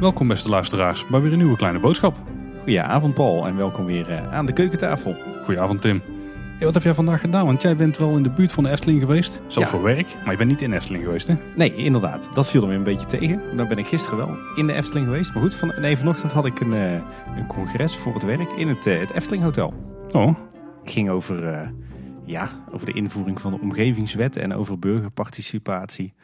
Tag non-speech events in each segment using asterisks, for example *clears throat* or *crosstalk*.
Welkom beste luisteraars bij weer een nieuwe kleine boodschap. Goedenavond Paul en welkom weer eh, aan de keukentafel. Goedenavond Tim. Hey, wat heb jij vandaag gedaan? Want jij bent wel in de buurt van de Efteling geweest. Zelf Ja. voor werk, maar je bent niet in Efteling geweest hè? Nee, inderdaad. Dat viel er weer een beetje tegen. Dan ben ik gisteren wel in de Efteling geweest. Maar goed, van, nee, vanochtend had ik een, eh, een congres voor het werk in het, eh, het Efteling Hotel. Oh, Het ging over, ja, over de invoering van de omgevingswet en over burgerparticipatie.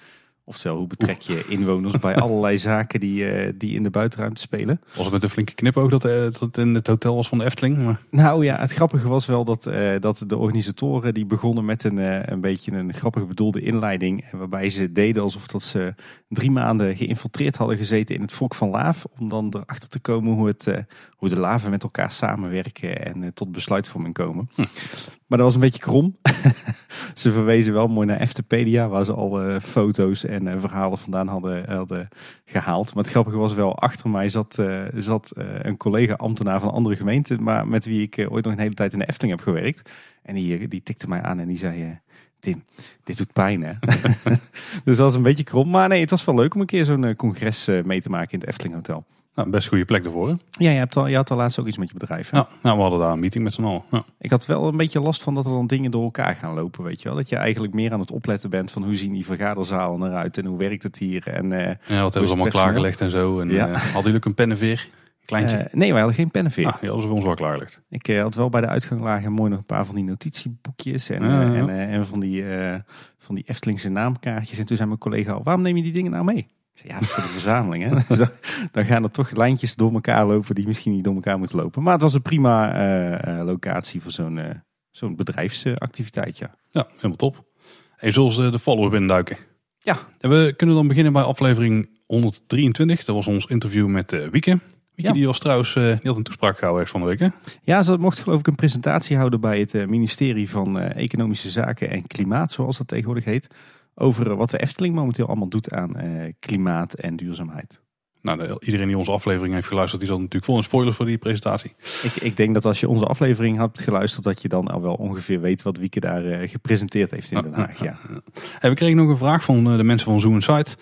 Oftewel, hoe betrek je inwoners bij *laughs* allerlei zaken die, eh, die in de buitenruimte spelen. was het met een flinke knipoog dat, eh, dat het in het hotel was van de Efteling? Maar... Nou ja, het grappige was wel dat, eh, dat de organisatoren die begonnen met een, een beetje een grappig bedoelde inleiding. Waarbij ze deden alsof dat ze drie maanden geïnfiltreerd hadden gezeten in het volk van Laaf. Om dan erachter te komen hoe, het, hoe de laven met elkaar samenwerken en tot besluitvorming komen. Maar dat was een beetje krom. *laughs* ze verwezen wel mooi naar Eftepedia, waar ze al eh, foto's en eh, verhalen vandaan hadden, hadden gehaald. Maar het grappige was wel, achter mij zat, eh, zat eh, een collega-ambtenaar van een andere gemeente, maar met wie ik eh, ooit nog een hele tijd in de Efteling heb gewerkt. En die, eh, die tikte mij aan en die zei, eh, Tim, dit doet pijn hè. *laughs* dus dat was een beetje krom. Maar nee, het was wel leuk om een keer zo'n eh, congres eh, mee te maken in het Efteling Hotel. Nou, best goede plek ervoor. Hè? Ja, je, hebt al, je had al laatst ook iets met je bedrijf. hè? Ja, nou, we hadden daar een meeting met z'n allen. Ja. Ik had wel een beetje last van dat er dan dingen door elkaar gaan lopen, weet je wel. Dat je eigenlijk meer aan het opletten bent van hoe zien die vergaderzalen eruit en hoe werkt het hier. En, eh, Ja, wat hebben ze allemaal klaargelegd en zo. En, Ja. eh, hadden jullie ook een pennenveer? Kleintje? eh, nee, wij hadden geen pennenveer. ah, ja, dat is bij ons wel klaargelegd. Ik had wel bij de uitgang lagen mooi nog een paar van die notitieboekjes en, en, en van, die, van die Eftelingse naamkaartjes. En toen zei mijn collega al, waarom neem je die dingen nou mee? Zei, ja, dat is voor de verzameling. Hè? Dus dan, dan gaan er toch lijntjes door elkaar lopen die misschien niet door elkaar moeten lopen. Maar het was een prima eh, eh, locatie voor zo'n eh, zo'n bedrijfsactiviteit, ja. Ja, helemaal top. En zoals de follow-up induiken. Ja. En we kunnen dan beginnen bij aflevering 123. Dat was ons interview met eh Wieke. Wieke Ja. die was trouwens, die had een toespraak gehouden van de week. Hè? Ja, ze mocht geloof ik een presentatie houden bij het ministerie van Economische Zaken en Klimaat, zoals dat tegenwoordig heet. Over eh, wat de Efteling momenteel allemaal doet aan eh, klimaat en duurzaamheid. Nou, de- iedereen die onze aflevering heeft geluisterd, die zat natuurlijk vol in spoilers voor die presentatie. Ik, ik denk dat als je onze aflevering hebt geluisterd, dat je dan al wel ongeveer weet wat Wieke daar eh, gepresenteerd heeft in Den Haag. Ja. En we kregen nog een vraag van de mensen van Zoo Insight.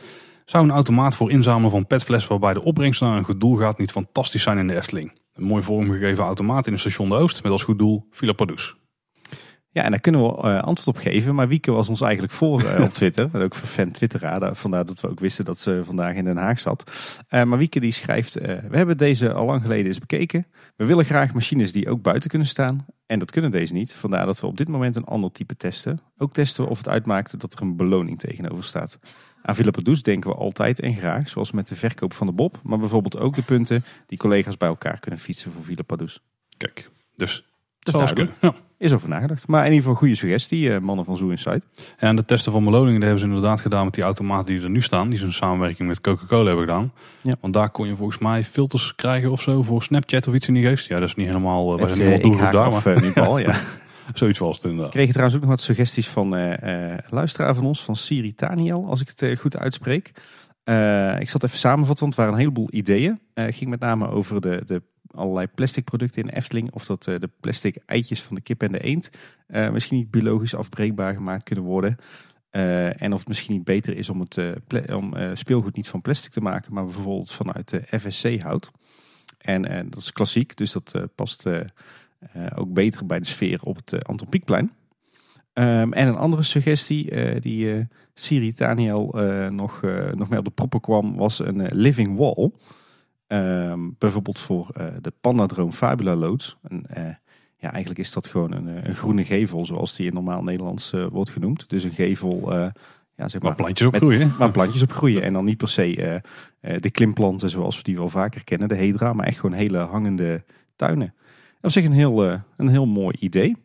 Zou een automaat voor inzamelen van petfles waarbij de opbrengst naar een goed doel gaat niet fantastisch zijn in de Efteling? Een mooi vormgegeven automaat in het station de Oost met als goed doel Villa Padus. Ja, en daar kunnen we eh, antwoord op geven. Maar Wieke was ons eigenlijk voor eh, op *laughs* Twitter. En ook voor fan Twitteraar. Daar- Vandaar dat we ook wisten dat ze vandaag in Den Haag zat. Eh, maar Wieke die schrijft, we hebben deze al lang geleden eens bekeken. We willen graag machines die ook buiten kunnen staan. En dat kunnen deze niet. Vandaar dat we op dit moment een ander type testen. Ook testen we of het uitmaakt dat er een beloning tegenover staat. Aan Villa Padus denken we altijd en graag, zoals met de verkoop van de Bob. Maar bijvoorbeeld ook de punten die collega's bij elkaar kunnen fietsen voor Villa Padus. Kijk, dus Dat is duidelijk. Ja. Is over nagedacht. Maar in ieder geval goede suggestie, eh, mannen van Zoo Insight. En de testen van beloningen die hebben ze inderdaad gedaan met die automaten die er nu staan. Die ze een samenwerking met Coca-Cola hebben gedaan. Ja. Want daar kon je volgens mij filters krijgen of zo voor Snapchat of iets in die geest. Ja, dat is niet helemaal, wij Het, eh, ik haak daar, af maar Paul, *laughs* ja. *laughs* zoiets was het inderdaad. We kregen trouwens ook nog wat suggesties van eh luisteraar van ons, van Siri Taniel, als ik het goed uitspreek. Ik zat even samenvatten, want het waren een heleboel ideeën. Het ging met name over de, de allerlei plastic producten in Efteling. Of dat eh, de plastic eitjes van de kip en de eend eh, misschien niet biologisch afbreekbaar gemaakt kunnen worden. Eh, en of het misschien niet beter is om, het, om speelgoed niet van plastic te maken, maar bijvoorbeeld vanuit de FSC hout. En dat is klassiek, dus dat past ook beter bij de sfeer op het Anton Pieckplein. Ehm, en een andere suggestie die Siri Daniel eh, nog, nog mee op de proppen kwam, was een living wall. Ehm, bijvoorbeeld voor eh, de Pandadroom Fabula loods. En, eh, ja, eigenlijk is dat gewoon een, eh, een groene gevel, zoals die in normaal Nederlands wordt genoemd. Dus een gevel, ja, zeg Maar maar, plantjes met- opgroeien. *laughs* waar plantjes op groeien. En dan niet per se de klimplanten zoals we die wel vaker kennen, de hedra, maar echt gewoon hele hangende tuinen. Dat is echt een heel, een heel mooi idee.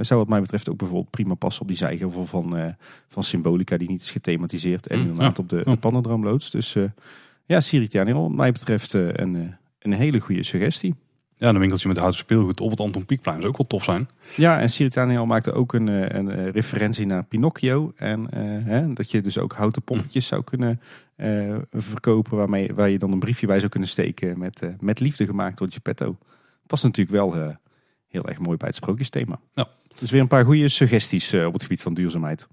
Zou wat mij betreft ook bijvoorbeeld prima passen op die zijgevel van, van Symbolica, die niet is gethematiseerd. En Mm, inderdaad ja. op de, Ja. de Pannendroomloods. Dus ja, Siritianil, wat mij betreft eh, een, eh, een hele goede suggestie. Ja, een winkeltje met houten speelgoed op het Anton Pieckplein zou ook wel tof zijn. Ja, en Siritianil maakte ook een, eh, een referentie naar Pinocchio. En hè, dat je dus ook houten poppetjes zou kunnen verkopen. Waarmee, waar je dan een briefje bij zou kunnen steken met, met liefde gemaakt door Geppetto. Past natuurlijk wel heel erg mooi bij het sprookjesthema. Dus weer een paar goede suggesties op het gebied van duurzaamheid.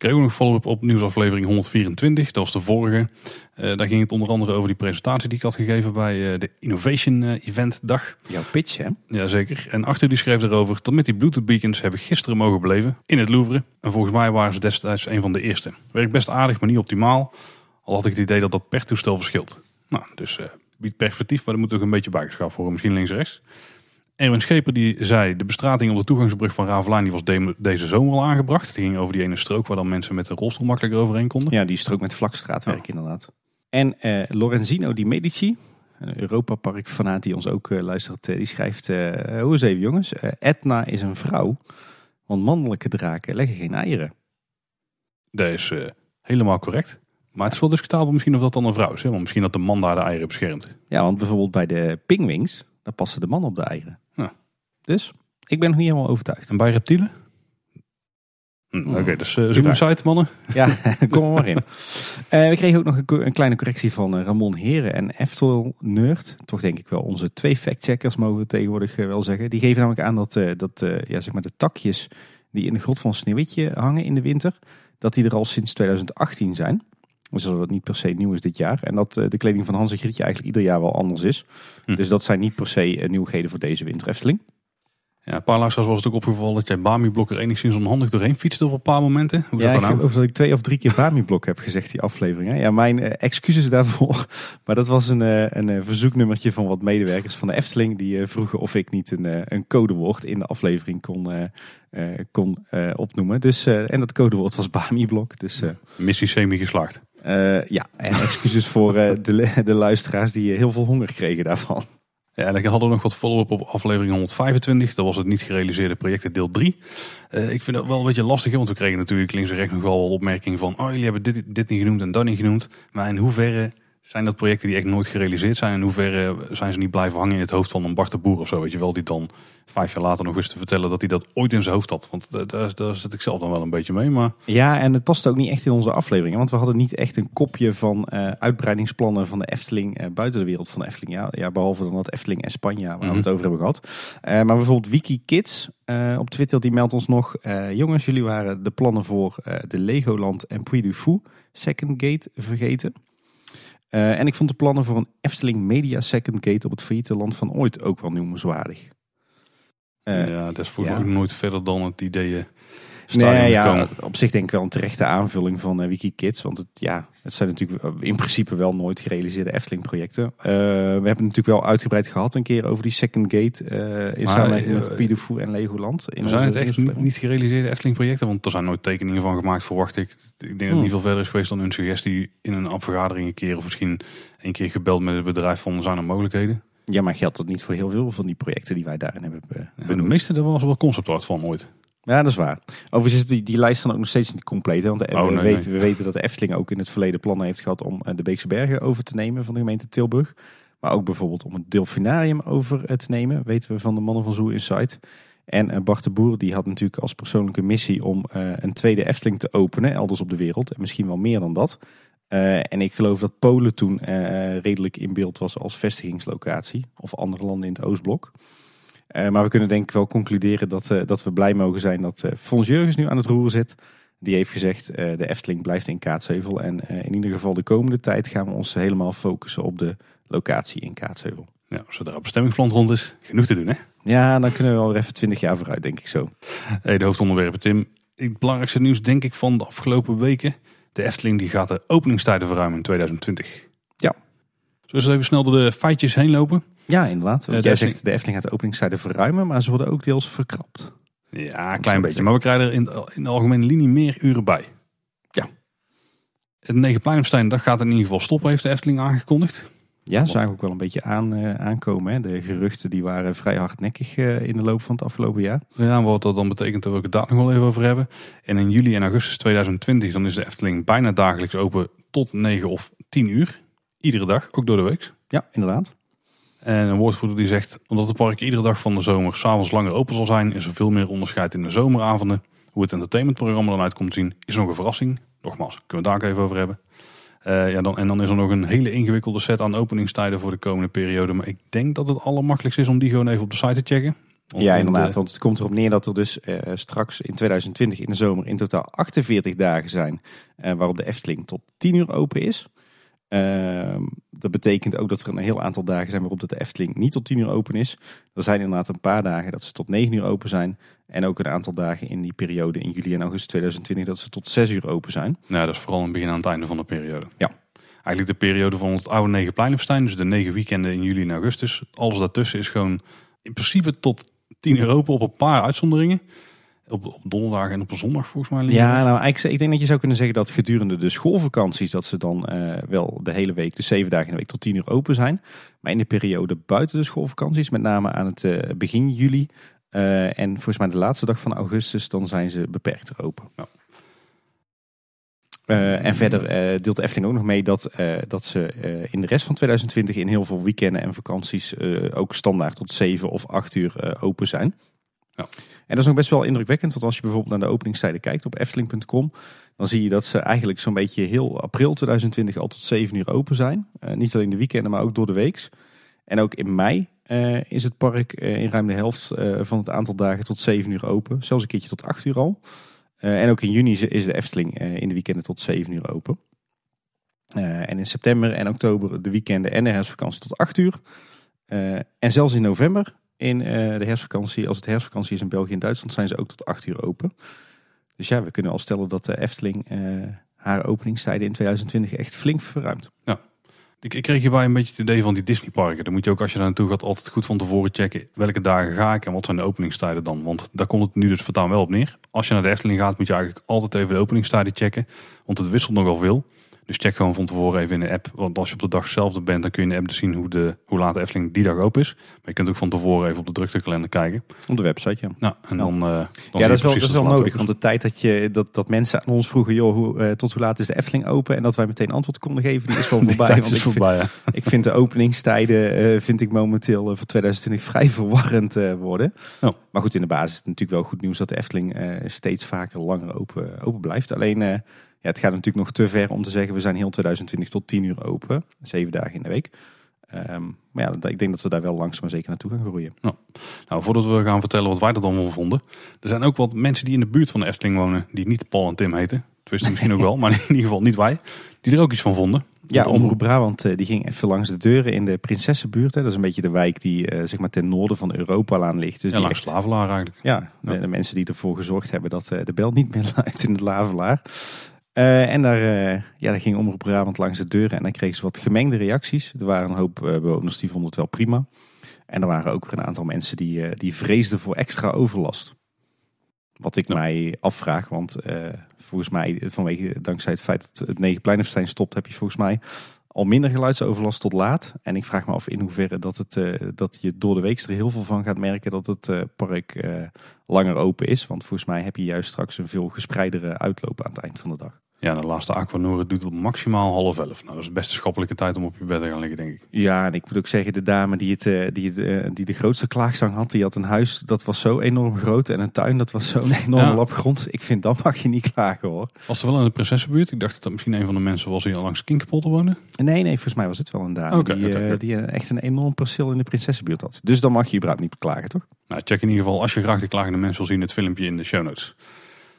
Ik kreeg ook nog follow-up op nieuwsaflevering 124. Dat was de vorige. Eh, daar ging het onder andere over die presentatie die ik had gegeven bij eh, de Innovation eh, Event dag. Jouw pitch, hè? Jazeker. En Arthur die schreef erover dat met die Bluetooth beacons hebben gisteren mogen beleven in het Louvre. En volgens mij waren ze destijds een van de eerste. Werkt best aardig, maar niet optimaal. Al had ik het idee dat dat per toestel verschilt. Nou, dus biedt perspectief, maar er moet ook een beetje bijgeschaafd worden. Misschien links en rechts. Erwin Scheper die zei, de bestrating op de toegangsbrug van Ravelijn die was de- deze zomer al aangebracht. Die ging over die ene strook waar dan mensen met een rolstoel makkelijker overheen konden. Ja, die strook met vlakstraatwerk inderdaad. En eh, Lorenzino Di Medici, een Europa-park fanaat die ons ook eh, luistert, eh, die schrijft... hoe eens even jongens, Etna is een vrouw, want mannelijke draken leggen geen eieren. Dat is helemaal correct. Maar het is wel discutabel misschien of dat dan een vrouw is. Hè? Want misschien dat de man daar de eieren beschermt. Ja, want bijvoorbeeld bij de pingwings, daar passen de mannen op de eieren. Dus, ik ben nog niet helemaal overtuigd. En bij reptielen? Hm, Oké, dus uh, zoek een site mannen. Ja, *laughs* kom er maar in. Eh, we kregen ook nog een, een kleine correctie van eh, Ramon Heren en Eftel Nerd. Toch denk ik wel onze twee factcheckers mogen we tegenwoordig eh, wel zeggen. Die geven namelijk aan dat, eh, dat eh, ja, zeg maar de takjes die in de grot van Sneeuwwitje hangen in de winter, dat die er al sinds 2018 zijn. Dus dat het niet per se nieuw is dit jaar. En dat eh, de kleding van Hans en Grietje eigenlijk ieder jaar wel anders is. Hm. Dus dat zijn niet per se eh, nieuwigheden voor deze winter Efteling. Ja, een paar luisteraars was het ook opgevallen dat jij Bami-blok er enigszins onhandig doorheen fietste op een paar momenten. Hoe ja, dat nou? geloof dat ik twee of drie keer Bami-blok heb gezegd die aflevering. Hè? Ja, mijn eh, excuses daarvoor. *laughs* Maar dat was een, eh, een eh, verzoeknummertje van wat medewerkers van de Efteling. Die vroegen of ik niet een, een codewoord in de aflevering kon, kon opnoemen. Dus, en dat codewoord was *laughs* Bami-blok. Dus Missie semi geslaagd. eh, ja, en excuses voor de, *laughs* de luisteraars die heel veel honger kregen daarvan. Ja, ik hadden nog wat follow-up op aflevering 125. Dat was het niet gerealiseerde project deel 3. Eh, ik vind dat wel een beetje lastig, want we kregen natuurlijk links en rechts nog wel opmerkingen van... oh, jullie hebben dit, dit niet genoemd en dat niet genoemd. Maar in hoeverre zijn dat projecten die echt nooit gerealiseerd zijn? In hoeverre zijn ze niet blijven hangen in het hoofd van een Bart de Boer of zo? Weet je wel, die dan vijf jaar later nog eens te vertellen dat hij dat ooit in zijn hoofd had. Want daar, daar, zit ik zelf dan wel een beetje mee, maar... Ja, en het past ook niet echt in onze aflevering. Want we hadden niet echt een kopje van eh, uitbreidingsplannen van de Efteling eh, buiten de wereld van de Efteling. Ja, ja, behalve dan dat Efteling Espanja, waar we Mhm. het over hebben gehad. Eh, maar bijvoorbeeld WikiKids eh, op Twitter, die meldt ons nog... jongens, jullie waren de plannen voor de Legoland en Puy du Fou Second Gate vergeten. Eh, en ik vond de plannen voor een Efteling Media Second Gate op het failliete land van ooit ook wel noemenswaardig. Eh, ja, dat is volgens ja. mij ook nooit verder dan het idee eh, stadion Nee, ja, op zich denk ik wel een terechte aanvulling van eh, WikiKids. Want het, ja, het zijn natuurlijk in principe wel nooit gerealiseerde Efteling-projecten. Eh, we hebben het natuurlijk wel uitgebreid gehad een keer over die Second Gate eh, in samenwerking met Pidofoe en Legoland. In zijn het echt niet, gerealiseerde Efteling projecten? Want er zijn nooit tekeningen van gemaakt, verwacht ik. Ik denk dat het Hmm. niet veel verder is geweest dan een suggestie in een vergadering een keer. Of misschien een keer gebeld met het bedrijf van zijn er mogelijkheden. Ja, maar geldt dat niet voor heel veel van die projecten die wij daarin hebben Ja, de benoemd? meeste, daar was wel conceptart van ooit. Ja, dat is waar. Overigens is die, die lijst dan ook nog steeds niet compleet. Hè? Want eh, Oh, we, nee, weten, we weten dat de Efteling ook in het verleden plannen heeft gehad om eh, de Beekse Bergen over te nemen van de gemeente Tilburg. Maar ook bijvoorbeeld om het Delfinarium over eh, te nemen, weten we van de mannen van Zoo Insight. En Bart de Boer die had natuurlijk als persoonlijke missie om een tweede Efteling te openen, elders op de wereld. En misschien wel meer dan dat. En ik geloof dat Polen toen redelijk in beeld was als vestigingslocatie. Of andere landen in het Oostblok. Eh, maar we kunnen denk ik wel concluderen dat, eh, dat we blij mogen zijn dat eh Fons Jurgens nu aan het roeren zit. Die heeft gezegd, de Efteling blijft in Kaatsheuvel. En in ieder geval de komende tijd gaan we ons helemaal focussen op de locatie in Kaatsheuvel. Ja, zodra het bestemmingsplan rond is, genoeg te doen hè. Ja, dan kunnen we wel even twintig jaar vooruit, denk ik zo. Hey, de hoofdonderwerpen Tim. Het belangrijkste nieuws denk ik van de afgelopen weken. De Efteling die gaat de openingstijden verruimen in 2020. Ja. Zullen we even snel door de feitjes heen lopen? Ja, inderdaad. Want jij Efteling- zegt de Efteling gaat de openingstijden verruimen, maar ze worden ook deels verkrapt. Ja, een klein beetje. Maar we krijgen er in, in de algemene linie meer uren bij. Ja. Het Negenpleinenstein, dat gaat in ieder geval stoppen, heeft de Efteling aangekondigd. Ja, zagen we ook wel een beetje aan, eh, aankomen. Hè. De geruchten die waren vrij hardnekkig eh, in de loop van het afgelopen jaar. Ja, wat dat dan betekent, daar wil ik het daar nog wel even over hebben. En in juli en augustus 2020, dan is de Efteling bijna dagelijks open tot 9 of 10 uur. Iedere dag, ook door de week. Ja, inderdaad. En een woordvoerder die zegt, omdat het park iedere dag van de zomer s'avonds langer open zal zijn, is er veel meer onderscheid in de zomeravonden. Hoe het entertainmentprogramma dan uit komt zien, is nog een verrassing. Nogmaals, kunnen we het daar ook even over hebben. Eh, ja, dan, en dan is er nog een hele ingewikkelde set aan openingstijden voor de komende periode. Maar ik denk dat het allermakkelijkst is om die gewoon even op de site te checken. Ja, in inderdaad. de- Want het komt erop neer dat er dus eh, straks in 2020 in de zomer in totaal 48 dagen zijn. eh, waarop de Efteling tot 10 uur open is. Ehm, dat betekent ook dat er een heel aantal dagen zijn waarop de Efteling niet tot 10 uur open is. Er zijn inderdaad een paar dagen dat ze tot 9 uur open zijn. En ook een aantal dagen in die periode in juli en augustus 2020 dat ze tot 6 uur open zijn. Nou, dat is vooral in het begin aan het einde van de periode. Ja. Eigenlijk de periode van het oude Negenpleinenfestijn, dus de negen weekenden in juli en augustus. Alles daartussen is gewoon in principe tot 10 uur open op een paar uitzonderingen. Op, op donderdag en op een zondag volgens mij. Ja, nou eigenlijk, ik denk dat je zou kunnen zeggen dat gedurende de schoolvakanties dat ze dan eh, wel de hele week, dus zeven dagen in de week tot tien uur open zijn. Maar in de periode buiten de schoolvakanties, met name aan het eh, begin juli eh, en volgens mij de laatste dag van augustus, dan zijn ze beperkter open. Ja. En verder deelt de Efteling ook nog mee dat, dat ze in de rest van 2020 in heel veel weekenden en vakanties ook standaard tot 7 of 8 uur open zijn. En dat is nog best wel indrukwekkend, want als je bijvoorbeeld naar de openingstijden kijkt op efteling.com, dan zie je dat ze eigenlijk zo'n beetje heel april 2020 al tot 7 uur open zijn. Eh, niet alleen de weekenden, maar ook door de weeks. En ook in mei eh, is het park eh, in ruim de helft van het aantal dagen tot 7 uur open. Zelfs een keertje tot 8 uur al. En ook in juni is- de Efteling in de weekenden tot 7 uur open. En in september en oktober de weekenden en de herfstvakantie tot 8 uur. En zelfs in november in eh, de herfstvakantie, als het herfstvakantie is in België en Duitsland, zijn ze ook tot 8 uur open. Dus ja, we kunnen al stellen dat de Efteling eh, haar openingstijden in 2020 echt flink verruimt. Ik, ik kreeg hierbij een beetje het idee van die Disneyparken. Dan moet je ook als je daar naartoe gaat altijd goed van tevoren checken welke dagen ga ik en wat zijn de openingstijden dan. Want daar komt het nu dus voortaan wel op neer. Als je naar de Efteling gaat moet je eigenlijk altijd even de openingstijden checken. Want het wisselt nogal veel. Dus check gewoon van tevoren even in de app. Want als je op de dag zelf er bent dan kun je in de app dus zien hoe, de, hoe laat de Efteling die dag open is. Maar je kunt ook van tevoren even op de druktekalender kijken. Op de website, ja. Nou, en dan, eh, dan ja, dat is wel, dat is nodig. Want de tijd dat, je, dat, dat mensen aan ons vroegen, joh, hoe, eh, tot hoe laat is de Efteling open? En dat wij meteen antwoord konden geven, die is *laughs* Die voorbij. tijd Want is ik, vind, voorbij, ja. *laughs* ik vind de openingstijden eh, vind ik momenteel voor 2020 vrij *laughs* verwarrend worden. Oh. Maar goed, in de basis is het natuurlijk wel goed nieuws dat de Efteling steeds vaker langer open, open blijft. Alleen, ja, het gaat natuurlijk nog te ver om te zeggen, we zijn heel 2020 tot 10 uur open. Zeven dagen in de week. Ehm, maar ja, ik denk dat we daar wel langzaam maar zeker naartoe gaan groeien. Nou, voordat we gaan vertellen wat wij er dan van vonden. Er zijn ook wat mensen die in de buurt van de Efteling wonen. Die niet Paul en Tim heten. Tenminste, misschien ook wel. Maar in ieder geval niet wij. Die er ook iets van vonden. Ja, Omroep Brabant eh, die ging even langs de deuren in de Prinsessenbuurt. Hè. Dat is een beetje de wijk die eh, zeg maar ten noorden van Europalaan ligt. Dus Ja, langs echt- Slavelaar eigenlijk. ja, de, de mensen die ervoor gezorgd hebben dat eh, de bel niet meer *laughs* luidt in het Lavelaar. Eh, en daar, eh, ja, daar ging Omroep Brabant langs de deuren en dan kregen ze wat gemengde reacties. Er waren een hoop eh, bewoners die vonden het wel prima. En er waren ook weer een aantal mensen die, die vreesden voor extra overlast. Wat ik Ja. mij afvraag, want volgens mij, vanwege, dankzij het feit dat het Negenpleinenfestijn stopt, heb je volgens mij al minder geluidsoverlast tot laat. En ik vraag me af in hoeverre dat, het, eh, dat je door de week er heel veel van gaat merken dat het eh, park eh, langer open is. Want volgens mij heb je juist straks een veel gespreidere uitloop aan het eind van de dag. Ja, de laatste Aquanura doet het maximaal half elf. Nou, dat is best een schappelijke tijd om op je bed te gaan liggen, denk ik. Ja, en ik moet ook zeggen, de dame die, het, eh, die, het, eh, die de grootste klaagzang had, die had een huis dat was zo enorm groot en een tuin dat was zo'n enorme Ja. lap grond. Ik vind, dat mag je niet klagen hoor. Was er wel in de Prinsessenbuurt? Ik dacht dat dat misschien een van de mensen was die al langs Kinkerpolder woonde. Nee, nee, volgens mij was het wel een dame die, eh, die echt een enorm perceel in de Prinsessenbuurt had. Dus dan mag je überhaupt niet klagen, toch? Nou, check in ieder geval als je graag de klagende mensen wil zien het filmpje in de show notes.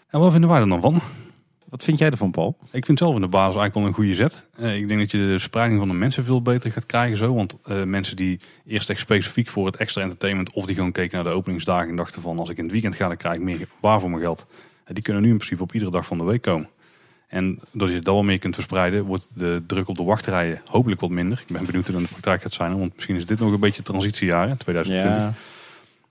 En wat vinden wij er dan van? Wat vind jij ervan, Paul? Ik vind zelf in de basis eigenlijk wel een goede zet. Eh, ik denk dat je de spreiding van de mensen veel beter gaat krijgen zo. Want eh, mensen die eerst echt specifiek voor het extra entertainment... of die gewoon keken naar de openingsdagen en dachten van... als ik in het weekend ga, dan krijg ik meer waar voor mijn geld. Eh, die kunnen nu in principe op iedere dag van de week komen. En doordat je dat wel meer kunt verspreiden... wordt de druk op de wachtrijen hopelijk wat minder. Ik ben benieuwd hoe dat in de praktijk gaat zijn. Want misschien is dit nog een beetje transitiejaar, hè, 2020.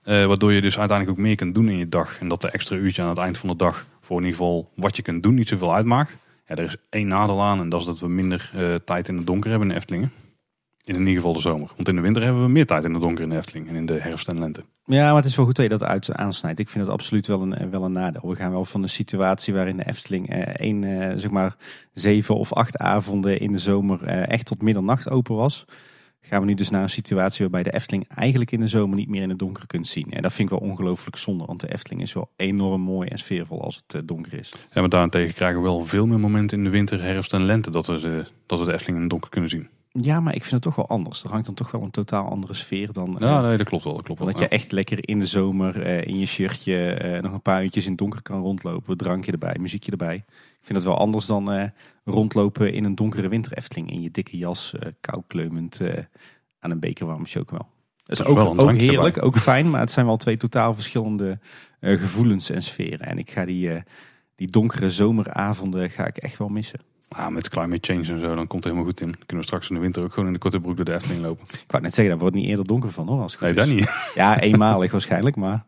Eh, waardoor je dus uiteindelijk ook meer kunt doen in je dag. En dat de extra uurtje aan het eind van de dag in ieder geval wat je kunt doen niet zoveel uitmaakt. Ja, er is één nadeel aan en dat is dat we minder eh, tijd in het donker hebben in de Eftelingen. In ieder geval de zomer. Want in de winter hebben we meer tijd in het donker in de Efteling en in de herfst en lente. Ja, maar het is wel goed dat je dat uit aansnijdt. Ik vind het absoluut wel een, wel een nadeel. We gaan wel van een situatie waarin de Efteling eh, één, eh, zeg maar, zeven of acht avonden in de zomer eh, echt tot middernacht open was. Gaan we nu dus naar een situatie waarbij de Efteling eigenlijk in de zomer niet meer in het donker kunt zien. En dat vind ik wel ongelooflijk zonde, want de Efteling is wel enorm mooi en sfeervol als het eh, donker is. Ja, maar daarentegen krijgen we wel veel meer momenten in de winter, herfst en lente dat we dat we de Efteling in het donker kunnen zien. Ja, maar ik vind het toch wel anders. Er hangt dan toch wel een totaal andere sfeer dan... eh, Ja, nee, dat klopt wel. Dat klopt wel. dat je echt lekker in de zomer eh, in je shirtje eh, nog een paar uurtjes in het donker kan rondlopen. Drankje erbij, muziekje erbij. Ik vind het wel anders dan eh, rondlopen in een donkere winter Efteling. In je dikke jas, eh kou kleumend eh, aan een beker warme chocomel. Dat is is ook, wel ook heerlijk, ook fijn. Maar het zijn wel twee totaal verschillende eh, gevoelens en sferen. En ik ga die, eh, die donkere zomeravonden ga ik echt wel missen. Ah, met climate change en zo, dan komt het helemaal goed in. Dan kunnen we straks in de winter ook gewoon in de korte broek door de Efteling lopen. Ik wou net zeggen, daar wordt niet eerder donker van hoor. Als het Nee, dat niet. *laughs* Ja, eenmalig waarschijnlijk, maar...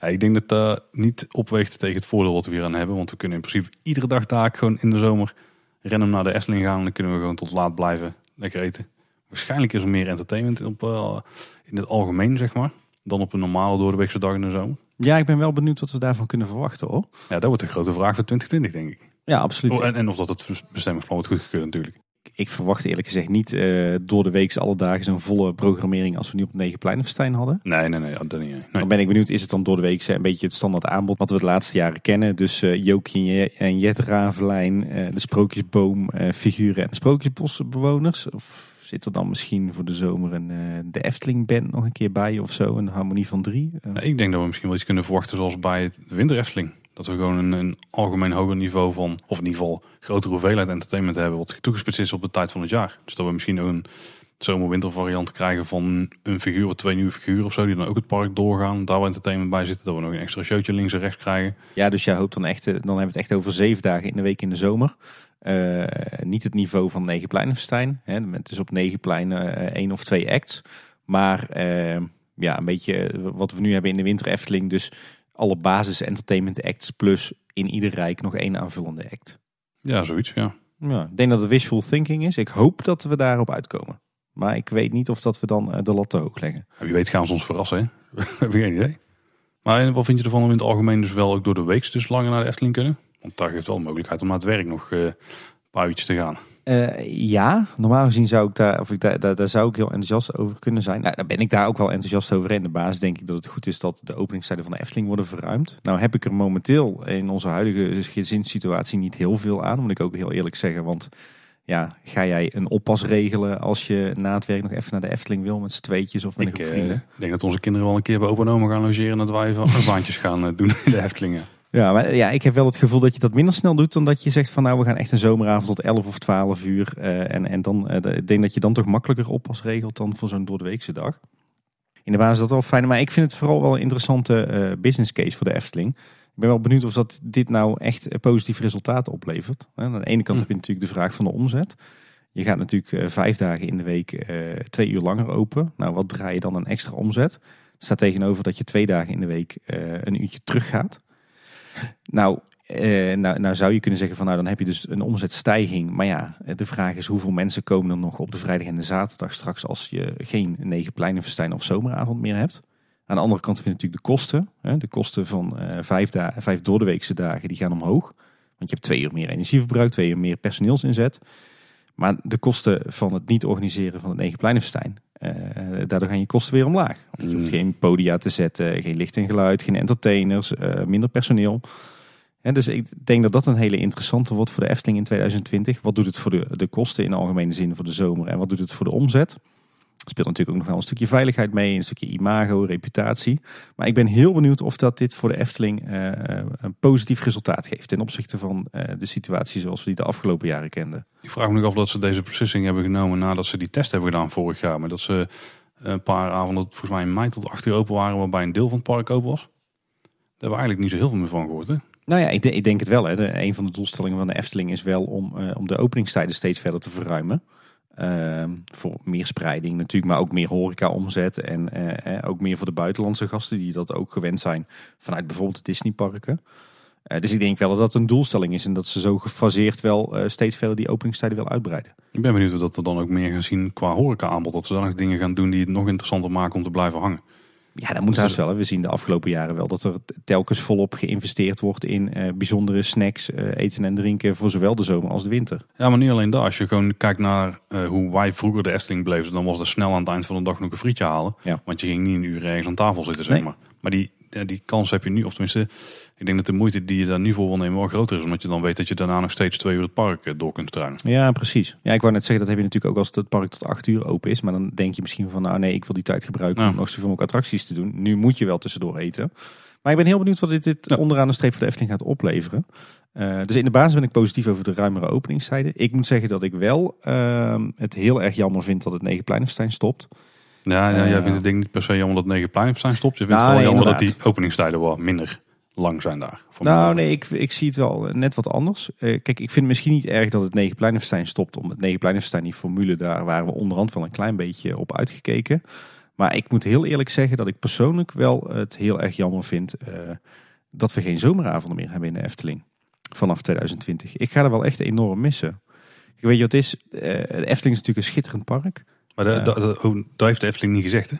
Ja, ik denk dat dat niet opweegt tegen het voordeel wat we hier aan hebben. Want we kunnen in principe iedere dag daar gewoon in de zomer random naar de Efteling gaan. En dan kunnen we gewoon tot laat blijven lekker eten. Waarschijnlijk is er meer entertainment op, eh, in het algemeen, zeg maar. Dan op een normale doordeweekse dag in de zomer. Ja, ik ben wel benieuwd wat we daarvan kunnen verwachten hoor. Ja, dat wordt de grote vraag voor 2020, denk ik. Ja, absoluut. Oh, en, en of dat het bestemmingsplan wordt goedgekeurd natuurlijk. Ik verwacht eerlijk gezegd niet eh, door de week alle dagen zo'n volle programmering als we nu op Negenpleinenfestijn hadden. Nee, nee, nee, dat niet. Nee. Dan ben ik benieuwd, is het dan door de week een beetje het standaard aanbod wat we de laatste jaren kennen? Dus eh Jokie en Je- en Jet Ravelijn, eh, de Sprookjesboom, figuren en de Sprookjesbosbewoners? Of zit er dan misschien voor de zomer een, eh, de Efteling Band nog een keer bij of zo? Een harmonie van drie? Ik denk dat we misschien wel iets kunnen verwachten zoals bij het Winter Efteling. Dat we gewoon een, een algemeen hoger niveau van, of in ieder geval grotere hoeveelheid entertainment hebben wat toegespitst is op de tijd van het jaar. Dus dat we misschien ook een zomer-winter variant krijgen van een figuur of twee nieuwe figuren of zo, die dan ook het park doorgaan. Daar waar entertainment bij zit, dat we nog een extra showtje links en rechts krijgen. Ja, dus jij hoopt dan echt, eh, dan hebben we het echt over zeven dagen in de week in de zomer. Eh, niet het niveau van Negenpleinenfestijn. Hè, met dus op Negenplein eh één of twee acts. Maar eh, ja, een beetje wat we nu hebben in de Winter Efteling. Dus alle basis entertainment acts plus in ieder rijk nog één aanvullende act. Ja, zoiets, ja. Ja, ik denk dat het wishful thinking is. Ik hoop dat we daarop uitkomen. Maar ik weet niet of dat we dan eh, de lat te hoog leggen. Wie weet gaan ze ons verrassen, hè? *laughs* We hebben geen idee. Maar wat vind je ervan om in het algemeen dus wel ook door de week dus langer naar de Efteling kunnen? Want daar geeft wel de mogelijkheid om naar het werk nog eh, een paar uurtjes te gaan. Eh, ja, normaal gezien zou ik daar, of ik daar, daar, daar zou ik heel enthousiast over kunnen zijn. Nou, daar ben ik daar ook wel enthousiast over. In de basis denk ik dat het goed is dat de openingstijden van de Efteling worden verruimd. Nou heb ik er momenteel in onze huidige gezinssituatie niet heel veel aan, moet ik ook heel eerlijk zeggen. Want ja, ga jij een oppas regelen als je na het werk nog even naar de Efteling wil met z'n tweetjes of met een Ik groep eh, vrienden? denk dat onze kinderen wel een keer bij opa en oma gaan logeren en dat wij even *laughs* baantjes gaan eh, doen in de Eftelingen. Ja, maar ja, ik heb wel het gevoel dat je dat minder snel doet dan dat je zegt van nou we gaan echt een zomeravond tot 11 of 12 uur. eh, en, en dan, eh, ik denk dat je dan toch makkelijker oppas regelt dan voor zo'n doordeweekse dag. In de basis is dat wel fijn, maar ik vind het vooral wel een interessante eh, business case voor de Efteling. Ik ben wel benieuwd of dat dit nou echt positief resultaat oplevert. Aan de ene kant Hm. heb je natuurlijk de vraag van de omzet. Je gaat natuurlijk vijf dagen in de week twee uur langer open. Nou, wat draai je dan een extra omzet? Staat tegenover dat je twee dagen in de week een uurtje terug gaat. Nou, eh, nou, nou zou je kunnen zeggen van nou dan heb je dus een omzetstijging. Maar ja, eh, de vraag is hoeveel mensen komen er nog op de vrijdag en de zaterdag straks als je geen negen pleinenfestijn of zomeravond meer hebt. Aan de andere kant heb je natuurlijk de kosten. Hè? De kosten van eh, vijf, da- vijf doordeweekse dagen die gaan omhoog. Want je hebt twee uur meer energieverbruik, twee uur meer personeelsinzet. Maar de kosten van het niet organiseren van het negen pleinenfestijn, eh, daardoor gaan je kosten weer omlaag. Want je hoeft Mm. geen podia te zetten, geen licht en geluid, geen entertainers, eh, minder personeel. Dus ik denk dat dat een hele interessante wordt voor de Efteling in 2020. Wat doet het voor de, de kosten in algemene zin voor de zomer en wat doet het voor de omzet? Speelt natuurlijk ook nog wel een stukje veiligheid mee, een stukje imago, reputatie. Maar ik ben heel benieuwd of dat dit voor de Efteling eh, een positief resultaat geeft ten opzichte van eh, de situatie zoals we die de afgelopen jaren kenden. Ik vraag me nog af dat ze deze beslissing hebben genomen nadat ze die test hebben gedaan vorig jaar. Maar dat ze een paar avonden, volgens mij in mei tot 8 uur open waren, waarbij een deel van het park open was. Daar hebben we eigenlijk niet zo heel veel meer van gehoord. Hè? Nou ja, ik, de- ik denk het wel. Hè. De, een van de doelstellingen van de Efteling is wel om, eh, om de openingstijden steeds verder te verruimen. Ehm, voor meer spreiding natuurlijk, maar ook meer horeca omzet. En eh, eh, ook meer voor de buitenlandse gasten die dat ook gewend zijn vanuit bijvoorbeeld de Disneyparken. Eh, dus ik denk wel dat dat een doelstelling is en dat ze zo gefaseerd wel steeds verder die openingstijden wil uitbreiden. Ik ben benieuwd of dat we dan ook meer gaan zien qua horeca aanbod. Dat ze dan nog dingen gaan doen die het nog interessanter maken om te blijven hangen. Ja, dat moet Dus wel. hè. We zien de afgelopen jaren wel dat er telkens volop geïnvesteerd wordt in eh, bijzondere snacks, eh, eten en drinken voor zowel de zomer als de winter. Ja, maar niet alleen dat. Als je gewoon kijkt naar eh, hoe wij vroeger de Efteling beleefden, dan was het snel aan het eind van de dag nog een frietje halen. Ja. Want je ging niet een uur ergens aan tafel zitten, zeg Nee. maar. Maar die die kans heb je nu, of tenminste, ik denk dat de moeite die je daar nu voor wil nemen wel groter is. Omdat je dan weet dat je daarna nog steeds twee uur het park eh, door kunt struinen. Ja, precies. Ja, ik wou net zeggen, dat heb je natuurlijk ook als het park tot acht uur open is. Maar dan denk je misschien van, nou nee, ik wil die tijd gebruiken Ja. om nog zoveel mogelijk attracties te doen. Nu moet je wel tussendoor eten. Maar ik ben heel benieuwd wat dit, dit Ja. onderaan de streep voor de Efteling gaat opleveren. Eh, dus in de basis ben ik positief over de ruimere openingstijden. Ik moet zeggen dat ik wel ehm, het heel erg jammer vind dat het Negenpleinenfestijn stopt. Ja, ja Eh, jij vindt het denk ik niet per se jammer dat Negenpleinenfestijn stopt. Je vindt Nou, het wel nee, jammer dat die openingstijden wat minder lang zijn daar. Voor Nou nee, ik, ik zie het wel net wat anders. Eh, kijk, ik vind het misschien niet erg dat het Negenpleinenfestijn stopt. Om het Negenpleinenfestijn, die formule, daar waren we onderhand wel een klein beetje op uitgekeken. Maar ik moet heel eerlijk zeggen dat ik persoonlijk wel het heel erg jammer vind eh, dat we geen zomeravonden meer hebben in de Efteling. Vanaf 2020. Ik ga er wel echt enorm missen. Ik weet je wat het is? Eh, de Efteling is natuurlijk een schitterend park. Maar de, Ja. de- de- oh, daar heeft de Efteling niet gezegd, hè?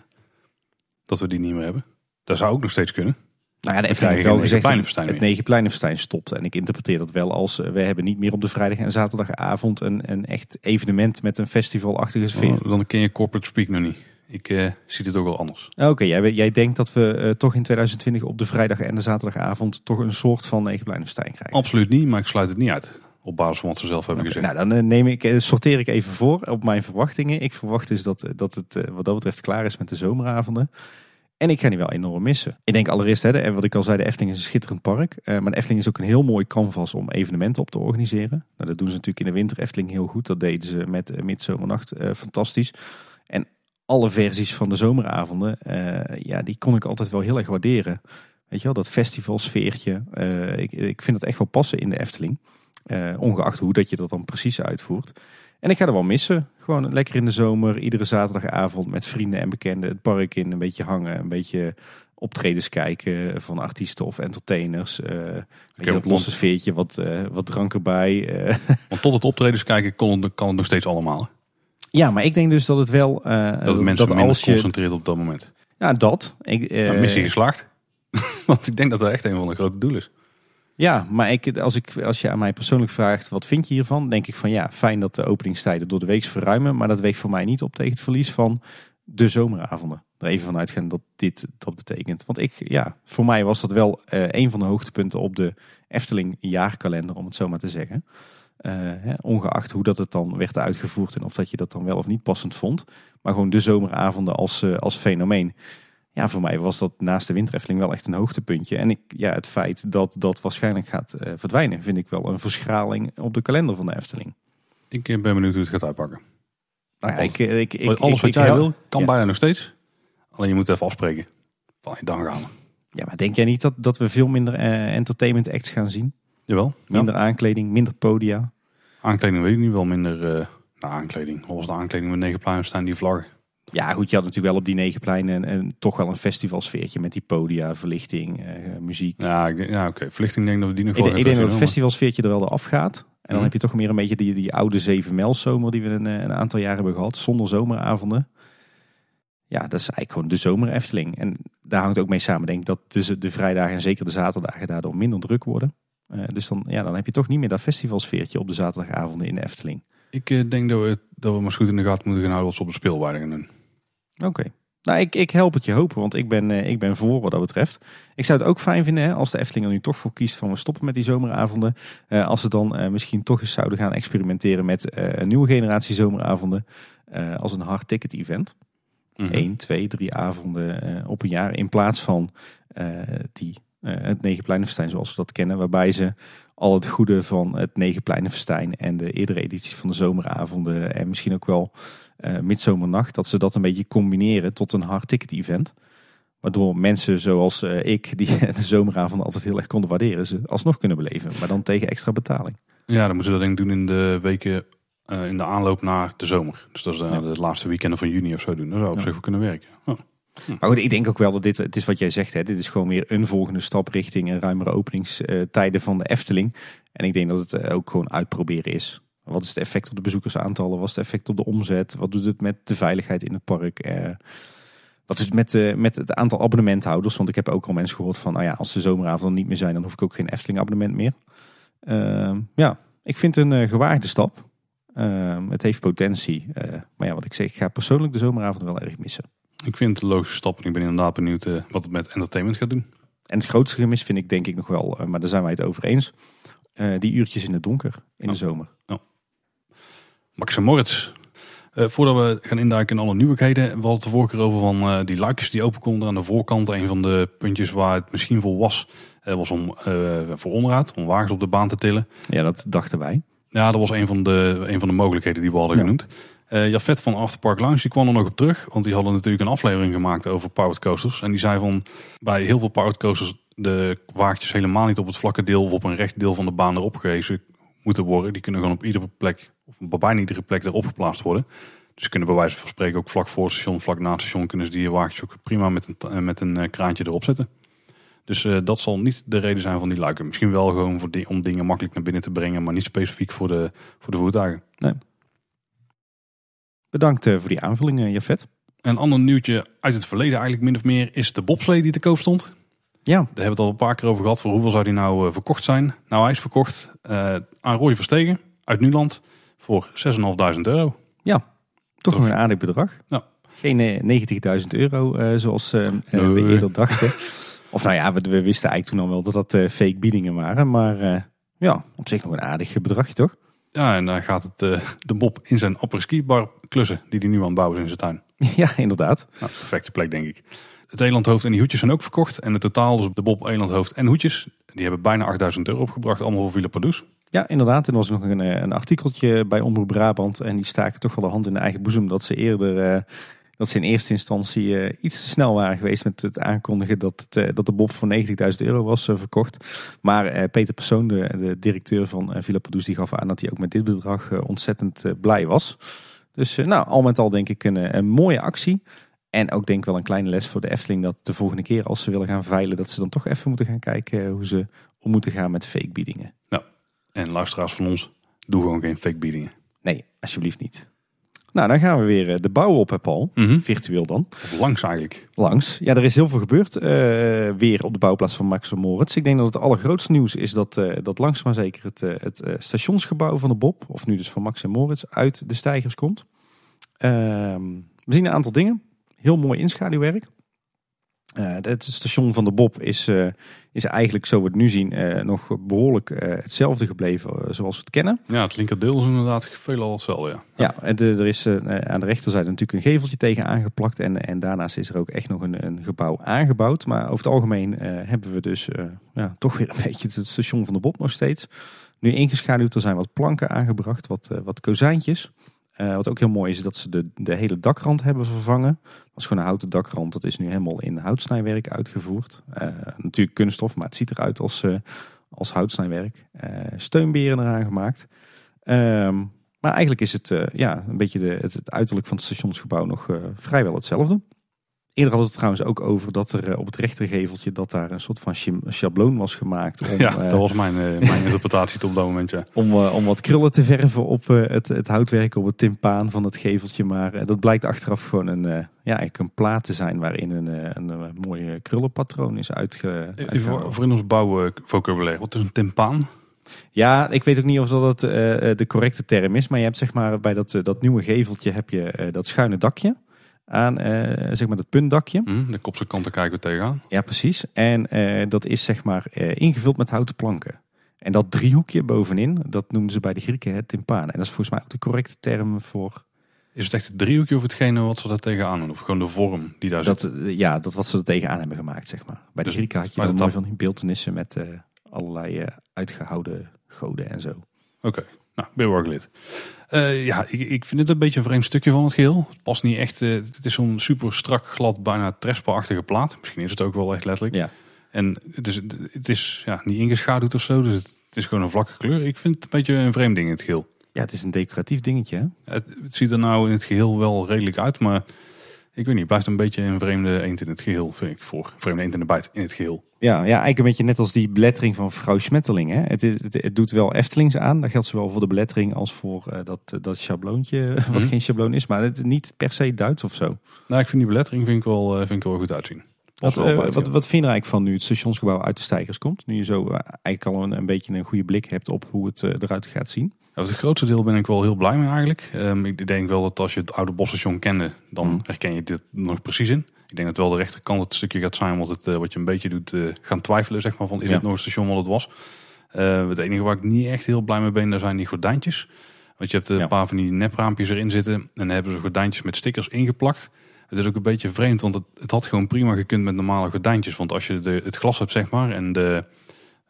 Dat we die niet meer hebben. Dat zou ook nog steeds kunnen. Nou ja, de Efteling heeft wel gezegd het meer. Negenpleinenfestijn stopt. En ik interpreteer dat wel als eh, we hebben niet meer op de vrijdag en zaterdagavond een, een echt evenement met een festivalachtige sfeer. Oh, dan ken je corporate speak nog niet. Ik eh, zie dit ook wel anders. Oké, jij, jij denkt dat we eh, toch in 2020 op de vrijdag en de zaterdagavond toch een soort van Negenpleinenfestijn krijgen. Absoluut niet, maar ik sluit het niet uit. Op basis van wat ze zelf hebben gezegd. nou, dan neem ik, sorteer ik even voor op mijn verwachtingen. Ik verwacht dus dat, dat het wat dat betreft klaar is met de zomeravonden. En ik ga die wel enorm missen. Ik denk allereerst, hè, wat ik al zei, de Efteling is een schitterend park. Eh, maar de Efteling is ook een heel mooi canvas om evenementen op te organiseren. Nou, dat doen ze natuurlijk in de winter Efteling heel goed. Dat deden ze met uh, Midzomernacht eh, fantastisch. En alle versies van de zomeravonden, eh, ja, die kon ik altijd wel heel erg waarderen. Weet je wel, dat festivalsfeertje. ik, ik vind dat echt wel passen in de Efteling. Ongeacht hoe dat je dat dan precies uitvoert. En ik ga er wel missen. Gewoon lekker in de zomer, iedere zaterdagavond met vrienden en bekenden het park in. Een beetje hangen, een beetje optredens kijken van artiesten of entertainers. Je, dat want- losse sfeertje, wat, eh, wat drank erbij. eh. *laughs* Want tot het optredens kijken kon, kan het nog steeds allemaal. ja, maar ik denk dus dat het wel... eh, Dat het mensen minder als je... concentreert op dat moment. Ja, dat. Ik, Ja, missie geslaagd. *laughs* Want ik denk dat dat echt een van de grote doelen is. Ja, maar ik, als, ik, als je aan mij persoonlijk vraagt wat vind je hiervan, denk ik van ja, fijn dat de openingstijden door de week verruimen, maar dat weegt voor mij niet op tegen het verlies van de zomeravonden. Er even vanuit gaan dat dit dat betekent. Want ik, ja, voor mij was dat wel eh, een van de hoogtepunten op de Efteling jaarkalender, om het zo maar te zeggen. Eh, hè, ongeacht hoe dat het dan werd uitgevoerd en of dat je dat dan wel of niet passend vond. Maar gewoon de zomeravonden als, eh, als fenomeen. Ja, voor mij was dat naast de Winter Efteling wel echt een hoogtepuntje. En ik, ja, het feit dat dat waarschijnlijk gaat eh, verdwijnen, vind ik wel een verschraling op de kalender van de Efteling. Ik eh, ben benieuwd hoe het gaat uitpakken. Nou ja, ik, ik, ik, Alles ik- wat jij wil, kan Ja. bijna nog steeds. Alleen je moet even afspreken. Van, dan gaan we. Ja, maar denk jij niet dat, dat we veel minder eh, entertainment acts gaan zien? Jawel. Ja. Minder aankleding, minder podia? Aankleding weet ik niet. Wel minder eh nou, aankleding. Was de aankleding met negen pluimen staan? Die vlag. Ja, goed, je had natuurlijk wel op die negenpleinen en, en toch wel een festivalsfeertje met die podia, verlichting, eh, muziek. Ja, ik denk- ja oké. Verlichting denk ik dat we die nog Ik, wel denk- ik denk dat het festivalsfeertje er wel af gaat. En dan Mhm. heb je toch meer een beetje die, die oude zevenmijlszomer die we een, eh, een aantal jaren hebben gehad. Zonder zomeravonden. Ja, dat is eigenlijk gewoon de zomer Efteling. En daar hangt ook mee samen, denk ik, dat tussen de vrijdagen en zeker de zaterdagen daardoor minder druk worden. Eh, dus dan, ja, dan heb je toch niet meer dat festivalsfeertje op de zaterdagavonden in de Efteling. Ik eh, denk dat we, dat we maar goed in de gaten moeten gaan houden wat ze op de speelwaarde gaan doen. Oké. Nou, ik, ik help het je hopen, want ik ben, eh, ik ben voor wat dat betreft. Ik zou het ook fijn vinden hè, als de Efteling er nu toch voor kiest van we stoppen met die zomeravonden. Eh, als ze dan eh, misschien toch eens zouden gaan experimenteren met eh, een nieuwe generatie zomeravonden. eh, als een hard ticket event. Mhm. Eén, twee, drie avonden eh, op een jaar. In plaats van eh, die, eh, het Negenpleinenfestijn zoals we dat kennen. Waarbij ze al het goede van het Negenpleinenfestijn en de eerdere editie van de zomeravonden. En misschien ook wel eh midzomernacht. Dat ze dat een beetje combineren tot een hard ticket event. Waardoor mensen zoals eh, ik, die *laughs* de zomeravonden altijd heel erg konden waarderen, ze alsnog kunnen beleven. Maar dan tegen extra betaling. Ja, dan moeten ze dat denk ik doen in de weken eh, in de aanloop naar de zomer. Dus dat is Ja. de laatste weekenden van juni of zo doen. Dat zou op Ja. zich wel kunnen werken. Oh. Maar goed, ik denk ook wel dat dit, het is wat jij zegt, hè, dit is gewoon weer een volgende stap richting een ruimere openingstijden van de Efteling. En ik denk dat het eh, ook gewoon uitproberen is. Wat is het effect op de bezoekersaantallen? Wat is het effect op de omzet? Wat doet het met de veiligheid in het park? Eh, wat is het met, met het aantal abonnementhouders? Want ik heb ook al mensen gehoord van, nou ja, als de zomeravonden niet meer zijn, dan hoef ik ook geen Efteling abonnement meer. Ehm, ja, ik vind het een eh, gewaagde stap. Ehm, het heeft potentie. Eh, maar ja, wat ik zeg, ik ga persoonlijk de zomeravond wel erg missen. Ik vind het een logische stap en ik ben inderdaad benieuwd eh, wat het met entertainment gaat doen. En het grootste gemis vind ik denk ik nog wel, maar daar zijn wij het over eens. die uurtjes in het donker in de zomer. Max en Moritz. voordat we gaan induiken in alle nieuwigheden, we hadden het de vorige keer over van die luikjes die open konden aan de voorkant. Een van de puntjes waar het misschien voor was, was om voor onderhoud, om wagens op de baan te tillen. Ja, dat dachten wij. Ja, dat was een van de, een van de mogelijkheden die we hadden genoemd. Uh, Jafet van Afterpark Lounge die kwam er nog op terug. Want die hadden natuurlijk een aflevering gemaakt over powered coasters. En die zei van bij heel veel powered coasters de wagentjes helemaal niet op het vlakke deel of op een recht deel van de baan erop gehezen moeten worden. Die kunnen gewoon op iedere plek, of bijna iedere plek erop geplaatst worden. Dus kunnen bij wijze van spreken ook vlak voor station, vlak na station kunnen ze die wagentjes ook prima met een, eh, met een eh, kraantje erop zetten. Dus dat zal niet de reden zijn van die luiken. Misschien wel gewoon voor om dingen makkelijk naar binnen te brengen, maar niet specifiek voor de, voor de voertuigen. Nee. Bedankt uh, voor die aanvulling, uh, Jafet. Een ander nieuwtje uit het verleden eigenlijk min of meer is de bobslee die te koop stond. Ja. Daar hebben we het al een paar keer over gehad. Voor hoeveel zou die nou verkocht zijn? Nou, hij is verkocht aan Roy Verstegen uit Nuland voor 6.500 euro. Ja, toch nog een aardig bedrag. Ja. Geen 90.000 euro zoals we eerder dachten. *laughs* Of nou ja, we, we, wisten eigenlijk toen al wel dat dat uh, fake biedingen waren. Maar uh, ja, op zich nog een aardig bedragje toch? Ja, en dan gaat het uh, de Bob in zijn apres bar klussen die hij nu aan het bouwen is in zijn tuin. *laughs* Ja, inderdaad. Nou, perfecte plek denk ik. Het elandhoofd en die hoedjes zijn ook verkocht. En het totaal, dus de Bob, elandhoofd en hoedjes, die hebben bijna 8000 euro opgebracht. Allemaal voor Villa Padus. Ja, inderdaad. En er was nog een, een artikeltje bij Omroep Brabant. En die staken toch wel de hand in de eigen boezem. Dat ze eerder dat ze in eerste instantie uh, iets te snel waren geweest met het aankondigen dat, het, uh, dat de Bob voor 90.000 euro was uh, verkocht. Maar Peter Persoon, de, de, directeur van Villa Padus, die gaf aan dat hij ook met dit bedrag ontzettend blij was. Dus nou, al met al denk ik een, een mooie actie. En ook denk ik wel een kleine les voor de Efteling dat de volgende keer als ze willen gaan veilen, dat ze dan toch even moeten gaan kijken hoe ze om moeten gaan met fake biedingen. Ja, en luisteraars van ons, doe gewoon geen fake biedingen. Nee, alsjeblieft niet. Nou, dan gaan we weer eh, de bouw op, Paul. Mhm. Virtueel dan. langs eigenlijk. Langs. Ja, er is heel veel gebeurd. Uh, weer op de bouwplaats van Max Moritz. Ik denk dat het allergrootste nieuws is dat, uh, dat langzaam maar zeker het, het stationsgebouw van de Bob, of nu dus van Max Moritz, uit de stijgers komt. Ehm, we zien een aantal dingen. Heel mooi inschaduwwerk. Uh, het station van de Bob is, uh, is eigenlijk, zo we het nu zien, uh, nog behoorlijk hetzelfde gebleven zoals we het kennen. Ja, het linkerdeel is inderdaad veelal hetzelfde. Ja, ja er is aan de rechterzijde natuurlijk een geveltje tegen aangeplakt. En, en daarnaast is er ook echt nog een, een gebouw aangebouwd. Maar over het algemeen hebben we dus ja, toch weer een *laughs* beetje het station van de Bob nog steeds. Nu ingeschaduwd, er zijn wat planken aangebracht, wat, wat kozijntjes. Uh, wat ook heel mooi is, dat ze de, de hele dakrand hebben vervangen. Dat was gewoon een houten dakrand. Dat is nu helemaal in houtsnijwerk uitgevoerd. Uh, natuurlijk kunststof, maar het ziet eruit als, uh, als houtsnijwerk. steunberen eraan gemaakt. Ehm, maar eigenlijk is het ja, een beetje de, het, uiterlijk van het stationsgebouw nog vrijwel hetzelfde. Eerder had het trouwens ook over dat er eh, op het rechtergeveltje dat daar een soort van schabloon was gemaakt. Om, ja, eh, dat was mijn, uh, mijn *laughs* interpretatie op dat moment. Ja. Om, om wat krullen te verven op het, het houtwerk, op het timpaan van het geveltje. Maar dat blijkt achteraf gewoon een, ja, eigenlijk een plaat te zijn waarin een, een, een mooie krullenpatroon is uitge. Voor, voor in ons bouwvocabulaire, wat is een timpaan? Ja, ik weet ook niet of dat de correcte term is. Maar je hebt zeg maar bij dat, dat nieuwe geveltje heb je dat schuine dakje aan uh, zeg maar het puntdakje. Mm, de kopse kanten kijken we tegenaan. Ja, precies. En uh, dat is zeg maar uh, ingevuld met houten planken. En dat driehoekje bovenin, dat noemden ze bij de Grieken het timpaan. En dat is volgens mij ook de correcte term voor... Is het echt het driehoekje of hetgene wat ze daar tegenaan doen? Of gewoon de vorm die daar dat, zit? Ja, dat wat ze er tegenaan hebben gemaakt, zeg maar. Bij dus, de Grieken had je dan mooi van die beeldenissen met allerlei uitgehouden goden en zo. Oké, okay. nou, ben je lid. Uh, ja, ik, ik vind het een beetje een vreemd stukje van het geheel. Het past niet echt. Uh, het is zo'n super strak, glad, bijna trespa-achtige plaat. Misschien is het ook wel echt letterlijk. Ja. En het is, het is ja, niet ingeschaduwd of zo. Dus het, het, is gewoon een vlakke kleur. Ik vind het een beetje een vreemd ding in het geheel. Ja, het is een decoratief dingetje. Hè? Het, het ziet er nou in het geheel wel redelijk uit. Maar ik weet niet, het blijft een beetje een vreemde eend in het geheel, vind ik. Voor vreemde eend in de bijt in het geheel. Ja, ja, eigenlijk een beetje net als die belettering van vrouw Smetteling. Hè? Het, is, het, doet wel Eftelings aan. Dat geldt zowel voor de belettering als voor uh, dat, dat schabloontje, *laughs* wat mhm. geen schabloon is. Maar het is niet per se Duits of zo. Nou, ik vind die belettering vind ik wel, uh, vind ik wel goed uitzien. Wat, uh, wat, wat, vind je er eigenlijk van nu het stationsgebouw uit de stijgers komt? Nu je zo eigenlijk al een, een, beetje een goede blik hebt op hoe het eruit gaat zien. Ja, het grootste deel ben ik wel heel blij mee eigenlijk. Um, ik denk wel dat als je het oude bosstation kende, dan mhm. herken je dit nog precies in. Ik denk dat wel de rechterkant het stukje gaat zijn wat, het, wat je een beetje doet gaan twijfelen. Zeg maar, van, is Ja. het nog een station wat het was? het enige waar ik niet echt heel blij mee ben, daar zijn die gordijntjes. Want je hebt een Ja. paar van die nepraampjes erin zitten. En dan hebben ze gordijntjes met stickers ingeplakt. Het is ook een beetje vreemd, want het, het had gewoon prima gekund met normale gordijntjes. Want als je de, het glas hebt, zeg maar, en de,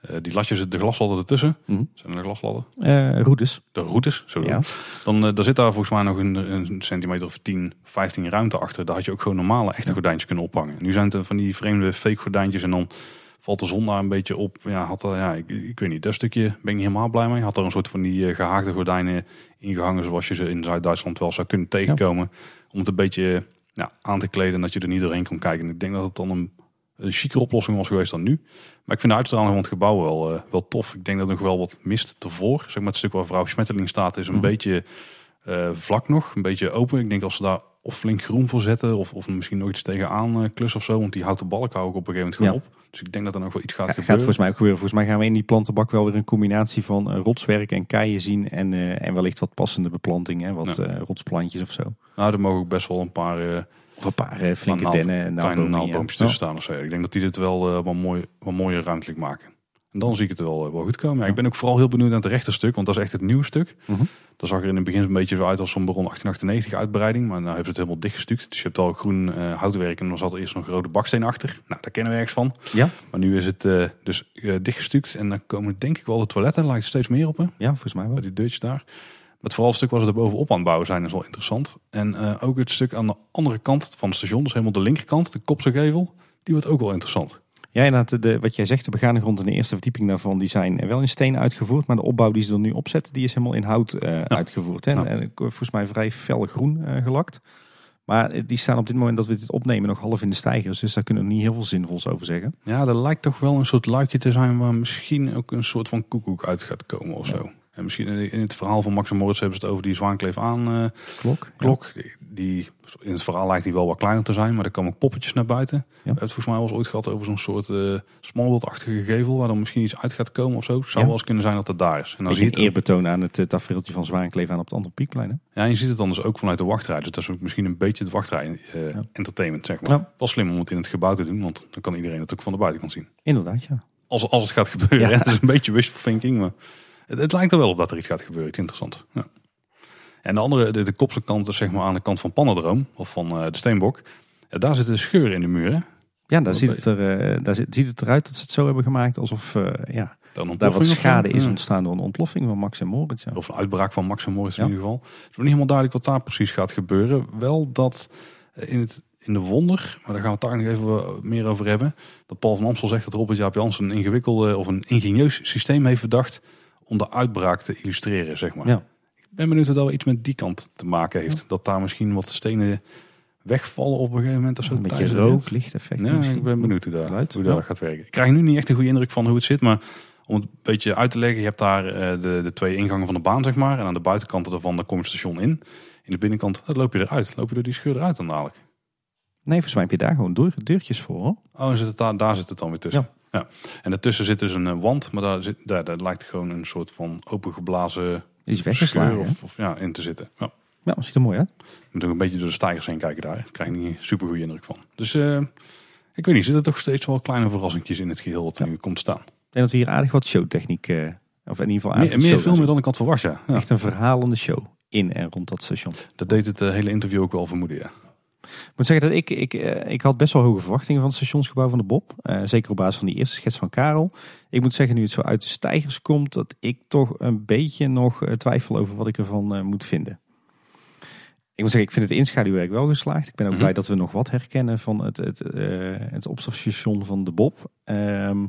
eh, die latjes, de glasladder ertussen. Mhm. Zijn er de glasladder? Eh routes. De routes, zo Ja. Dan eh, daar zit daar volgens mij nog een, een centimeter of 10, 15 ruimte achter. Daar had je ook gewoon normale echte gordijntjes kunnen ophangen. Nu zijn het van die vreemde fake gordijntjes en dan valt de zon daar een beetje op. Ja, had er, ja ik, ik weet niet, dat stukje ben ik niet helemaal blij mee. Had er een soort van die eh, gehaakte gordijnen ingehangen zoals je ze in Zuid-Duitsland wel zou kunnen tegenkomen. Om het een beetje ja, aan te kleden en dat je er niet doorheen kon kijken. En ik denk dat het dan een, een chiquere oplossing was geweest dan nu. Maar ik vind de uitstraling van het gebouw wel, eh, wel tof. Ik denk dat er nog wel wat mist ervoor. Zeg maar het stuk waar vrouw Schmetterling staat is een Mhm. beetje eh, vlak nog. Een beetje open. Ik denk als ze daar of flink groen voor zetten. Of, of misschien nog iets tegenaan eh klus of zo. Want die houten balk hou ik op een gegeven moment gewoon op. Dus ik denk dat er nog wel iets gaat Ja, gaat gebeuren. volgens mij ook gebeuren. Volgens mij gaan we in die plantenbak wel weer een combinatie van rotswerk en keien zien. En, en wellicht wat passende beplanting. Hè, wat Ja. rotsplantjes of zo. Nou, er mogen ook best wel een paar Of een paar eh, flinke dennen en kleine naaldboompjes tussen staan of zo. Ik denk dat die dit wel eh, wat, mooi, wat mooier ruimtelijk maken. En dan zie ik het wel, eh, wel goed komen. Ja, ik ben ook vooral heel benieuwd naar het rechterstuk, want dat is echt het nieuwe stuk. Mhm. Dat zag er in het begin een beetje zo uit als zo'n Baron 1898 uitbreiding. Maar nu hebben ze het helemaal dichtgestuukt. Dus je hebt al groen eh, houtwerk en dan zat er eerst nog rode baksteen achter. Nou, daar kennen we ergens van. Ja, Maar nu is het eh, dus dichtgestuukt. En dan komen denk ik wel de toiletten. Lijkt steeds meer op, hè? ja, volgens mij wel. Bij die deurtjes daar. Maar het vooral het stuk waar ze er bovenop aan het bouwen zijn is wel interessant. En eh, ook het stuk aan de andere kant van het station, dus helemaal de linkerkant, de kopse gevel, die wordt ook wel interessant. Ja, inderdaad, de, wat jij zegt, de begane grond en de eerste verdieping daarvan, die zijn wel in steen uitgevoerd. Maar de opbouw die ze er nu opzetten, die is helemaal in hout eh, uitgevoerd. Hè? En, eh, volgens mij vrij fel groen gelakt. Maar die staan op dit moment dat we dit opnemen nog half in de stijgers. Dus daar kunnen we niet heel veel zinvols over zeggen. Ja, er lijkt toch wel een soort luikje te zijn waar misschien ook een soort van koekoek uit gaat komen of Ja. zo. En misschien in het verhaal van Max en Moritz hebben ze het over die zwaankleef aan eh, Klok. klok. Die, die- in het verhaal lijkt die wel wat kleiner te zijn, maar er komen ook poppetjes naar buiten. We hebben het volgens mij wel eens ooit gehad over zo'n soort eh smallwood-achtige gevel waar dan misschien iets uit gaat komen of zo. Het zou Ja. wel eens kunnen zijn dat het daar is. En dan zie je een eerbetoon aan het uh, tafereeltje van Zwaankleef aan op het andere piekplein. Hè? Ja, en je ziet het dan dus ook vanuit de wachtrij. Dus dat is ook misschien een beetje het wachtrij Ja. entertainment, zeg maar. Ja. Wel slim om het in het gebouw te doen, want dan kan iedereen het ook van de buitenkant zien. Inderdaad, ja. Als, als het gaat gebeuren. Ja. Het is een beetje wishful thinking, maar het, het lijkt er wel op dat er iets gaat gebeuren. Interessant. Ja. En de andere, de, de kopse kant is zeg maar aan de kant van Pannendroom, of van eh, de Steenbok. Ja, daar zitten scheuren in de muur. Hè? Ja, daar, ziet het, er, eh, daar ziet het eruit dat ze het zo hebben gemaakt alsof eh, ja, Daar, wat schade is ontstaan door een ontploffing van Max en Moritz. Ja. Of een uitbraak van Max en Moritz Ja. in ieder geval. Het is nog niet helemaal duidelijk wat daar precies gaat gebeuren. Wel dat eh, in, het, in de wonder, maar daar gaan we het daar nog even meer over hebben. Dat Paul van Amstel zegt dat Robert Jaap Jansen een ingewikkelde of een ingenieus systeem heeft bedacht om de uitbraak te illustreren, zeg maar. Ja. Ik ben benieuwd of dat wel iets met die kant te maken heeft. Dat daar misschien wat stenen wegvallen op een gegeven moment of zo. Een beetje de rook, lichteffect. Ja, misschien. ik ben benieuwd hoe, daar, Geluid, hoe dat ja. gaat werken. Ik krijg nu niet echt een goede indruk van hoe het zit, maar om het een beetje uit te leggen, je hebt daar eh, de, de twee ingangen van de baan, zeg maar. En aan de buitenkanten daarvan daar kom je het station in. In de binnenkant dan loop je eruit. Loop je door die scheur eruit dan dadelijk. Nee, volgens mij heb je daar gewoon deur, deurtjes voor. Hoor. Oh, zit het daar, daar zit het dan weer tussen. Ja. En daartussen zit dus een eh, wand, maar daar, zit, daar, daar lijkt gewoon een soort van opengeblazen scheur hè? of, of ja, in te zitten. Ja. Ja, dat ziet er mooi uit. Je moet ook een beetje door de stijgers heen kijken daar. Daar krijg ik niet een super goede indruk van. Dus eh, ik weet niet, zitten toch steeds wel kleine verrassingjes in het geheel wat er nu komt staan. Ik denk dat we hier aardig wat showtechniek, eh, of in ieder geval aardig Meer, meer veel meer dan ik had verwacht, ja. ja. Echt een verhalende show in en rond dat station. Dat deed het hele interview ook wel vermoeden, ja. Ik moet zeggen dat ik, ik, eh, ik had best wel hoge verwachtingen van het stationsgebouw van de Bob. Eh, zeker op basis van die eerste schets van Karel. Ik moet zeggen, nu het zo uit de stijgers komt, dat ik toch een beetje nog eh, twijfel over wat ik ervan moet vinden. Ik moet zeggen, ik vind het inschaduwwerk wel geslaagd. Ik ben ook Mhm. blij dat we nog wat herkennen van het, het, het opstapstation van de Bob. Ehm,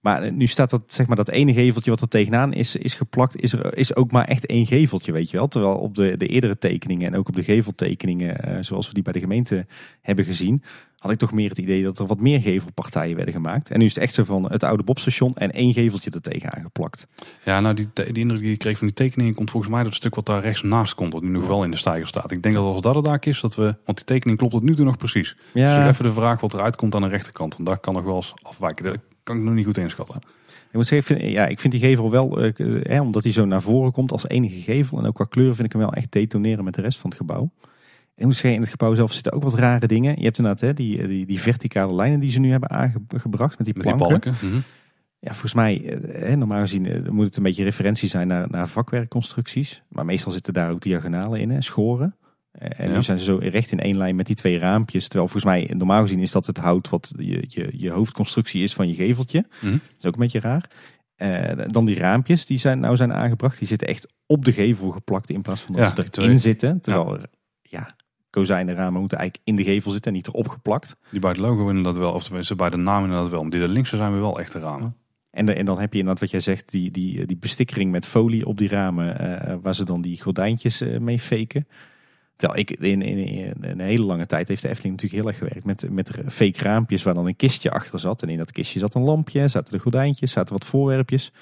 maar nu staat dat, zeg maar, dat ene geveltje wat er tegenaan is, is geplakt, is er is ook maar echt één geveltje, weet je wel. Terwijl op de, de eerdere tekeningen en ook op de geveltekeningen, eh, zoals we die bij de gemeente hebben gezien, had ik toch meer het idee dat er wat meer gevelpartijen werden gemaakt. En nu is het echt zo van het oude Bobstation en één geveltje er tegenaan geplakt. Ja, nou die, die indruk die ik kreeg van die tekeningen komt volgens mij het stuk wat daar rechts naast komt. Dat nu nog wel in de stijger staat. Ik denk dat als dat het daar is, dat we, want die tekening klopt tot nu toe nog precies. Dus Ja, even de vraag wat eruit komt aan de rechterkant. Want daar kan nog wel eens afwijken. Kan ik nog niet goed inschatten. ik moet zeggen, ja, ik vind die gevel wel, eh, eh, omdat hij zo naar voren komt als enige gevel en ook qua kleur vind ik hem wel echt detoneren met de rest van het gebouw. Ik moet zeggen, in het gebouw zelf zitten ook wat rare dingen. Je hebt inderdaad hè, die, die, die verticale lijnen die ze nu hebben aangebracht met die Met die planken. balken. Mhm. Ja, volgens mij, eh, normaal gezien eh, moet het een beetje referentie zijn naar, naar vakwerkconstructies. Maar meestal zitten daar ook diagonalen in, hè, schoren. Eh, En Ja. nu zijn ze zo recht in één lijn met die twee raampjes. Terwijl volgens mij, normaal gezien is dat het hout wat je, je, je hoofdconstructie is van je geveltje. Mhm. Dat is ook een beetje raar. Eh, dan die raampjes die zijn, nou zijn aangebracht. Die zitten echt op de gevel geplakt in plaats van dat Ja, ze erin zitten. Terwijl er, ja, kozijnen ramen moeten eigenlijk in de gevel zitten en niet erop geplakt. Die bij het logo inderdaad wel, of tenminste bij de naam inderdaad wel. Maar die de linkse zijn weer wel echte ramen. En, de- en dan heb je inderdaad wat jij zegt, die, die, die bestikkering met folie op die ramen, eh, waar ze dan die gordijntjes mee faken. Terwijl ik in, in, in een hele lange tijd heeft de Efteling natuurlijk heel erg gewerkt met, met fake raampjes waar dan een kistje achter zat. En in dat kistje zat een lampje, zaten de gordijntjes, zaten wat voorwerpjes.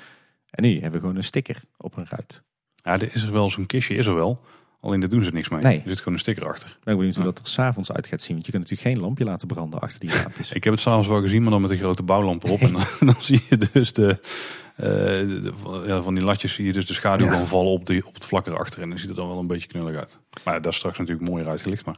En nu hebben we gewoon een sticker op een ruit. Ja, er is er wel zo'n kistje, is er wel. Alleen daar doen ze niks mee. Nee. Er zit gewoon een sticker achter. Ik ben benieuwd hoe Ja. dat er s'avonds uit gaat zien. Want je kunt natuurlijk geen lampje laten branden achter die raampjes. *laughs* Ik heb het s'avonds wel gezien, maar dan met een grote bouwlamp erop. en dan, *laughs* dan zie je dus de- ja, van die latjes zie je dus de schaduw gewoon vallen op, die, op het vlak erachter. En dan ziet het dan wel een beetje knullig uit. Maar dat is straks natuurlijk mooier uitgelicht. Maar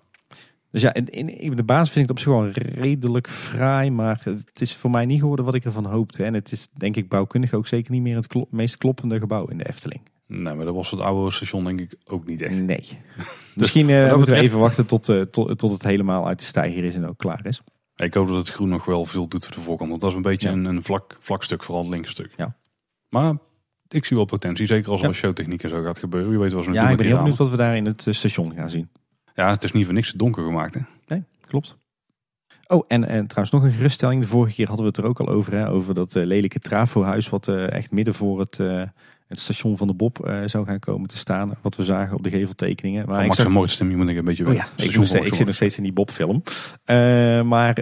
Dus ja, in, de basis vind ik het op zich wel redelijk fraai. Maar het is voor mij niet geworden wat ik ervan hoopte. En het is denk ik bouwkundig ook zeker niet meer het meest kloppende gebouw in de Efteling. nee, maar dat was het oude station denk ik ook niet echt. Nee. *laughs* Misschien eh, wat dat moeten we even wachten tot, eh, tot, tot het helemaal uit de stijger is en ook klaar is. Ik hoop dat het groen nog wel veel doet voor de voorkant. Want dat is een beetje Ja. een, een vlak, vlak stuk, vooral het linker stuk. Ja. Maar ik zie wel potentie. Zeker als er Ja. showtechniek en zo gaat gebeuren. Wie weet wat ze Ja, ik ben heel benieuwd wat we daar in het eh, station gaan zien. Ja, het is niet voor niks donker gemaakt. Hè? Nee, klopt. Oh, en, en trouwens nog een geruststelling. De vorige keer hadden we het er ook al over. Hè, over dat eh, lelijke trafohuis wat eh, echt midden voor het, eh, het station van de Bob zou gaan komen te staan. Wat we zagen op de geveltekeningen. Maar Van Max zag- en Moritz stem, je moet ik een beetje Oh ja, ik, station nog steeds- ik volgen. zit nog steeds in die Bob-film. Maar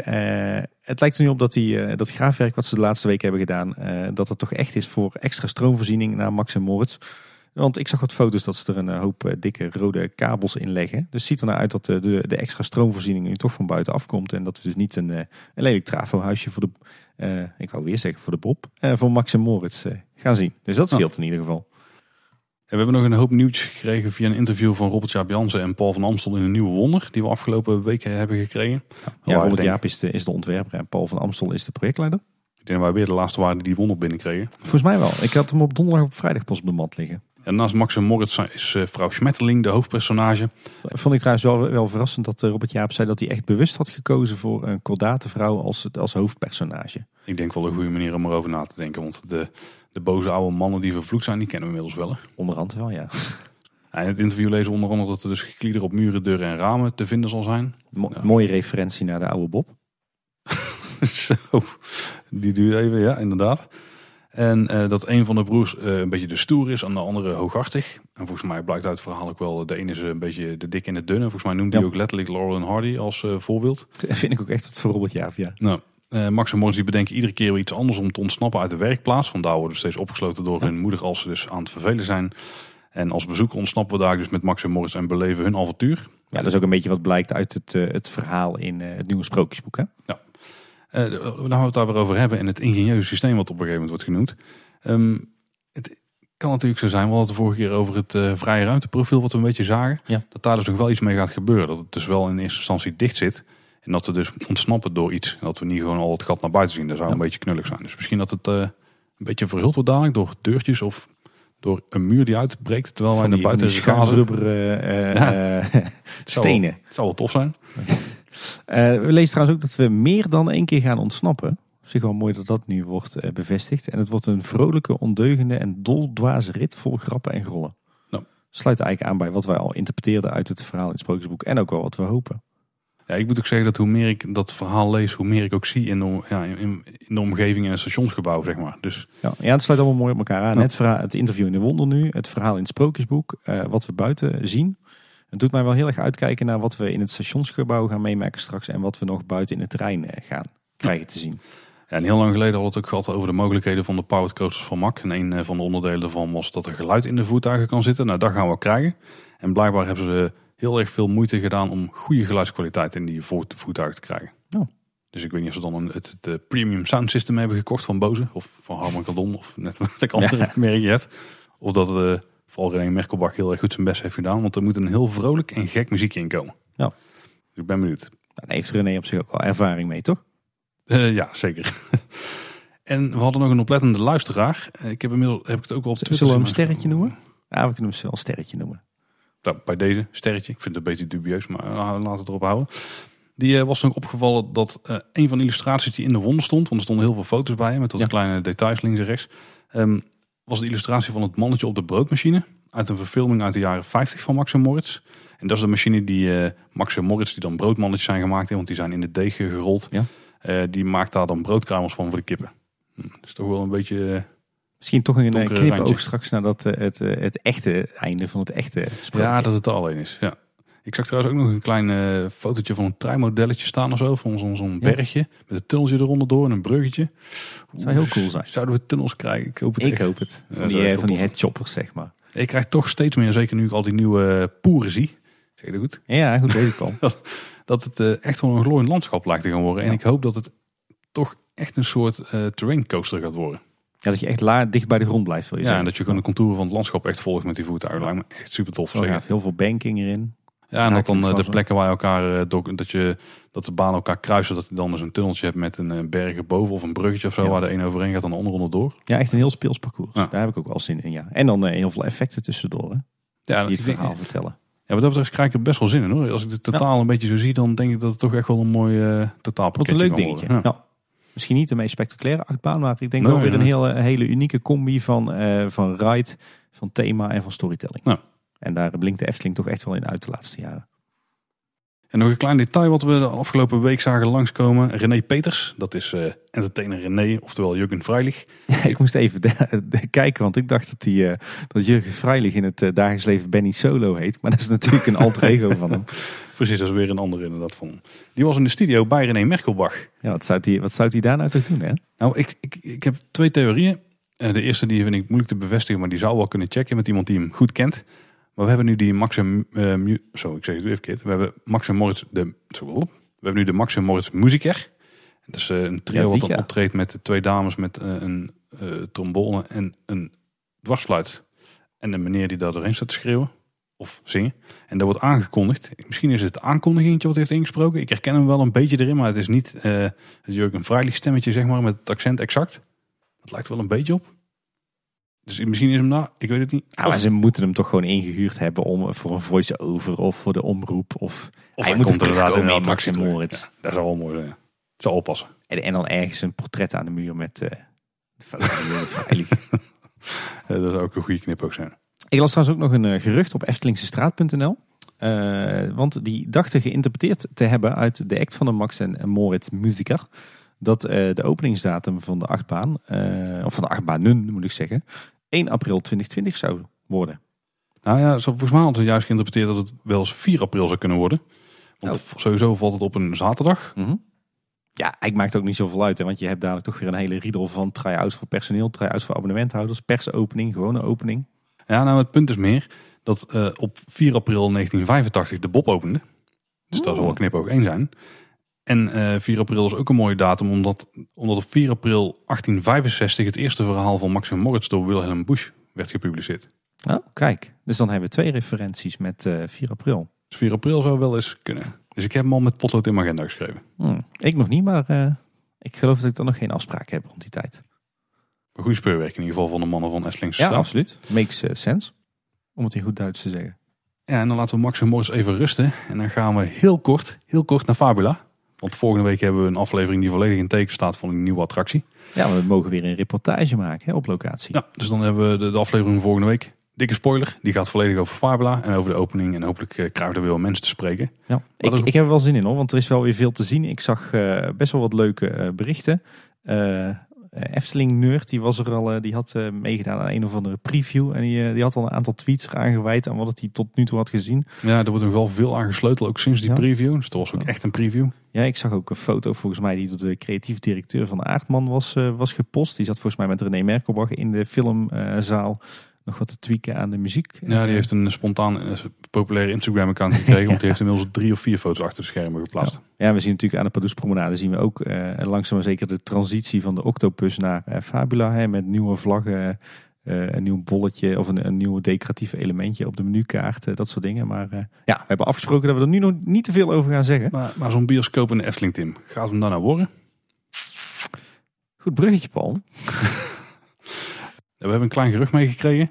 het lijkt er nu op dat die, dat graafwerk wat ze de laatste week hebben gedaan, dat het toch echt is voor extra stroomvoorziening naar Max en Moritz. Want ik zag wat foto's dat ze er een eh, hoop eh, dikke rode kabels in leggen. Dus het ziet er nou uit dat de, de, de extra stroomvoorziening nu toch van buiten afkomt. En dat we dus niet een, eh, een lelijk trafohuisje voor de, eh, ik wou weer zeggen voor de Bob, eh, voor Max en Moritz eh, gaan zien. Dus dat scheelt in ieder geval. En we hebben nog een hoop nieuwtjes gekregen via een interview van Robert Jaap Jansen en Paul van Amstel in een nieuwe wonder. Die we afgelopen weken hebben gekregen. Ja, Waar Robert denk- Jaap is de, is de ontwerper en Paul van Amstel is de projectleider. Ik denk dat wij weer de laatste waren die die wonder binnenkregen. Volgens mij wel. Ik had hem op donderdag of op vrijdag pas op de mat liggen. En naast Max en Moritz is eh, vrouw Schmetterling de hoofdpersonage. Vond ik trouwens wel, wel verrassend dat eh, Robert Jaap zei dat hij echt bewust had gekozen voor een kordate vrouw als, als hoofdpersonage. Ik denk wel een goede manier om erover na te denken. Want de, de boze oude mannen die vervloekt zijn, die kennen we inmiddels wel. hè. Onderhand wel, ja. In het interview lezen we onder andere dat er dus geklieder op muren, deuren en ramen te vinden zal zijn. Mo- Ja. Mooie referentie naar de oude Bob. *laughs* Zo, die duurt even, ja, inderdaad. En eh, dat een van de broers eh, een beetje de stoer is en de andere hooghartig. En volgens mij blijkt uit het verhaal ook wel, de ene is een beetje de dik en de dunne. Volgens mij noemde hij Ja. ook letterlijk Laurel en Hardy als eh, voorbeeld. *laughs* Dat vind ik ook echt wat voor Robert Jaap, ja. Nou, eh, Max en die bedenken iedere keer weer iets anders om te ontsnappen uit de werkplaats. Vandaar worden ze steeds opgesloten door Ja. hun moeder als ze dus aan het vervelen zijn. En als bezoeker ontsnappen we daar dus met Max en Moritz en beleven hun avontuur. Ja, dat is ook een beetje wat blijkt uit het, eh, het verhaal in eh, het nieuwe sprookjesboek. Hè? Eh, nou we het daar weer over hebben en het ingenieuze systeem wat op een gegeven moment wordt genoemd. Ehm, het kan natuurlijk zo zijn, we hadden het de vorige keer over het eh, vrije ruimteprofiel wat we een beetje zagen. Ja. Dat daar dus nog wel iets mee gaat gebeuren. Dat het dus wel in eerste instantie dicht zit. En dat we dus ontsnappen door iets. En dat we niet gewoon al het gat naar buiten zien. Dat zou Ja. een beetje knullig zijn. Dus misschien dat het eh, een beetje verhuld wordt dadelijk door deurtjes of door een muur die uitbreekt. Terwijl wij naar buiten schuimrubberen eh, Ja. *laughs* stenen. Het zou wel tof zijn. We lezen trouwens ook dat we meer dan één keer gaan ontsnappen. Op zich wel mooi dat dat nu wordt eh, bevestigd. En het wordt een vrolijke, ondeugende en doldwaze rit vol grappen en grollen. Nou. Sluit eigenlijk aan bij wat wij al interpreteerden uit het verhaal in het sprookjesboek. En ook wel wat we hopen. Ja, ik moet ook zeggen dat hoe meer ik dat verhaal lees, hoe meer ik ook zie in de, ja, in, in de omgeving in een stationsgebouw, zeg maar. Dus Ja, ja, het sluit allemaal mooi op elkaar aan. Ja. Het, verhaal, het interview in de Wonder nu, het verhaal in het sprookjesboek, eh, wat we buiten zien. Het doet mij wel heel erg uitkijken naar wat we in het stationsgebouw gaan meemaken straks. En wat we nog buiten in het terrein eh, gaan krijgen te zien. Ja, en heel lang geleden hadden we het ook gehad over de mogelijkheden van de powered coasters van MAC. En een eh, van de onderdelen daarvan was dat er geluid in de voertuigen kan zitten. Nou, dat gaan we krijgen. En blijkbaar hebben ze heel erg veel moeite gedaan om goede geluidskwaliteit in die voert- voertuigen te krijgen. Oh. Dus ik weet niet of ze dan een, het, het, eh, premium sound system hebben gekocht van Bose of van Harman Kardon of net welk andere Ja. *laughs* merk je hebt. Of dat vooral René Merkelbach heel erg goed zijn best heeft gedaan. Want er moet een heel vrolijk en gek muziekje in komen. Ja. Dus ik ben benieuwd. Daar heeft René op zich ook wel ervaring mee, toch? Eh, ja, zeker. *laughs* en we hadden nog een oplettende luisteraar. Eh, Ik heb inmiddels heb ik het ook wel op Twitter Zullen we hem sterretje noemen? Ja, we kunnen hem wel sterretje noemen. Nou, bij deze sterretje. Ik vind het een beetje dubieus, maar uh, laten we het erop houden. Die eh, was nog opgevallen dat eh, een van de illustraties die in de wond stond, want er stonden heel veel foto's bij met wat Ja. kleine details links en rechts, ehm, was de illustratie van het mannetje op de broodmachine uit een verfilming uit de jaren 50 van Max en Moritz. En dat is de machine die eh, Max en Moritz, die dan broodmannetjes zijn gemaakt, want die zijn in de deeg gerold. Ja. Eh, die maakt daar dan broodkruimels van voor de kippen. Hm, dat is toch wel een beetje... eh, Misschien toch een knipoog randje. straks naar dat, eh, het, het echte einde van het echte sprookje. Ja, dat het er alleen is. Ja. Ik zag trouwens ook nog een klein eh, fotootje van een treimodelletje staan of zo. Van zo'n Ja. bergje. Met een tunneltje eronder door en een bruggetje. Zou heel cool zijn. Zouden we tunnels krijgen? Ik hoop het Ik echt. hoop het. Ja, Van die, eh, van die headchoppers, zeg maar. Ik krijg toch steeds meer, zeker nu ik al die nieuwe poeren zie. Zeg je dat goed? Ja, goed deze kwam. *laughs* Dat het eh, echt wel een glooiend landschap lijkt te gaan worden. En Ja. ik hoop dat het toch echt een soort eh terrain coaster gaat worden. Ja, dat je echt la, dicht bij de grond blijft, wil je Ja, en zeggen. dat je gewoon de contouren van het landschap echt volgt met die voertuigen. Lijkt me echt super tof. Zo zeg. gaaf. Heel veel banking erin. Ja, en dat dan eh, de plekken waar je elkaar, eh, dat, je, dat de banen elkaar kruisen, dat je dan dus een tunneltje hebt met een eh, berg erboven of een bruggetje of zo, Ja. waar de een overheen gaat en de ander onderdoor. Ja, echt een heel speels parcours. Ja. Daar heb ik ook wel zin in, ja. En dan heel veel effecten tussendoor, hè, Ja, die het denk- verhaal vertellen. ja, wat dat betreft krijg ik er best wel zin in hoor. Als ik het totaal een beetje zo zie, dan denk ik dat het toch echt wel een mooi eh Wat totaalpakketje een leuk dingetje. Ja. Ja. Misschien niet de meest spectaculaire achtbaan, maar ik denk Nee, wel weer een hele, hele unieke combi van, van ride, van thema en van storytelling. Ja. En daar blinkt de Efteling toch echt wel in uit de laatste jaren. En nog een klein detail wat we de afgelopen week zagen langskomen. René Peters, dat is eh, entertainer René, oftewel Jurgen Freilich. *laughs* ik moest even de- kijken, want ik dacht dat, die, eh, dat Jurgen Freilich in het eh, dagelijks leven Benny Solo heet. Maar dat is natuurlijk een alter ego van hem. *laughs* Precies, dat is weer een andere inderdaad van hem. Die was in de studio bij René Merkelbach. Ja, wat zou die, wat zou die daar nou toch doen, hè? Nou, ik, ik, ik heb twee theorieën. Eh, de eerste die vind ik moeilijk te bevestigen, maar die zou wel kunnen checken met iemand die hem goed kent. Maar we hebben nu die Max en, eh, zo, ik zeg het weer verkeerd. We hebben Max en Moritz, de, zo, we hebben nu de Max en Moritz Musiker. Dat is eh, een trio Ja, wat dan optreedt met de twee dames met eh, een trombone en een dwarsfluit. En een meneer die daar doorheen staat te schreeuwen of zingen. En dat wordt aangekondigd. Misschien is het het aankondigingetje wat heeft ingesproken. Ik herken hem wel een beetje erin, maar het is niet het Jurgen Freilich stemmetje zeg maar met het accent exact. Dat lijkt wel een beetje op. Dus misschien is hem daar, ik weet het niet. Nou, maar ze moeten hem toch gewoon ingehuurd hebben om voor een voice-over of voor de omroep. Of, Of hij moet er inderdaad terugkomen in Max en. Moritz. Ja, dat zou wel mooi zijn. ja. Het zal oppassen. En, en dan ergens een portret aan de muur met eh de *laughs* dat zou ook een goede knip ook zijn. Ik las trouwens ook nog een eh, gerucht op eftelingsestraat.nl. Eh, want die dachten geïnterpreteerd te hebben uit de act van de Max en Moritz Musiker. Dat de openingsdatum van de achtbaan, of van de achtbanen moet ik zeggen, 1 april 2020 zou worden. Nou ja, zo, volgens mij hadden we juist geïnterpreteerd dat het wel eens 4 april zou kunnen worden. Want Oh. sowieso valt het op een zaterdag. Ja, ik maakt het ook niet zoveel uit. Hè, want je hebt dadelijk toch weer een hele riedel van try-outs voor personeel, try-outs voor abonnementhouders, persopening, gewone opening. Ja, nou het punt is meer dat eh, op 4 april 1985 de Bob opende. Dus dat zal wel knip ook één zijn. En eh 4 april is ook een mooie datum, omdat, omdat op 4 april 1865 het eerste verhaal van Max en Moritz door Wilhelm Busch werd gepubliceerd. Oh, kijk. Dus dan hebben we twee referenties met eh 4 april. Dus 4 april zou wel eens kunnen. Dus ik heb hem al met potlood in mijn agenda geschreven. Hm, ik nog niet, maar eh, ik geloof dat ik dan nog geen afspraak heb rond die tijd. Een goede speurwerk in ieder geval van de mannen van Estlingse Ja, absoluut. Makes sense. Om het in goed Duits te zeggen. Ja, en dan laten we Max en Moritz even rusten. En dan gaan we heel kort, heel kort naar Fabula. Want volgende week hebben we een aflevering die volledig in teken staat van een nieuwe attractie. Ja, we mogen weer een reportage maken hè, op locatie. Ja, dus dan hebben we de, de aflevering volgende week. Dikke spoiler, die gaat volledig over Fabula en over de opening. En hopelijk eh, krijgen we er weer mensen te spreken. Ja. Ik, ik heb er wel zin in hoor, want er is wel weer veel te zien. Ik zag eh, best wel wat leuke eh, berichten. Eh Efteling Nerd, die was er al, eh, die had eh, meegedaan aan een of andere preview. En die, die had al een aantal tweets eraan gewijd aan wat hij tot nu toe had gezien. Ja, er wordt nog wel veel aangesleuteld, ook sinds die Ja. preview. Dus dat was ook echt een preview. Ja, ik zag ook een foto volgens mij die door de creatief directeur van Aardman was, was gepost. Die zat volgens mij met René Merkelbach in de filmzaal nog wat te tweaken aan de muziek. Ja, die heeft een spontaan eh, populaire Instagram-account gekregen. *laughs* Want die heeft inmiddels drie of vier foto's achter de schermen geplaatst. Ja, we zien natuurlijk aan de Padus Promenade zien we ook eh, langzaam maar zeker de transitie van de Octopus naar eh, Fabula. Hè, met nieuwe vlaggen, eh, een nieuw bolletje of een, een nieuw decoratief elementje op de menukaart. eh, dat soort dingen. Maar eh, ja, we hebben afgesproken dat we er nu nog niet te veel over gaan zeggen. Maar, maar zo'n bioscoop in de Efteling, Tim, gaat hem daarna worden? Goed bruggetje, Paul. *laughs* We hebben een klein gerucht meegekregen.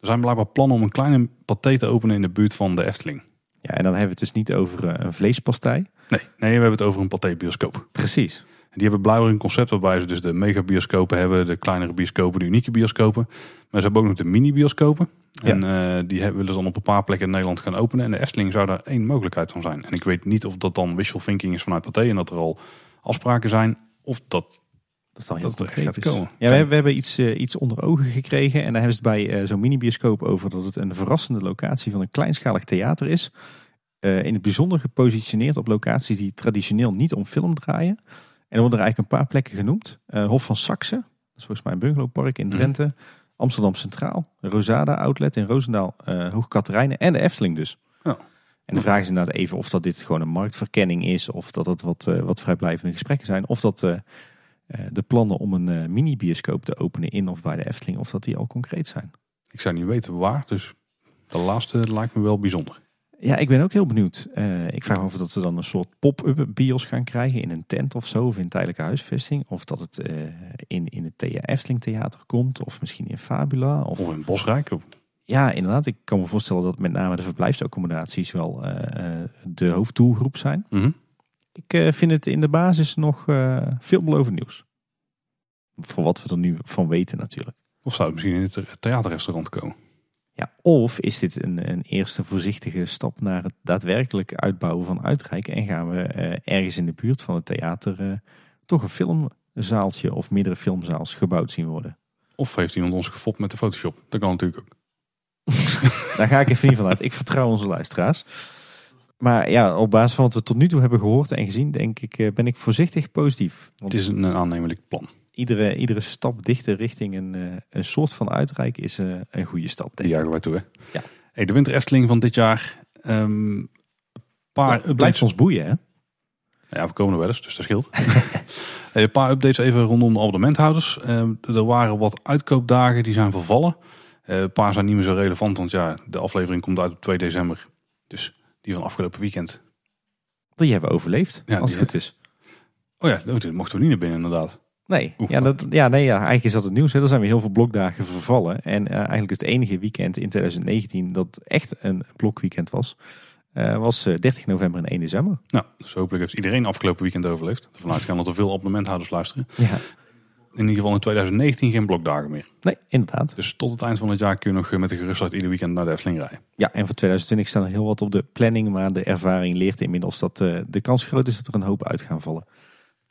Er zijn blijkbaar plannen om een kleine paté te openen in de buurt van de Efteling. Ja, en dan hebben we het dus niet over eh, een vleespastei. Nee, nee, we hebben het over een paté-bioscoop. Precies. Die hebben blijkbaar een concept waarbij ze dus de megabioscopen hebben, de kleinere bioscopen, de unieke bioscopen. Maar ze hebben ook nog de mini-bioscopen. Ja. En eh, die willen ze dan op een paar plekken in Nederland gaan openen. En de Efteling zou daar één mogelijkheid van zijn. En ik weet niet of dat dan wishful thinking is vanuit Pathé en dat er al afspraken zijn. Of dat, Dat is dan heel dat er gaat komen. Ja, we, hebben- we hebben iets, eh, iets onder ogen gekregen. En daar hebben ze het bij eh, zo'n mini-bioscoop over dat het een verrassende locatie van een kleinschalig theater is. Eh, in het bijzonder gepositioneerd op locaties die traditioneel niet om film draaien. En er worden er eigenlijk een paar plekken genoemd. Hof van Saxe, dat is volgens mij een bungalowpark in Mhm. Drenthe. Amsterdam Centraal, Rosada Outlet in Roosendaal, Hoog Katerijnen en de Efteling dus. Ja. En de vraag is inderdaad even of dat dit gewoon een marktverkenning is. Of dat het wat, wat vrijblijvende gesprekken zijn. Of dat de plannen om een eh, mini-bioscoop te openen in of bij de Efteling, of dat die al concreet zijn. ik zou niet weten waar. Dus de laatste lijkt me wel bijzonder. Ja, ik ben ook heel benieuwd. Eh, ik vraag me af dat we dan een soort pop-up bios gaan krijgen in een tent of zo, of in tijdelijke huisvesting. Of dat het eh, in, in het Thea Efteling Theater komt, of misschien in Fabula. Of, Of in Bosrijk. Of, ja, inderdaad. Ik kan me voorstellen dat met name de verblijfsaccommodaties wel eh, eh, de hoofddoelgroep zijn. Mhm. Ik eh, vind het in de basis nog eh veelbelovend nieuws. Voor wat we er nu van weten natuurlijk. of zou het misschien in het the- theaterrestaurant komen. Ja, of is dit een, een eerste voorzichtige stap naar het daadwerkelijk uitbouwen van uitreiken en gaan we eh, ergens in de buurt van het theater eh, toch een filmzaaltje of meerdere filmzaals gebouwd zien worden? Of heeft iemand ons gefopt met de Photoshop. Dat kan natuurlijk ook. *laughs* Daar ga ik even niet van uit. Ik vertrouw onze luisteraars. Maar ja, op basis van wat we tot nu toe hebben gehoord en gezien, denk ik, eh, ben ik voorzichtig positief. Want Het is een aannemelijk plan. iedere, iedere stap dichter richting een, eh, een soort van uitreiken is eh, een goede stap, Die denk wij toe. Hè? Ja. Hey, de winter Efteling van dit jaar. ehm, een paar blijft ons boeien, hè? Ja, we komen er wel eens, dus dat scheelt. *laughs* Hey, een paar updates even rondom de abonnementhouders. Ehm, er waren wat uitkoopdagen die zijn vervallen. Een paar zijn niet meer zo relevant, want ja, de aflevering komt uit op 2 december. Dus die van afgelopen weekend. Die hebben overleefd, Ja, als het goed is. Oh ja, dat mochten we niet naar binnen inderdaad. Nee, ja, dat, ja, nee ja, eigenlijk is dat het nieuws. Hè. Er zijn weer heel veel blokdagen vervallen. En eh, eigenlijk is het enige weekend in 2019 dat echt een blokweekend was, eh, was eh, 30 november en 1 december. Nou, dus hopelijk heeft iedereen afgelopen weekend overleefd. Ervan uitgaan dat er veel abonnementhouders luisteren. Ja. In ieder geval in 2019 geen blokdagen meer. Nee, inderdaad. Dus tot het eind van het jaar kun je nog eh, met de gerustheid ieder weekend naar de Efteling rijden. Ja, en voor 2020 staan er heel wat op de planning, maar de ervaring leert inmiddels dat eh, de kans groot is dat er een hoop uit gaan vallen.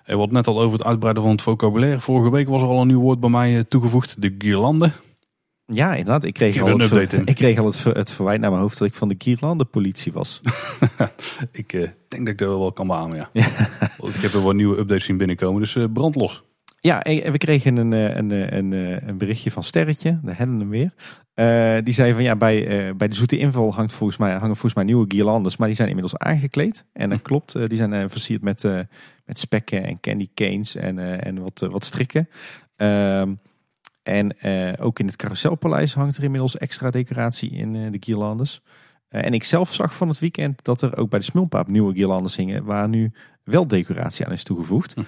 We hadden net al over het uitbreiden van het vocabulaire. Vorige week was er al een nieuw woord bij mij eh, toegevoegd. De guirlande. Ja, inderdaad. Ik kreeg, al het, ver- ik kreeg al het, ver- het verwijt naar mijn hoofd dat ik van de Kierlanden politie was. *laughs* Ik denk dat ik dat wel kan beamen, ja. Want ik heb er wat nieuwe updates zien binnenkomen, dus eh brandlos. Ja, en we kregen een, eh, een, eh, een, eh, een berichtje van Sterretje, de hem weer. Die zei van ja, bij, bij de zoete inval hangt volgens mij, hangen volgens mij nieuwe guirlandes, maar die zijn inmiddels aangekleed. En dat klopt, eh, die zijn versierd met, met spekken en candy canes en, en wat, wat strikken. Ehm, en ook in het Carouselpaleis hangt er inmiddels extra decoratie in de guirlandes. En ik zelf zag van het weekend dat er ook bij de Smulpaap nieuwe guirlandes hingen, waar nu wel decoratie aan is toegevoegd. Hm.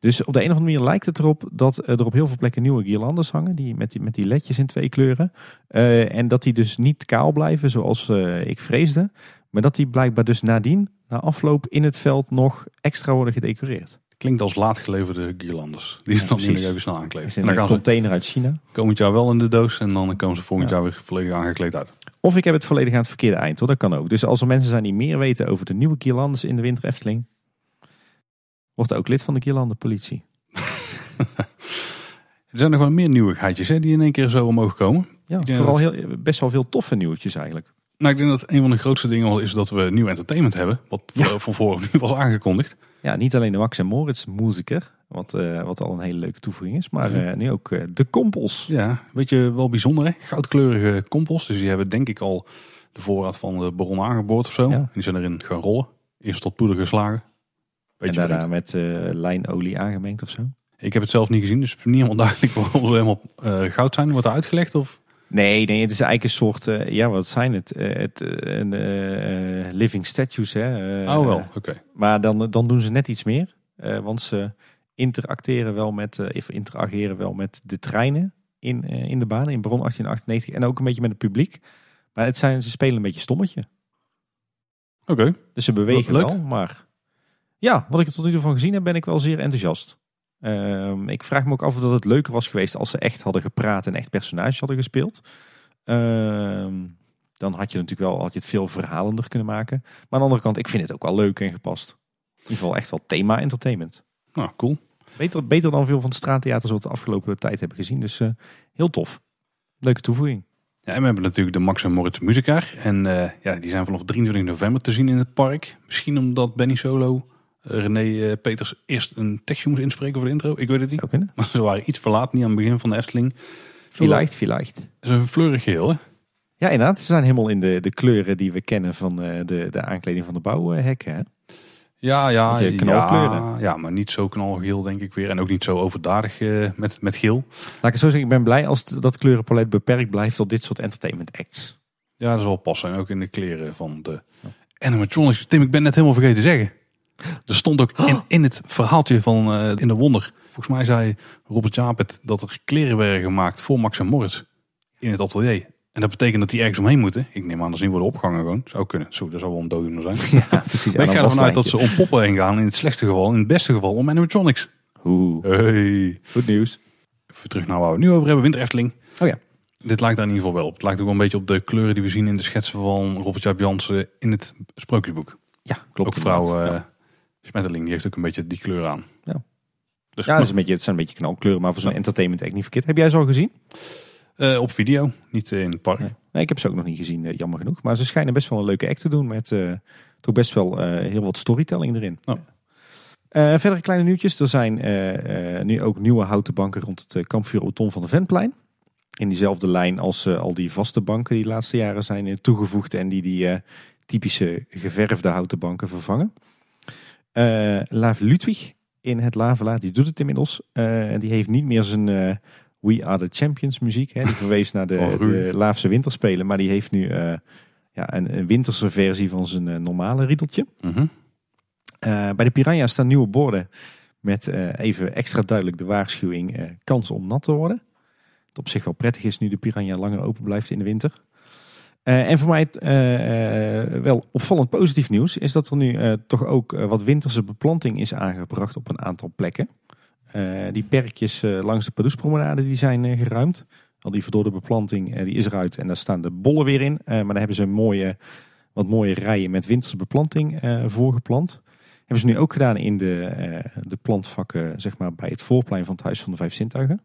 Dus op de een of andere manier lijkt het erop dat eh, er op heel veel plekken nieuwe guirlandes hangen. Die, met, die, met die ledjes in twee kleuren. Eh, en dat die dus niet kaal blijven zoals eh, ik vreesde. Maar dat die blijkbaar dus nadien, na afloop in het veld, nog extra worden gedecoreerd. Klinkt als laatgeleverde guirlandes. Die ze dan precies. nu nog even snel aankleden. Is En dan een gaan ze container uit China. komend jaar wel in de doos en dan komen ze volgend Ja. jaar weer volledig aangekleed uit. Of ik heb het volledig aan het verkeerde eind hoor, dat kan ook. Dus als er mensen zijn die meer weten over de nieuwe guirlandes in de Winter Efteling, wordt ook lid van de guirlandenpolitie. *laughs* Er zijn nog wel meer nieuwigheidjes hè, die in één keer zo omhoog komen. Ja, vooral dat- heel, best wel veel toffe nieuwtjes eigenlijk. Nou, ik denk dat een van de grootste dingen wel is dat we nieuw entertainment hebben. Wat Ja. van voren nu *laughs* was aangekondigd. Ja, niet alleen de Max en Moritz Musiker, wat, eh, wat al een hele leuke toevoeging is, maar eh, nu ook eh, de Kompels. Ja, weet je, wel bijzonder hè. Goudkleurige compost. Dus die hebben denk ik al de voorraad van de baron aangeboord of zo. Ja. En die zijn erin gaan rollen. Eerst tot poeder geslagen. En daarna vreemd. met eh, lijnolie aangemengd of zo. Ik heb het zelf niet gezien, dus het is niet helemaal *laughs* duidelijk waarom ze helemaal eh, goud zijn. Wordt er uitgelegd? Of? Nee, nee, het is eigenlijk een soort, eh, ja, wat zijn het? Het een, living statues, hè? Oh wel, oké. Maar dan, dan doen ze net iets meer. eh, want ze interacteren wel met, eh, interageren wel met de treinen in, eh, in de baan in Bron 1898. En ook een beetje met het publiek. Maar het zijn, ze spelen een beetje stommetje. Oké, Dus ze bewegen Leuk. wel, maar ja, wat ik er tot nu toe van gezien heb, ben ik wel zeer enthousiast. Ehm, ik vraag me ook af of dat het leuker was geweest als ze echt hadden gepraat en echt personages hadden gespeeld. Ehm, dan had je natuurlijk wel had je het veel verhalender kunnen maken. Maar aan de andere kant, ik vind het ook wel leuk en gepast. In ieder geval echt wel thema entertainment. nou cool. Beter, beter dan veel van de straattheaters wat we de afgelopen tijd hebben gezien. Dus eh, heel tof. Leuke toevoeging. Ja, en we hebben natuurlijk de Max en Moritz Musicar. En eh, ja, die zijn vanaf 23 november te zien in het park. Misschien omdat Benny Solo, René eh, Peters eerst een tekstje moest inspreken voor de intro. Ik weet het niet. Zou kunnen. Maar *laughs* ze waren iets verlaat, niet aan het begin van de Efteling. Vielleicht, vielleicht. Het is een fleurig geheel, hè? Ja, inderdaad. Ze zijn helemaal in de, de kleuren die we kennen van eh, de, de aankleding van de bouwhekken. Hè? Ja, ja, ja, ja, maar niet zo knalgeel denk ik weer. En ook niet zo overdadig eh, met, met geel. Laat ik het zo zeggen, ik ben blij als dat kleurenpalet beperkt blijft tot dit soort entertainment acts. Ja, dat zal passen. En ook in de kleren van de animatronics. Tim, ik ben net helemaal vergeten te zeggen. Er stond ook in, in het verhaaltje van eh, In de Wonder. Volgens mij zei Robert Jaap het dat er kleren werden gemaakt voor Max en Morris in het atelier. En dat betekent dat die ergens omheen moeten. Ik neem aan dat ze niet worden opgehangen gewoon. Zou kunnen. Zo, dat zou wel een dooddoener zijn. *laughs* Ja, precies. Maar ik ga ervan uit dat ze om poppen heen gaan. In het slechtste geval. In het beste geval om animatronics. Oeh, Hey. goed nieuws. Even terug naar waar we het nu over hebben. Winter Efteling. Oh ja. Dit lijkt daar in ieder geval wel op. Het lijkt ook wel een beetje op de kleuren die we zien in de schetsen van Robert Jaap Jansen in het sprookjesboek. Ja, klopt. ook vrouw ja. Smetterling, die heeft ook een beetje die kleur aan. Ja. Dus Ja, is een beetje, het zijn een beetje knalkleuren, maar voor zo'n Ja. entertainment echt niet verkeerd. Heb jij ze al gezien? eh, op video, niet in het park. Nee. Nee, ik heb ze ook nog niet gezien, eh, jammer genoeg. Maar ze schijnen best wel een leuke act te doen met eh, toch best wel heel wat storytelling erin. Oh. Verdere kleine nieuwtjes. Er zijn nu ook nieuwe houten banken rond het kampvuur Oton van de Ventplein. In diezelfde lijn als al die vaste banken die de laatste jaren zijn toegevoegd en die die typische geverfde houten banken vervangen. Eh Laaf Ludwig in het Lavela, die doet het inmiddels. Eh, die heeft niet meer zijn eh, We Are The Champions muziek. Hè. Die *laughs* verwees naar de, de Laafse winterspelen. Maar die heeft nu ja, een, een winterse versie van zijn normale riedeltje. Mhm. Bij de Piranha staan nieuwe borden met even extra duidelijk de waarschuwing kans om nat te worden. Het op zich wel prettig is nu de Piranha langer open blijft in de winter. Eh, en voor mij eh, eh, wel opvallend positief nieuws is dat er nu toch ook wat winterse beplanting is aangebracht op een aantal plekken. Die perkjes langs de Padoespromenade die zijn geruimd. Al die verdorde beplanting die is eruit en daar staan de bollen weer in. Maar daar hebben ze mooie, wat mooie rijen met winterse beplanting eh voorgeplant. Hebben ze nu ook gedaan in de, de plantvakken zeg maar, bij het voorplein van het Huis van de Vijf Zintuigen.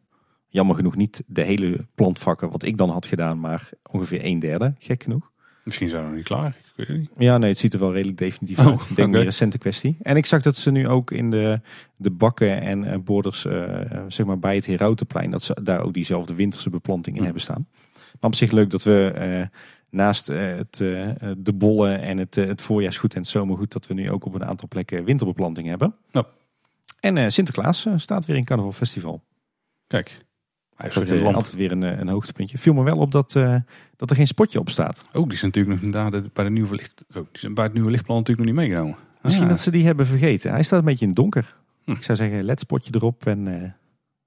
Jammer genoeg niet de hele plantvakken wat ik dan had gedaan, maar ongeveer een derde, gek genoeg. Misschien zijn we nog niet klaar. Ik weet niet. Ja, nee, het ziet er wel redelijk definitief Oh, uit. Ik denk meer een recente kwestie. En ik zag dat ze nu ook in de, de bakken en eh, borders, eh, zeg maar bij het Herautenplein, dat ze daar ook diezelfde winterse beplanting in Hm. hebben staan. Maar op zich leuk dat we eh, naast het, de bollen en het, het voorjaarsgoed en het zomergoed, dat we nu ook op een aantal plekken winterbeplanting hebben. Ja. En Sinterklaas staat weer in Carnaval Festival. Kijk, hij is Dat altijd weer een, eh, een hoogtepuntje. Viel me wel op dat, eh, dat er geen spotje op staat. Oh, die is natuurlijk nog daar de- bij, de nieuwe licht, oh, die zijn bij het nieuwe lichtplan natuurlijk nog niet meegenomen. Misschien Ah. dat ze die hebben vergeten. Hij staat een beetje in het donker. Hm. Ik zou zeggen, let spotje erop en eh,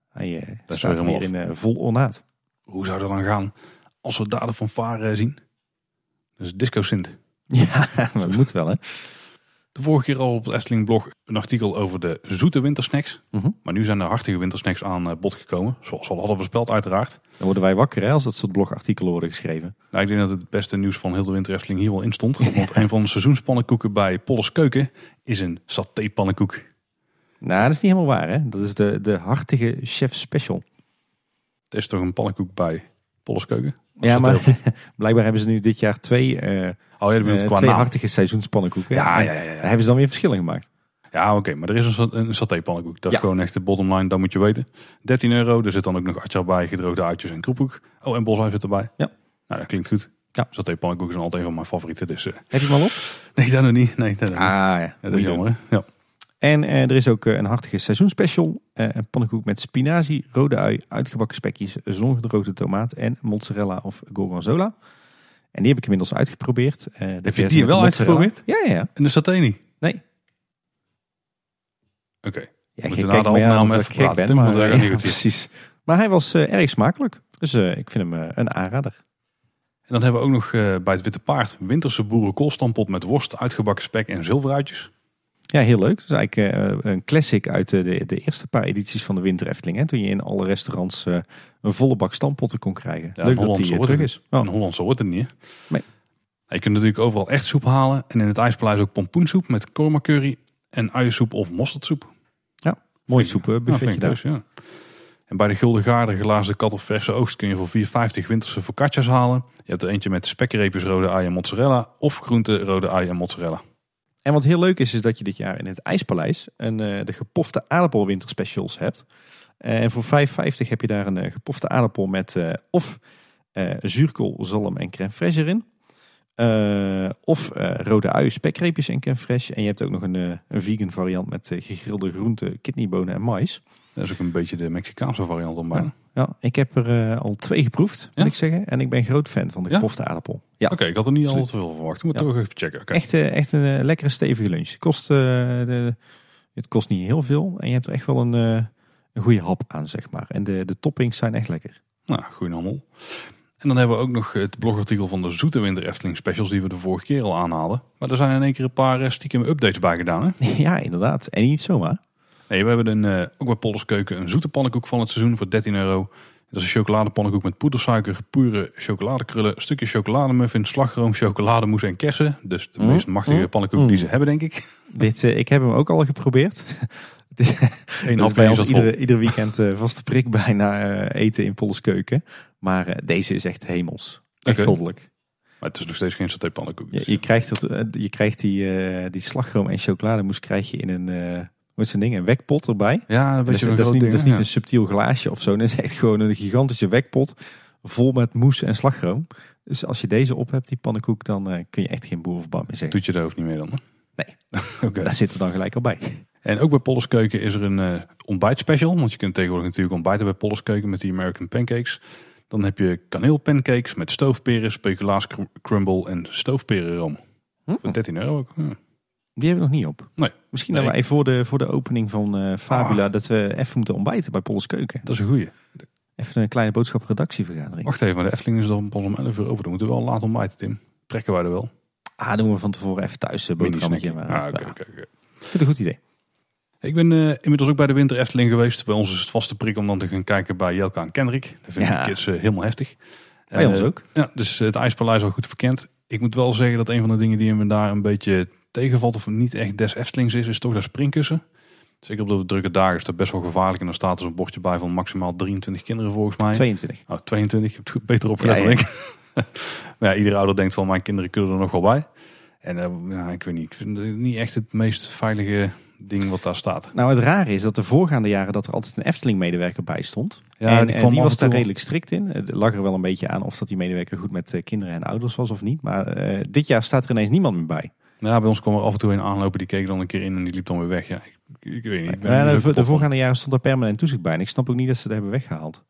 hij eh, is staat weer in eh, vol ornaat. Hoe zou dat dan gaan als we daar de fanfare zien? Dus Disco Sint. *laughs* Ja, dat moet wel hè. De vorige keer al op het Efteling blog een artikel over de zoete wintersnacks. Mhm. Maar nu zijn er hartige wintersnacks aan eh, bod gekomen. Zoals we al hadden voorspeld uiteraard. Dan worden wij wakker hè, als dat soort blogartikelen worden geschreven. Nou, ik denk dat het beste nieuws van heel de winter Efteling hier wel in stond. Want *laughs* een van de seizoenspannenkoeken bij Polles Keuken is een satépannenkoek. Nou, dat is niet helemaal waar hè. Dat is de, de hartige chef special. Het is toch een pannenkoek bij Polles Keuken? Ja, maar *laughs* blijkbaar hebben ze nu dit jaar twee, eh, Oh dat bedoelt eh, qua twee naam. hartige seizoenspannenkoeken. Ja, ja, ja, ja. Daar hebben ze dan weer verschillen gemaakt. Ja, oké, maar er is een, een satépannenkoek. Dat is Ja. gewoon echt de bottom line, dat moet je weten. 13 euro, er zit dan ook nog atjar bij, gedroogde uitjes en kroephoek. Oh, en boshuis zit erbij. Ja. Nou, dat klinkt goed. Ja. Satépannenkoek is altijd een van mijn favorieten, dus... eh, Heb je hem al op? *laughs* nee, dat nog niet. Nee, dat nog. Ah ja, Ja, dat is je jammer, hè? Ja. En eh, er is ook een hartige seizoenspecial. Een pannenkoek met spinazie, rode ui, uitgebakken spekjes, zongedroogde tomaat en mozzarella of gorgonzola. En die heb ik inmiddels uitgeprobeerd. Eh, Heb je die wel uitgeprobeerd? Ja, ja, ja. En de saté niet? Nee. Oké. Ja, Moeten je na de opname even gek praten. ben, maar, eh, ja, *laughs* precies. Maar hij was eh, erg smakelijk. Dus ik vind hem een aanrader. En dan hebben we ook nog bij het Witte Paard winterse boerenkoolstampot met worst, uitgebakken spek en zilveruitjes. Ja, heel leuk. Dus eigenlijk eh, een classic uit eh, de, de eerste paar edities van de Winter Efteling. Hè, toen je in alle restaurants eh, een volle bak stampotten kon krijgen. Ja, leuk een dat die terug het. is. Oh. In Hollandse wordt het niet. hè? Nee. Ja, Je kunt natuurlijk overal echt soep halen. En in het IJspaleis ook pompoensoep met korma curry en uiensoep of mosterdsoep. Ja, soepenbuffetje flink daar. dus, ja. En bij de Gulden Gaarde glazen kat of verse oogst kun je voor 4,50 winterse focaccia's halen. Je hebt er eentje met spekreepjes, rode ui en mozzarella of groente, rode ui en mozzarella. En wat heel leuk is, is dat je dit jaar in het IJspaleis een, eh, de gepofte aardappelwinterspecials hebt. En voor 5,50 heb je daar een eh, gepofte aardappel met eh, of zuurkool, zalm en crème fraîche erin. Of rode ui, spekreepjes en crème fraîche. En je hebt ook nog een, een vegan variant met gegrilde groenten, kidneybonen en mais. Dat is ook een beetje de Mexicaanse variant dan bijna. Ja, ik heb er eh, al twee geproefd, moet Ja? ik zeggen. En ik ben groot fan van de Ja? gepofte aardappel. Ja, Oké, ik had er niet al te veel verwacht. Moet Ja. toch even checken. Oké. echt, eh, echt een eh, lekkere stevige lunch. Het kost, de, het kost niet heel veel. En je hebt er echt wel een, een goede hap aan, zeg maar. En de, de toppings zijn echt lekker. Nou, goeie handel. En dan hebben we ook nog het blogartikel van de Zoete Winter Efteling specials die we de vorige keer al aanhaalden. Maar er zijn in één keer een paar stiekem updates bij gedaan. Hè? *laughs* ja, inderdaad. En niet zomaar. Nee, we hebben een, eh, ook bij Polders Keuken een zoete pannenkoek van het seizoen voor 13 euro. Dat is een chocoladepannenkoek met poedersuiker, pure chocoladekrullen, stukje chocolademuffin, slagroom, chocolademousse en kersen. Dus de Mm, meest machtige mm, pannenkoek mm. die ze hebben, denk ik. *laughs* Dit, eh, ik heb hem ook al geprobeerd. Het is, *laughs* Eén *laughs* dat is bij ons dat iedere, ieder weekend eh vaste prik bijna eten in Polles Keuken. Maar deze is echt hemels. Echt goddelijk. Maar het is nog steeds geen satépannenkoek. Je, Dus. je krijgt, eh, je krijgt die, die slagroom en chocolademousse krijg je in een, wat een ding, een wekpot erbij. ja, een Dat is, dat niet, ding, dat is niet een subtiel glaasje of zo. Dat is echt gewoon een gigantische wekpot vol met mousse en slagroom. Dus als je deze op hebt, die pannenkoek, dan eh, kun je echt geen boer of bam meer zeggen. Doet je daar hoofd niet mee dan? hè? Nee. *laughs* Oké. Daar zit er dan gelijk al bij. En ook bij Polders Keuken is er een eh ontbijtspecial. Want je kunt tegenwoordig natuurlijk ontbijten bij Polders Keuken met die American Pancakes. Dan heb je kaneelpancakes met stoofperen, speculaas cr- crumble en stoofperenroom. Hm? Voor 13 euro ook. Ja. Die hebben we nog niet op. Nee. Misschien Nee. dat wij voor de, voor de opening van eh, Fabula... Ah. dat we even moeten ontbijten bij Polles Keuken. Dat is een goeie. Even een kleine boodschap redactievergadering. Wacht even, maar de Efteling is dan pas om 11 uur open. Dan moeten we wel laat ontbijten, Tim. Trekken wij er wel. Ah, doen we van tevoren even thuis een boterhammetje. Maar, Ah, oké, oké, oké. ik vind het een goed idee. Ik ben eh, inmiddels ook bij de Winter Efteling geweest. Bij ons is het vaste prik om dan te gaan kijken bij Jelka en Kendrick. Dat vinden Ja. de kids eh, helemaal heftig. Bij En, ons eh, ook. Ja, dus het IJspaleis is al goed verkend. Ik moet wel zeggen dat een van de dingen die me daar een beetje tegenvalt of niet echt des Eftelings is, is toch dat springkussen. Zeker op de drukke dagen is dat best wel gevaarlijk. En dan staat er zo'n bordje bij van maximaal 23 kinderen volgens mij. 22. Oh, 22, je hebt het beter opgelet Ja, ja. ik. *laughs* maar ja, iedere ouder denkt van mijn kinderen kunnen er nog wel bij. En eh, ja, ik weet niet, ik vind het niet echt het meest veilige ding wat daar staat. Nou, het rare is dat de voorgaande jaren dat er altijd een Efteling-medewerker bij stond. Ja, en die af was daar redelijk strikt in. Het lag er wel een beetje aan of dat die medewerker goed met eh, kinderen en ouders was of niet. Maar eh, dit jaar staat er ineens niemand meer bij. Ja, bij ons kwam er af en toe een aanlopen, die keek dan een keer in en die liep dan weer weg. Ja, ik, ik weet niet. Ik ben Ja, de, de voorgaande jaren stond er permanent toezicht bij. En ik snap ook niet dat ze dat hebben weggehaald.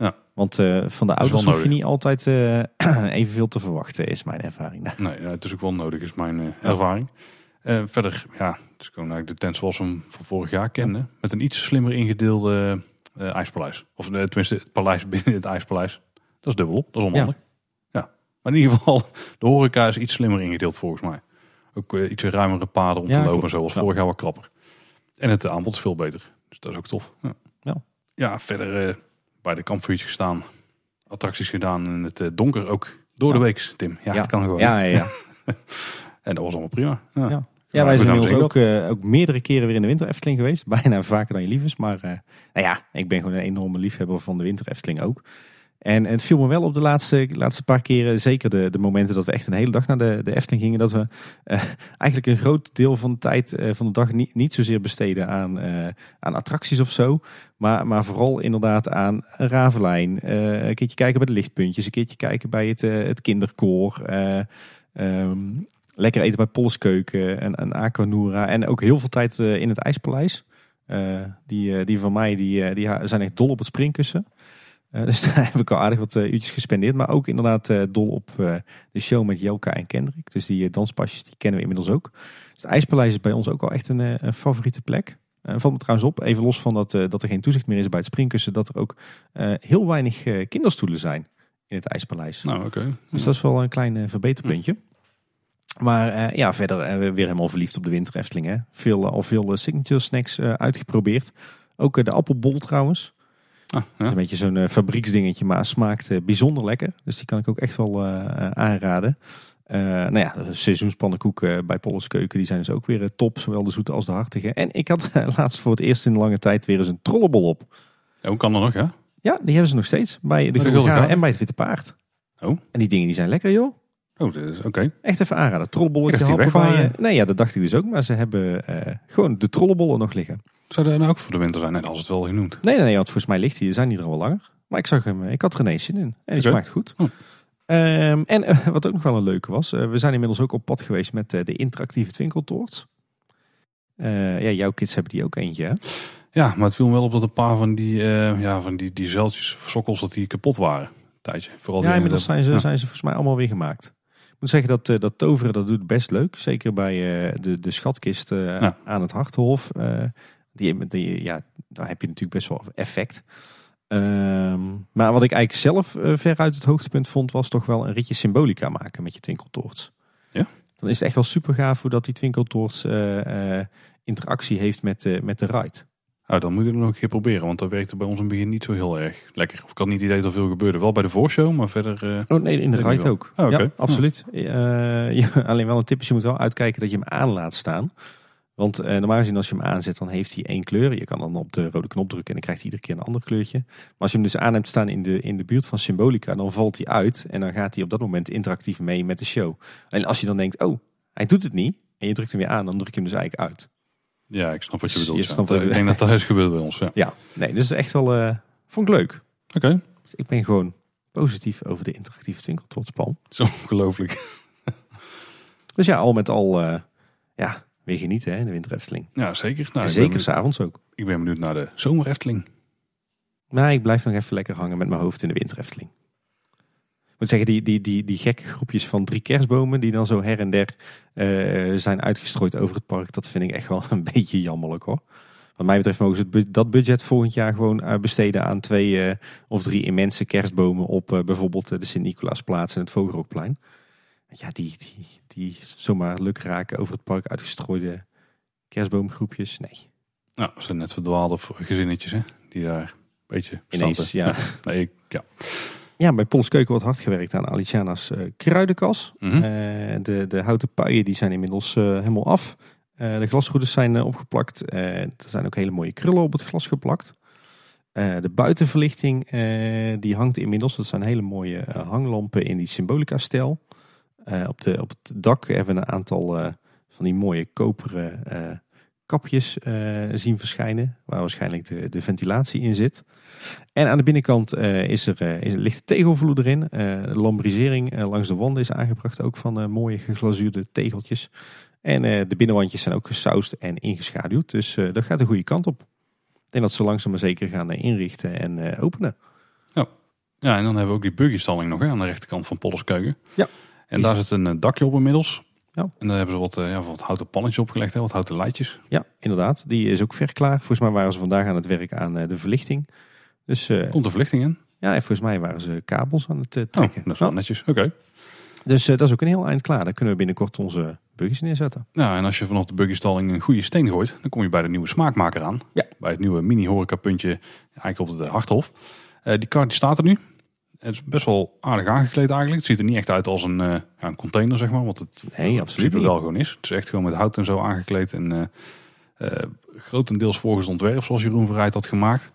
Ja. Want eh, van de ouders hoef je niet altijd eh, *clears throat* evenveel te verwachten, is mijn ervaring. Nee, het is ook wel nodig, is mijn eh, ervaring. Verder, ja, het is gewoon eigenlijk de tent zoals we hem van vorig jaar kenden. Met een iets slimmer ingedeelde ijspaleis. Of tenminste, het paleis *laughs* binnen het ijspaleis. Dat is dubbelop, dat is onhandig. Ja. Maar in ieder geval, *laughs* de horeca is iets slimmer ingedeeld volgens mij. Ook eh, iets ruimere paden om Ja, te lopen en zo. Vorig jaar wat krapper. En het aanbod is veel beter. Dus dat is ook tof. Ja, Ja. ja verder eh, bij de kampvuurtjes gestaan. Attracties gedaan in het eh, donker ook. Door de week, Tim. Ja, het kan gewoon. Ja, ja, ja. *laughs* En dat was allemaal prima. Ja. Ja. Wij zijn inmiddels ook, eh, ook meerdere keren weer in de winter Efteling geweest. *laughs* Bijna vaker dan je lief is. Maar eh, nou ja, ik ben gewoon een enorme liefhebber van de winter Efteling ook. En het viel me wel op de laatste, laatste paar keren, zeker de, de momenten dat we echt een hele dag naar de, de Efteling gingen, dat we eh, *laughs* eigenlijk een groot deel van de tijd eh, van de dag niet, niet zozeer besteden aan, eh, aan attracties of zo. Maar, maar vooral inderdaad aan Ravelijn. een keertje kijken bij de lichtpuntjes, een keertje kijken bij het, het kinderkoor. eh, ehm, lekker eten bij Polskeuken en, en Aquanura. En ook heel veel tijd in het IJspaleis. Die, die van mij die, die zijn echt dol op het springkussen. Eh, *laughs* dus daar heb ik al aardig wat eh, uurtjes gespendeerd. Maar ook inderdaad eh, dol op de show met Jelka en Kendrick. Dus die danspasjes die kennen we inmiddels ook. Dus het IJspaleis is bij ons ook wel echt een, een favoriete plek. Valt me trouwens op, even los van dat, dat er geen toezicht meer is bij het springkussen, dat er ook heel weinig kinderstoelen zijn in het IJspaleis. Nou, oké. Dus dat is wel een klein verbeterpuntje. Maar ja, verder weer helemaal verliefd op de winter Efteling. Hè. Veel, al veel signature snacks uitgeprobeerd. Ook de appelbol trouwens. Ah, ja. Een beetje zo'n eh, fabrieksdingetje, maar smaakt eh, bijzonder lekker. Dus die kan ik ook echt wel eh, aanraden. Eh, nou ja, de seizoenspannenkoeken bij Polles Keuken, die zijn dus ook weer top. Zowel de zoete als de hartige. En ik had *laughs* laatst voor het eerst in lange tijd weer eens een trollebol op. Ja, hoe kan dat nog, ja? Ja, die hebben ze nog steeds. Bij de, de Gulden en bij het Witte Paard. Oh. En die dingen die zijn lekker joh. Oh, dat is oké. Echt even aanraden. Trollebolletje Ik dacht die bij, Nee, ja, dat dacht ik dus ook. Maar ze hebben gewoon de trollebollen nog liggen. Zou dat nou ook voor de winter zijn? Nee, dat is het wel genoemd. Nee, nee, nee, want volgens mij ligt. Ze zijn die er al wel langer. Maar ik zag hem, eh, ik had er ineens zin in. En die smaakt goed. Hm. Ehm, en eh, wat ook nog wel een leuke was. eh, we zijn inmiddels ook op pad geweest met de interactieve twinkeltoorts. Ja, jouw kids hebben die ook eentje hè? Ja, maar het viel me wel op dat een paar van die, ja, van die, die zeiltjes, sokkels, dat die kapot waren. Tijdje. Vooral Ja, inmiddels zijn ze, Ja. zijn ze volgens mij allemaal weer gemaakt. Ik moet zeggen dat, dat toveren dat doet best leuk. Zeker bij de, de schatkist Ja. aan het Hartenhof. Die, die, ja, daar heb je natuurlijk best wel effect. Ehm, maar wat ik eigenlijk zelf eh, veruit het hoogtepunt vond... was toch wel een ritje symbolica maken met je twinkeltoorts. Ja? Dan is het echt wel super gaaf hoe dat die twinkeltoorts eh, eh, interactie heeft met, de met de ride. Nou, dan moet ik het nog een keer proberen, want dat werkte bij ons in het begin niet zo heel erg lekker. Of ik had niet het idee dat er veel gebeurde. Wel bij de voorshow, maar verder... Oh nee, in de ride ook. Oh. Ja, absoluut. *laughs* Alleen wel een tip is, je moet wel uitkijken dat je hem aan laat staan. Want eh, normaal gezien als je hem aanzet, dan heeft hij één kleur. Je kan dan op de rode knop drukken en dan krijgt hij iedere keer een ander kleurtje. Maar als je hem dus aan hebt staan in de, in de buurt van Symbolica, dan valt hij uit. En dan gaat hij op dat moment interactief mee met de show. En als je dan denkt, oh, hij doet het niet. En je drukt hem weer aan, dan druk je hem dus eigenlijk uit. ja, ik snap wat je Dus bedoelt. je ja. wat ik denk dat dat is gebeurd bij ons, ja. Ja, nee, dus echt wel, eh, vond ik leuk. Oké, Dus ik ben gewoon positief over de interactieve twinkeltoortspal. zo ongelooflijk. Dus ja, al met al, eh, ja, weer genieten hè, in de winter Efteling. Ja, zeker. Nou, En zeker s'avonds ook. ik ben benieuwd naar de zomer Efteling. Maar ik blijf nog even lekker hangen met mijn hoofd in de winter Efteling. Ik moet zeggen, die, die, die, die gekke groepjes van drie kerstbomen die dan zo her en der eh, zijn uitgestrooid over het park, dat vind ik echt wel *laughs* een beetje jammerlijk hoor. Wat mij betreft mogen ze bu- dat budget volgend jaar gewoon eh, besteden aan twee eh, of drie immense kerstbomen op bijvoorbeeld de Sint-Nicolaasplaats en het Vogelrokplein. Ja, die, die, die zomaar luk raken over het park uitgestrooide kerstboomgroepjes, nee. Nou, dat zijn net verdwaalde gezinnetjes, hè. Die daar een beetje Ineens, staan te- ja. *laughs* Nee, ik, ja. Ja, bij Pols Keuken wordt hard gewerkt aan Aliciana's eh, kruidenkas. Mhm. Eh, de, de houten puien die zijn inmiddels eh, helemaal af. De glasroeders zijn opgeplakt. Er zijn ook hele mooie krullen op het glas geplakt. De buitenverlichting die hangt inmiddels. Dat zijn hele mooie hanglampen in die symbolica-stijl. Eh, op, de, op het dak hebben we een aantal eh, van die mooie koperen eh, kapjes zien verschijnen. Waar waarschijnlijk de, de ventilatie in zit. En aan de binnenkant is er, is, ligt tegelvloer erin. De lambrisering langs de wanden is aangebracht. Ook van mooie geglazuurde tegeltjes. En de binnenwandjes zijn ook gesausd en ingeschaduwd. Dus dat gaat de goede kant op. Ik denk dat ze langzaam maar zeker gaan inrichten en openen. Ja, en dan hebben we ook die buggystalling nog hè, aan de rechterkant van Polderskeuken. Ja. En daar zit een eh, dakje op inmiddels. Ja. En daar hebben ze wat, eh, ja, wat houten pannetjes opgelegd, hè, wat houten leidjes. Ja, inderdaad. Die is ook verklaar. Volgens mij waren ze vandaag aan het werk aan eh, de verlichting. Dus Komt de verlichting in? ja, en volgens mij waren ze kabels aan het Oh, trekken. dat is wel netjes. Oké. Dus dat is ook een heel eind klaar. Dan kunnen we binnenkort onze buggies neerzetten. Ja, en als je vanaf de buggystalling een goede steen gooit, dan kom je bij de nieuwe smaakmaker aan. Ja. Bij het nieuwe mini horecapuntje, eigenlijk op het Harthof. Die kar die staat er nu. Het is best wel aardig aangekleed eigenlijk. Het ziet er niet echt uit als een, eh, ja, een container, zeg maar. Wat het Nee, absoluut wel gewoon is. Het is echt gewoon met hout en zo aangekleed. En eh, eh, grotendeels volgens het ontwerp zoals Jeroen Verrijd had gemaakt.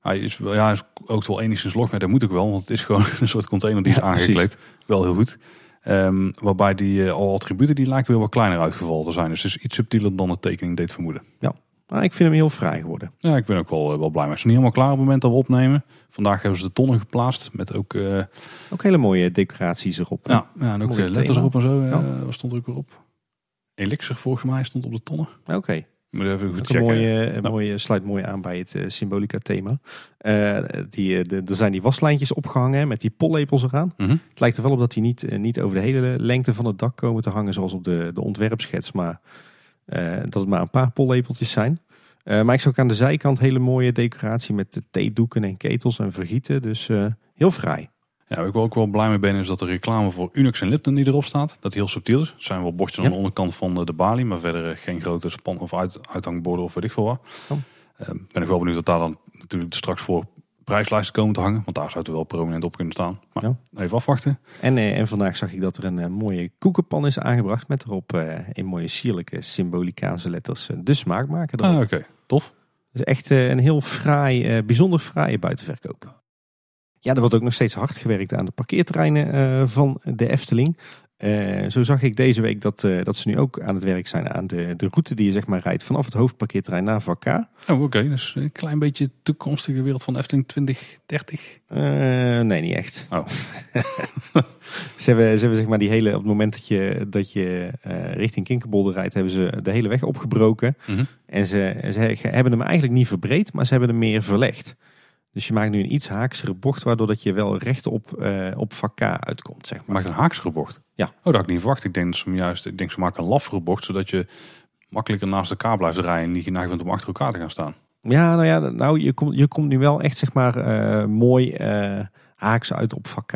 Hij is, wel, ja, is ook wel enigszins log, maar dat moet ook wel. Want het is gewoon *laughs* een soort container die is Ja, precies. aangekleed. Wel heel goed. Ehm, waarbij die al attributen die lijken weer wat kleiner uitgevallen te zijn. Dus het is iets subtieler dan de tekening deed vermoeden. Maar ik vind hem heel fraai geworden. Ja, ik ben ook wel, eh, wel blij. Maar ze zijn niet helemaal klaar op het moment dat we opnemen. Vandaag hebben ze de tonnen geplaatst met ook, eh, Ook hele mooie decoraties erop. ja, ja, en ook Mooi eh, letters thema. erop en zo. Ja. Wat stond er ook weer op? Elixir volgens mij stond op de tonnen. Oké. Moet even goed checken. mooie, Nou. mooie, sluit mooi aan bij het symbolica thema. Die, de, er zijn die waslijntjes opgehangen met die pollepels eraan. Mhm. Het lijkt er wel op dat die niet, niet over de hele lengte van het dak komen te hangen zoals op de, de ontwerpschets. Maar dat het maar een paar pollepeltjes zijn. Eh, maar ik zag ook aan de zijkant hele mooie decoratie met de theedoeken en ketels en vergieten. Dus eh, heel fraai. Ja, waar ik ook wel blij mee ben is dat de reclame voor Unix en Lipton die erop staat, dat die heel subtiel is. Het zijn wel bordjes Ja. aan de onderkant van de, de balie, maar verder eh, geen grote span of uit, uithangborden of weet ik veel wat. Oh. Eh, ben ik wel benieuwd dat daar dan natuurlijk straks voor prijslijsten komen te hangen, want daar zou het wel prominent op kunnen staan. Maar Ja. even afwachten. En, eh, en vandaag zag ik dat er een eh, mooie koekenpan is aangebracht met erop eh, in mooie sierlijke symbolicaanse letters de smaakmaker erop. Ah, oké. Tof. Dus echt een heel fraai, bijzonder fraaie buitenverkoop. Ja, er wordt ook nog steeds hard gewerkt aan de parkeerterreinen van de Efteling. Eh, zo zag ik deze week dat, eh, dat ze nu ook aan het werk zijn aan de, de route die je zeg maar rijdt vanaf het hoofdparkeerterrein naar vak K. Oh, oké. Dus een klein beetje toekomstige wereld van Efteling 2030. Eh, nee, niet echt. Oh. *laughs* ze, hebben, ze hebben zeg maar die hele, op het moment dat je, dat je richting Kinkerbolde rijdt, hebben ze de hele weg opgebroken. Mhm. En ze, ze hebben hem eigenlijk niet verbreed, maar ze hebben hem meer verlegd. Dus je maakt nu een iets haaksere bocht, waardoor dat je wel recht op, eh, op vak K uitkomt, zeg maar. Maakt een haakse bocht. Ja. Oh, dat had ik niet verwacht. Ik denk ze juist, ik denk ze maken een laffere bocht, zodat je makkelijker naast elkaar blijft rijden en niet geneigd bent om achter elkaar te gaan staan. Ja, nou ja, nou, je, komt, je komt nu wel echt zeg maar eh, mooi eh, haaks uit op vak K.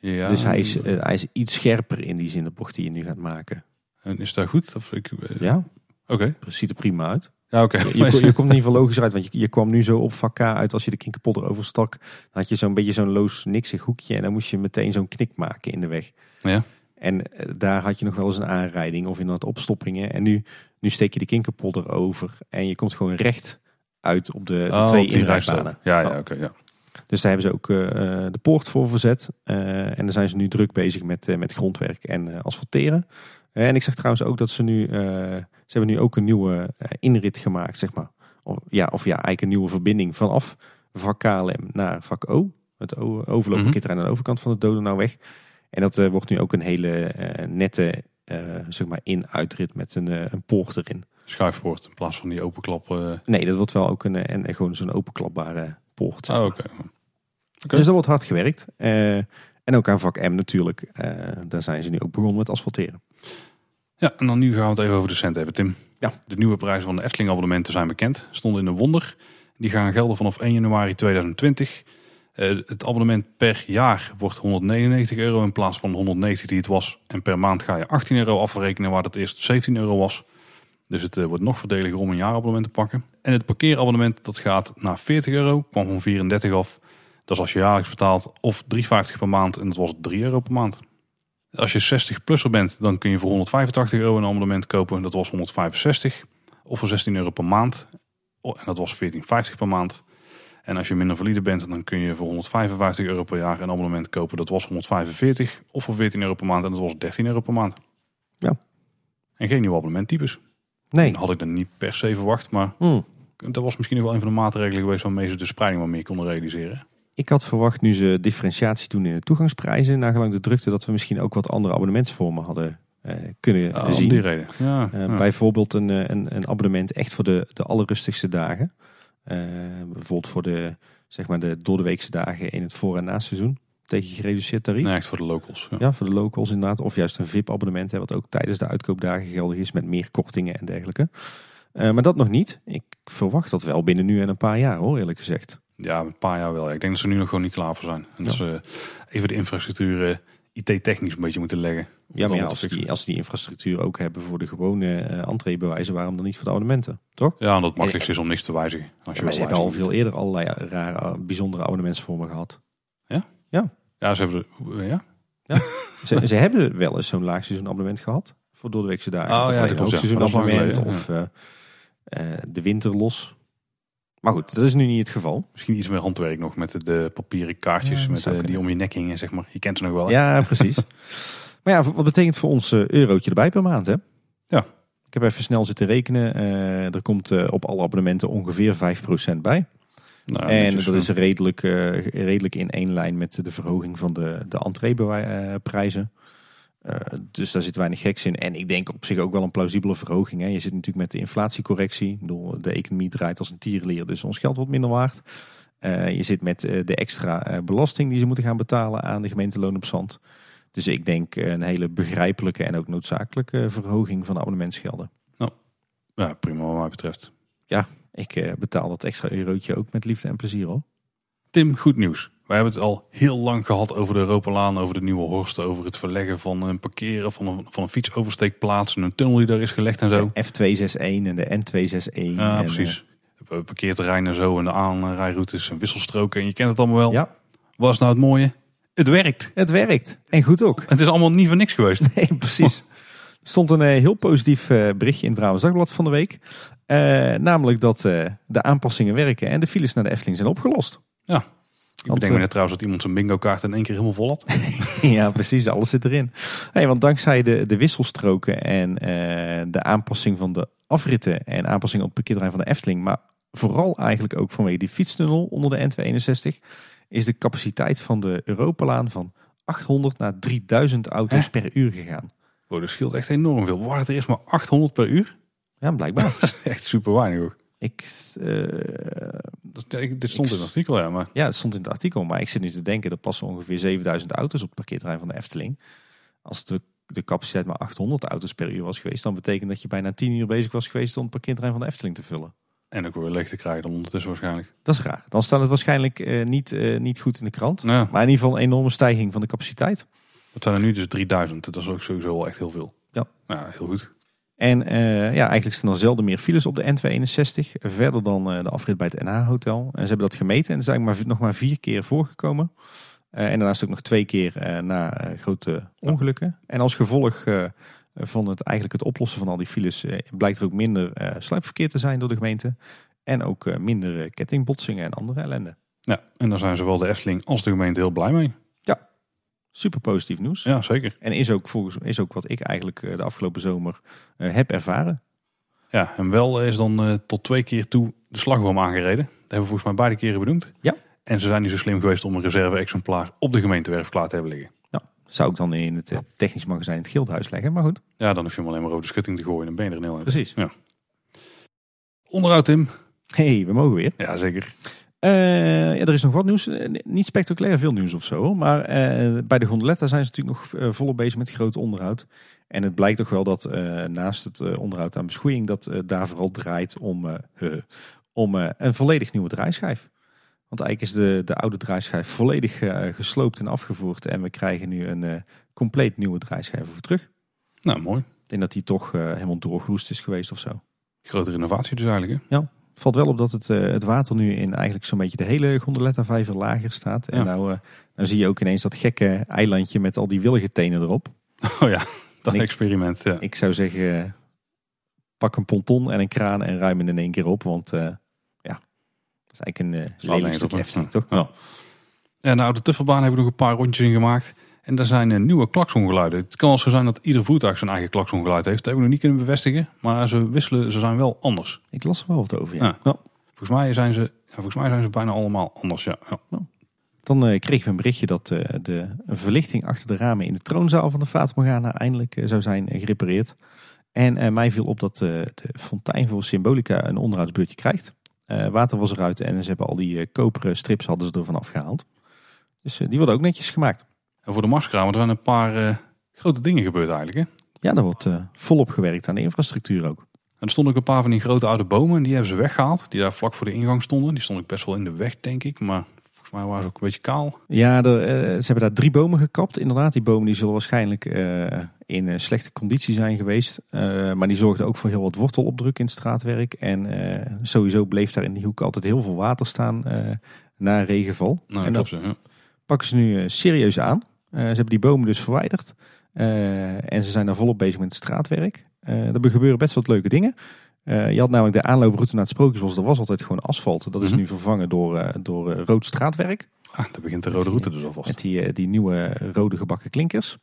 Ja. Dus hij is, hij is iets scherper in die zin, de bocht die je nu gaat maken. En is dat goed? Of ik, Ja, Oké. dat ziet er prima uit. Ja, oké. Je, je, *laughs* je komt in ieder geval logisch uit, want je, je kwam nu zo op vak uit als je de kinkerpodder overstak. Dan had je zo'n beetje zo'n loos niksig hoekje en dan moest je meteen zo'n knik maken in de weg. Ja. En eh, daar had je nog wel eens een aanrijding of inderdaad opstoppingen. En nu, nu steek je de kinkerpodder over en je komt gewoon recht uit op de, de Oh, twee inrijbanen. rijstrook. Ja, ja, Oh. oké. ja. Dus daar hebben ze ook eh, eh, de poort voor verzet. En dan zijn ze nu druk bezig met, met grondwerk en asfalteren. En ik zag trouwens ook dat ze nu, ze hebben nu ook een nieuwe eh, inrit gemaakt, zeg maar. Of, ja, of ja, eigenlijk een nieuwe verbinding vanaf vak KLM naar vak O. Het o overloopparkeerterrein aan de overkant van de Dodenauweg. En dat eh, wordt nu ook een hele eh, nette, zeg maar, in-uitrit met een, een poort erin. Schuifpoort in plaats van die openklap. Nee, dat wordt wel ook een, en, gewoon zo'n openklapbare poort. Oh. Dus dat wordt hard gewerkt. En ook aan vak M natuurlijk. Daar zijn ze nu ook begonnen met asfalteren. Ja, en dan nu gaan we het even over de cent hebben, Tim. Ja. De nieuwe prijzen van de Efteling abonnementen zijn bekend. Stonden in de wonder. Die gaan gelden vanaf 1 januari 2020. Eh, het abonnement per jaar wordt 199 euro in plaats van 190 die het was. En per maand ga je 18 euro afrekenen waar het eerst 17 euro was. Dus het eh, wordt nog voordeliger om een jaarabonnement te pakken. En het parkeerabonnement dat gaat naar 40 euro, kwam van 34 af. Dat is als je jaarlijks betaalt of 3,50 per maand en dat was 3 euro per maand. Als je 60-plusser bent, dan kun je voor 185 euro een abonnement kopen. Dat was 165. Of voor 16 euro per maand. Oh, En dat was 14,50 per maand. En als je minder valide bent, dan kun je voor 155 euro per jaar een abonnement kopen. Dat was 145. Of voor 14 euro per maand en dat was 13 euro per maand. Ja. En geen nieuwe abonnementtypes. Nee. Dat had ik dan niet per se verwacht. Maar Hmm. dat was misschien wel een van de maatregelen geweest waarmee ze de spreiding wat meer konden realiseren. Ik had verwacht nu ze differentiatie doen in de toegangsprijzen. Nagelang de drukte dat we misschien ook wat andere abonnementsvormen hadden eh, kunnen om zien. die reden. Ja, Eh, ja. Bijvoorbeeld een, eh, een, een abonnement echt voor de, de allerrustigste dagen. Bijvoorbeeld voor de, zeg maar de doordeweekse dagen in het voor- en naseizoen. Tegen gereduceerd tarief. Nee, echt voor de locals. Ja. Ja, voor de locals inderdaad. Of juist een VIP-abonnement, wat ook tijdens de uitkoopdagen geldig is met meer kortingen en dergelijke. Maar dat nog niet. Ik verwacht dat wel binnen nu en een paar jaar hoor, eerlijk gezegd. Ja, een paar jaar wel. Ja. Ik denk dat ze nu nog gewoon niet klaar voor zijn. En dat ze even de infrastructuur eh, IT-technisch een beetje moeten leggen. Ja, maar ja, als, die, als die infrastructuur ook hebben voor de gewone eh entreebewijzen, waarom dan niet voor de abonnementen? Toch? Ja, en dat het makkelijkste is om niks te wijzigen. Als je maar ze hebben al veel eerder allerlei rare, eh, bijzondere abonnementsvormen gehad. Ja, ze hebben... de- Ja? *laughs* Ze, ze hebben wel eens zo'n laagseizoen abonnement gehad. Voor doordeweekse dagen. Oh, ja, dat klopt, ja. lang abonnement. Of eh, eh, de winter los. Maar goed, dat is nu niet het geval. Misschien iets meer handwerk nog met de, de papieren kaartjes Ja, met, die om je nek hingen, zeg maar. Je kent ze nog wel, hè? Ja, precies. *laughs* maar ja, wat betekent voor ons eh, eurotje erbij per maand, hè? Ik heb even snel zitten rekenen. Eh, er komt eh, op alle abonnementen ongeveer 5% bij. Nou, en dat is redelijk, redelijk in één lijn met de verhoging van de, de entreeprijzen. Eh dus daar zit weinig geks in. En ik denk op zich ook wel een plausibele verhoging. Hè. Je zit natuurlijk met de inflatiecorrectie. Ik bedoel, de economie draait als een tierenlier, dus ons geld wordt minder waard. Eh, je zit met eh, de extra belasting die ze moeten gaan betalen aan de gemeenteloon op zand. Dus ik denk een hele begrijpelijke en ook noodzakelijke verhoging van de abonnementsgelden. Ja, prima wat mij betreft. Ik eh, betaal dat extra eurotje ook met liefde en plezier hoor. Tim, goed nieuws. Wij hebben het al heel lang gehad over de Europalaan, over de Nieuwe Horst, over het verleggen van een parkeren van een, van een fietsoversteekplaats en een tunnel die daar is gelegd en zo. De F261 en de N261. Ja, en, precies. Eh, Parkeerterrein en zo en de aanrijroutes en wisselstroken en je kent het allemaal wel. ja, Wat is nou het mooie? Het werkt. het werkt. En goed ook. Het is allemaal niet voor niks geweest. *laughs* Nee, precies. *laughs* Er stond een eh, heel positief eh, berichtje in het Brabants Dagblad van de week. Namelijk dat de aanpassingen werken en de files naar de Efteling zijn opgelost. Ik bedenk me eh, net trouwens dat iemand zijn bingo kaart in één keer helemaal vol had. *laughs* ja, precies. Alles zit erin. Hey, want dankzij de, de wisselstroken en eh, de aanpassing van de afritten en aanpassing op het parkeerterrein van de Efteling, maar vooral eigenlijk ook vanwege die fietstunnel onder de N261, is de capaciteit van de Europalaan van 800 naar 3000 auto's Hè? per uur gegaan. Oh, dat scheelt echt enorm veel. Waren het er eerst maar 800 per uur? Ja, blijkbaar. *laughs* Dat is echt super weinig hoor. Ik, eh, Dat, ik- dit stond Ik- in het artikel, ja. Maar Ja, het stond in het artikel, maar ik zit nu te denken, er passen ongeveer 7000 auto's op het parkeerterrein van de Efteling. Als de, de capaciteit maar 800 auto's per uur was geweest, dan betekent dat je bijna 10 uur bezig was geweest om het parkeerterrein van de Efteling te vullen. En ook weer leeg te krijgen dan ondertussen waarschijnlijk. Dat is raar. Dan staat het waarschijnlijk eh, niet, eh, niet goed in de krant. Maar in ieder geval een enorme stijging van de capaciteit. dat zijn er nu dus 3000. Dat is ook sowieso wel echt heel veel. Ja. Ja, heel goed. En eh, ja, eigenlijk staan er zelden meer files op de N261. Verder dan eh, de afrit bij het NH-hotel. En ze hebben dat gemeten en het is eigenlijk maar, nog maar vier keer voorgekomen. Eh, en daarnaast ook nog twee keer na grote ongelukken. En als gevolg van het, eigenlijk het oplossen van al die files... blijkt er ook minder sluipverkeer te zijn door de gemeente. En ook minder kettingbotsingen en andere ellende. Ja, en daar zijn zowel de Efteling als de gemeente heel blij mee. Super positief nieuws. Ja, zeker. En is ook, volgens, is ook wat ik eigenlijk eh, de afgelopen zomer eh, heb ervaren. Ja, en wel is dan eh, tot twee keer toe de slagboom aangereden. Dat hebben we volgens mij beide keren benoemd. Ja. En ze zijn niet zo slim geweest om een reserve-exemplaar op de gemeentewerf klaar te hebben liggen. Zou ik dan in het technisch magazijn in het Gildhuis leggen, maar goed. Ja, dan hoef je hem alleen maar over de schutting te gooien en ben je er een heel. Precies. Onderhoud, Tim. hey, we mogen weer. Ja, zeker. Eh, ja, er is nog wat nieuws. Eh, niet spectaculair veel nieuws of zo. Maar eh, bij de gondoletta zijn ze natuurlijk nog volop bezig met groot onderhoud. En het blijkt toch wel dat naast het onderhoud aan beschoeiing... dat daar vooral draait om, om een volledig nieuwe draaischijf. Want eigenlijk is de, de oude draaischijf volledig gesloopt en afgevoerd. En we krijgen nu een compleet nieuwe draaischijf voor terug. Nou, mooi. Ik denk dat die toch helemaal doorgeroest is geweest of zo. Grote renovatie dus eigenlijk. Hè? Het valt wel op dat het, eh, het water nu in eigenlijk zo'n beetje de hele gondoletta vijver lager staat. En Ja. nou, eh, nou zie je ook ineens dat gekke eilandje met al die willige tenen erop. Oh ja, *laughs* dat Ik- experiment. Ja. Ik zou zeggen, pak een ponton en een kraan en ruim hem in één keer op. Want eh, ja, dat is eigenlijk een uh, lelijk nergens stuk op, hè? Efteling, toch? Ja. En de oude Tuffelbaan hebben we nog een paar rondjes in gemaakt. En daar zijn eh, nieuwe klaksongeluiden. Het kan wel zo zijn dat ieder voertuig zijn eigen klaksongeluid heeft. Dat hebben we nog niet kunnen bevestigen. Maar ze wisselen, ze zijn wel anders. Ik las er wel wat over, ja. Ja. Ja. Volgens mij zijn ze, ja, volgens mij zijn ze bijna allemaal anders. Ja. Ja. Dan eh, kregen we een berichtje dat eh, de verlichting achter de ramen in de troonzaal van de Fata Morgana eindelijk zou zijn gerepareerd. En mij viel op dat de fontein voor Symbolica een onderhoudsbeurtje krijgt. Water was eruit en ze hebben al die koperen strips hadden ze ervan afgehaald. Dus die worden ook netjes gemaakt. En voor de marskramer er zijn een paar eh, grote dingen gebeurd eigenlijk. Hè? Ja, daar wordt eh, volop gewerkt aan de infrastructuur ook. En er stonden ook een paar van die grote oude bomen. En die hebben ze weggehaald. Die daar vlak voor de ingang stonden. Die stonden best wel in de weg, denk ik. Maar volgens mij waren ze ook een beetje kaal. Ja, er, eh, ze hebben daar drie bomen gekapt. Inderdaad, die bomen die zullen waarschijnlijk in slechte conditie zijn geweest. Maar die zorgden ook voor heel wat wortelopdruk in het straatwerk. En sowieso bleef daar in die hoek altijd heel veel water staan na regenval. Nou, en dat dat klopt. Ja. pakken ze nu serieus aan. Eh, ze hebben die bomen dus verwijderd. Eh, en ze zijn daar volop bezig met het straatwerk. Eh er gebeuren best wat leuke dingen. Je had namelijk de aanlooproute naar het Sprookjesbos. Dat was altijd gewoon asfalt. Dat is Mhm. nu vervangen door, door rood straatwerk. Ah, daar begint de rode route dus alvast. Met die, die nieuwe rode gebakken klinkers.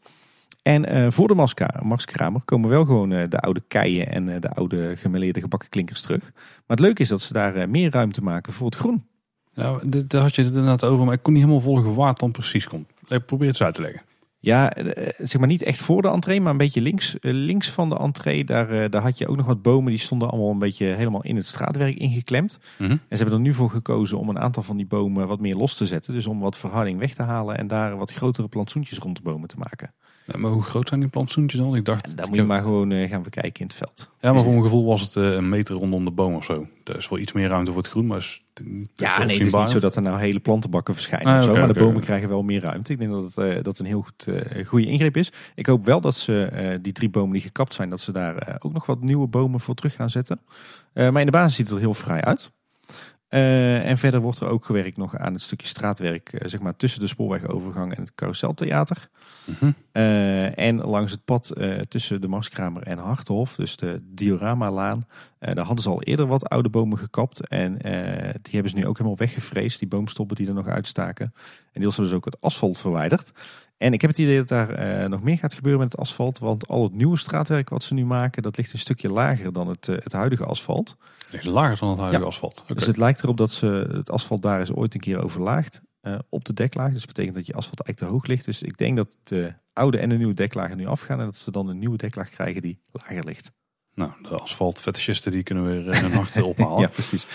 En voor de Marskramer komen wel gewoon de oude keien en de oude gemeleerde gebakken klinkers terug. Maar het leuke is dat ze daar meer ruimte maken voor het groen. D- daar had je het inderdaad over, maar ik kon niet helemaal volgen waar het dan precies komt. Ik probeer het eens uit te leggen. Ja, eh, zeg maar niet echt voor de entree, maar een beetje links, eh, links van de entree. Daar, eh, daar had je ook nog wat bomen, die stonden allemaal een beetje helemaal in het straatwerk ingeklemd. Mhm. En ze hebben er nu voor gekozen om een aantal van die bomen wat meer los te zetten. Dus om wat verharding weg te halen en daar wat grotere plantsoentjes rond de bomen te maken. Ja, maar hoe groot zijn die plantsoentjes dan? Ik dacht, daar moet je maar gewoon eh, gaan bekijken in het veld. Ja, maar voor mijn gevoel was het eh, een meter rondom de boom of zo. Er is wel iets meer ruimte voor het groen, maar is niet Ja, nee, het is niet zo dat er nou hele plantenbakken verschijnen. Ah, of zo, maar de bomen krijgen wel meer ruimte. Ik denk dat het, eh, dat een heel goed, goede ingreep is. Ik hoop wel dat ze die drie bomen die gekapt zijn, dat ze daar ook nog wat nieuwe bomen voor terug gaan zetten. Maar in de basis ziet het er heel vrij uit. Eh, en verder wordt er ook gewerkt nog aan het stukje straatwerk, eh, zeg maar tussen de spoorwegovergang en het carouseltheater. Eh, en langs het pad tussen de Marskramer en Harthof, dus de Diorama-laan, daar hadden ze al eerder wat oude bomen gekapt. En die hebben ze nu ook helemaal weggevreesd, die boomstoppen die er nog uitstaken. En deels hebben ze ook het asfalt verwijderd. En ik heb het idee dat daar eh, nog meer gaat gebeuren met het asfalt, want al het nieuwe straatwerk wat ze nu maken, dat ligt een stukje lager dan het, eh, het huidige asfalt. Ligt Lager dan het huidige Ja. asfalt. Dus het lijkt erop dat ze het asfalt daar is ooit een keer overlaagd eh, op de deklaag. Dus dat betekent dat je asfalt eigenlijk te hoog ligt. Dus ik denk dat de oude en de nieuwe deklagen nu afgaan en dat ze dan een nieuwe deklaag krijgen die lager ligt. Nou, de asfaltfetischisten die kunnen weer hun nacht *laughs* ophalen. Ja, precies.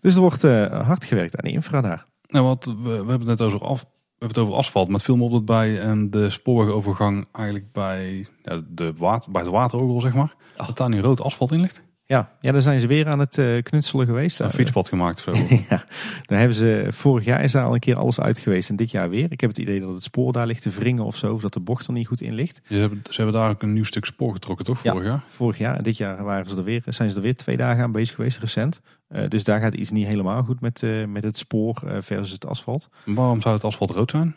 Dus er wordt hard gewerkt aan de infra daar. Nou, wat, we, we hebben het net over, af, hebben het over asfalt, maar het viel me op dat bij eh, de spoorwegovergang eigenlijk bij, ja, de water, bij het waterorgel, zeg maar, Oh. dat daar nu rood asfalt in ligt. Ja, ja daar zijn ze weer aan het eh, knutselen geweest. Een fietspad gemaakt zo. *laughs* ja, daar hebben ze, vorig jaar is daar al een keer alles uit geweest en dit jaar weer. Ik heb het idee dat het spoor daar ligt te wringen of zo, of dat de bocht er niet goed in ligt. Ze hebben, ze hebben daar ook een nieuw stuk spoor getrokken, toch, Ja. vorig jaar? Vorig jaar en dit jaar waren ze er weer, zijn ze er weer twee dagen aan bezig geweest, recent. Eh, dus daar gaat iets niet helemaal goed met, eh, met het spoor versus het asfalt. Waarom zou het asfalt rood zijn?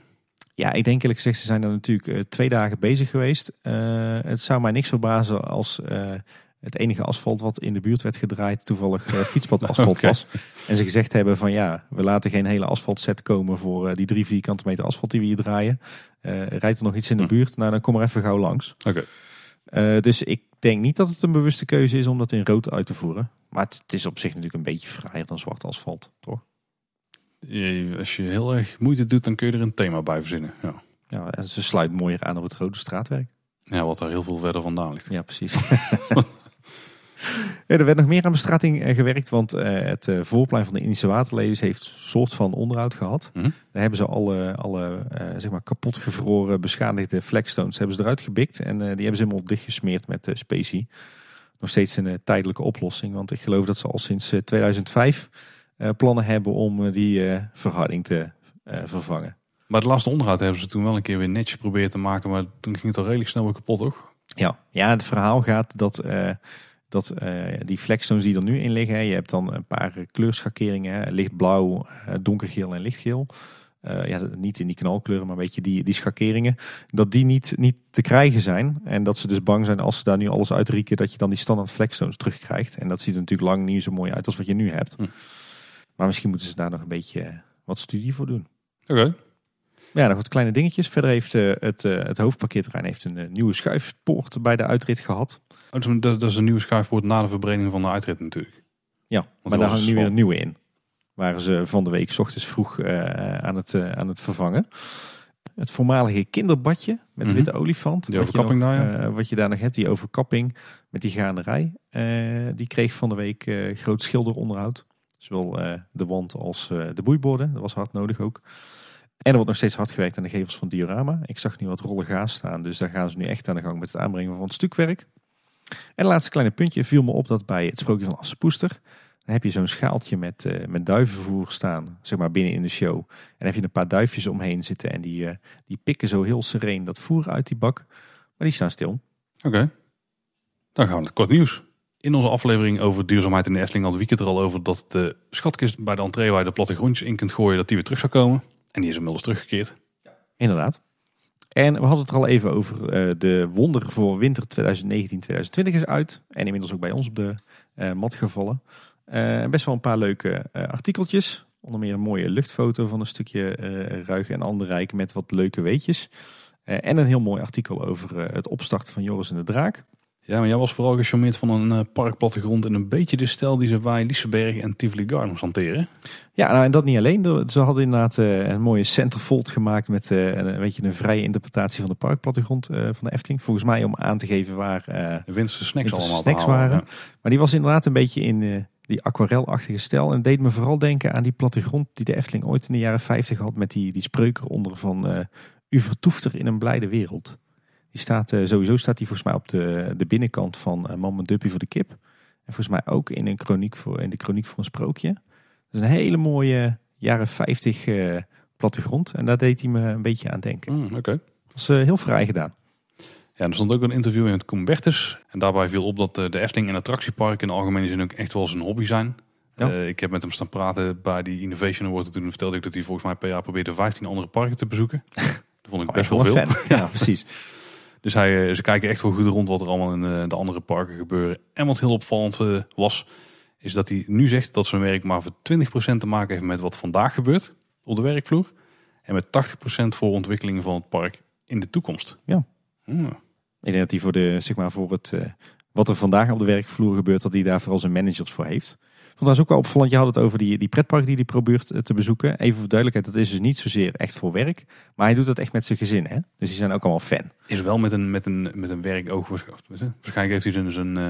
Ja, ik denk eerlijk gezegd, ze zijn er natuurlijk twee dagen bezig geweest. Het zou mij niks verbazen als het enige asfalt wat in de buurt werd gedraaid toevallig eh, *laughs* fietspadasfalt was. En ze gezegd hebben van ja, we laten geen hele asfaltset komen voor eh, die drie vierkante meter asfalt die we hier draaien. Eh, rijdt er nog iets in de Hm. buurt? Nou, dan kom maar even gauw langs. Oké. Dus ik denk niet dat het een bewuste keuze is om dat in rood uit te voeren. Maar het, het is op zich natuurlijk een beetje fraaier dan zwart asfalt, toch? Je- Als je heel erg moeite doet, dan kun je er een thema bij verzinnen. Ja, Ja, en ze sluit mooier aan op het rode straatwerk. ja wat daar heel veel verder vandaan ligt. Ja, precies. *laughs* Er werd nog meer aan bestrating eh, gewerkt, want eh, het eh, voorplein van de Indische Waterlelies heeft een soort van onderhoud gehad. Mhm. Daar hebben ze alle, alle zeg maar kapot gevroren, beschadigde flagstones hebben ze eruit gebikt en die hebben ze helemaal dichtgesmeerd met specie. Nog steeds een tijdelijke oplossing, want ik geloof dat ze al sinds eh, 2005 eh, plannen hebben om die verharding te vervangen. Maar het laatste onderhoud hebben ze toen wel een keer weer netjes proberen te maken, maar toen ging het al redelijk snel weer kapot, toch? Ja, ja het verhaal gaat dat, dat eh, die flagstones die er nu in liggen, je hebt dan een paar eh, kleurschakeringen, lichtblauw, eh, donkergeel en lichtgeel. Ja, niet in die knalkleuren, maar een beetje die, die schakeringen. Dat die niet, niet te krijgen zijn. En dat ze dus bang zijn als ze daar nu alles uitrieken, dat je dan die standaard flagstones terugkrijgt. En dat ziet er natuurlijk lang niet zo mooi uit als wat je nu hebt. Hm. Maar misschien moeten ze daar nog een beetje wat studie voor doen. Oké. Ja, nog wat kleine dingetjes. Verder heeft eh, het, eh, het hoofdparkeerterrein heeft een nieuwe schuifpoort bij de uitrit gehad. Oh, dat is een- Dat is een nieuwe schuifpoort na de verbreding van de uitrit natuurlijk. Ja, dat maar daar hangt nu weer een nieuwe in. Waren ze van de week 's ochtends vroeg eh, aan, het, eh, aan het vervangen. Het voormalige kinderbadje met de Mhm. witte olifant. Die wat je overkapping nog, daar, ja. eh, wat je daar nog hebt, die overkapping met die gaanderij. die kreeg van de week groot schilderonderhoud. Zowel de wand als de boeiborden. Dat was hard nodig ook. En er wordt nog steeds hard gewerkt aan de gevels van Diorama. Ik zag nu wat rollen gaas staan. Dus daar gaan ze nu echt aan de gang met het aanbrengen van het stukwerk. En het laatste kleine puntje viel me op dat bij het sprookje van Assepoester... dan heb je zo'n schaaltje met, eh, met duivenvoer staan, zeg maar binnen in de show. En dan heb je een paar duifjes omheen zitten en die, eh, die pikken zo heel sereen dat voer uit die bak. Maar die staan stil. Oké. Dan gaan we naar het kort nieuws. In onze aflevering over duurzaamheid in de Efteling had Wieke het er al over dat de schatkist bij de entree waar je de plattegrondjes in kunt gooien, dat die weer terug zou komen. En die is inmiddels teruggekeerd. Inderdaad. En we hadden het er al even over eh, de wonder voor winter 2019-2020 is uit. En inmiddels ook bij ons op de eh, mat gevallen. Eh, best wel een paar leuke artikeltjes. Onder meer een mooie luchtfoto van een stukje eh Ruig en Anderrijk met wat leuke weetjes. En een heel mooi artikel over het opstarten van Joris en de Draak. Ja, maar jij was vooral gecharmeerd van een uh, parkplattegrond en een beetje de stijl die ze bij Liseberg en Tivoli Gardens hanteren. Ja, nou, en dat niet alleen. Ze hadden inderdaad een mooie centerfold gemaakt met een, weet je, een vrije interpretatie van de parkplattegrond van de Efteling. Volgens mij om aan te geven waar de winterse snacks allemaal snacks waren. Maar die was inderdaad een beetje in die aquarelachtige stijl. En deed me vooral denken aan die plattegrond die de Efteling ooit in de jaren 50 had met die, die spreuker onder van U vertoeft er in een blijde wereld. Die staat, uh, sowieso staat die volgens mij op de, de binnenkant van uh, Mam Duppie voor de kip. En volgens mij ook in, een chroniek voor, in de chroniek voor een sprookje. Dat is een hele mooie jaren 50 uh, plattegrond. En daar deed hij me een beetje aan denken. Mm, Oké. Dat was heel vrij gedaan. Ja, er stond ook een interview in het Combertus. En daarbij viel op dat eh, de Efteling en attractiepark in de algemene zin ook echt wel zijn hobby zijn. Ja. Ik heb met hem staan praten bij die Innovation Award. toen vertelde ik dat hij volgens mij per jaar probeerde 15 andere parken te bezoeken. *laughs* dat vond ik oh, best wel veel. *laughs* ja, precies. Dus hij, eh, ze kijken echt wel goed rond wat er allemaal in de andere parken gebeuren. En wat heel opvallend was, is dat hij nu zegt dat zijn werk maar voor 20% te maken heeft met wat vandaag gebeurt op de werkvloer. En met 80% voor ontwikkelingen van het park in de toekomst. Ja. Hmm. Ik denk dat hij voor, de, zeg maar, voor het, uh, wat er vandaag op de werkvloer gebeurt, dat hij daar vooral zijn managers voor heeft. Dat ook wel opvallend. Je had het over die, die pretpark die hij probeert eh, te bezoeken. Even voor duidelijkheid, dat is dus niet zozeer echt voor werk. Maar hij doet dat echt met zijn gezin. Hè? Dus die zijn ook allemaal fan. Is wel met een, met een, met een werkoog. Waarschijnlijk heeft hij zijn, uh,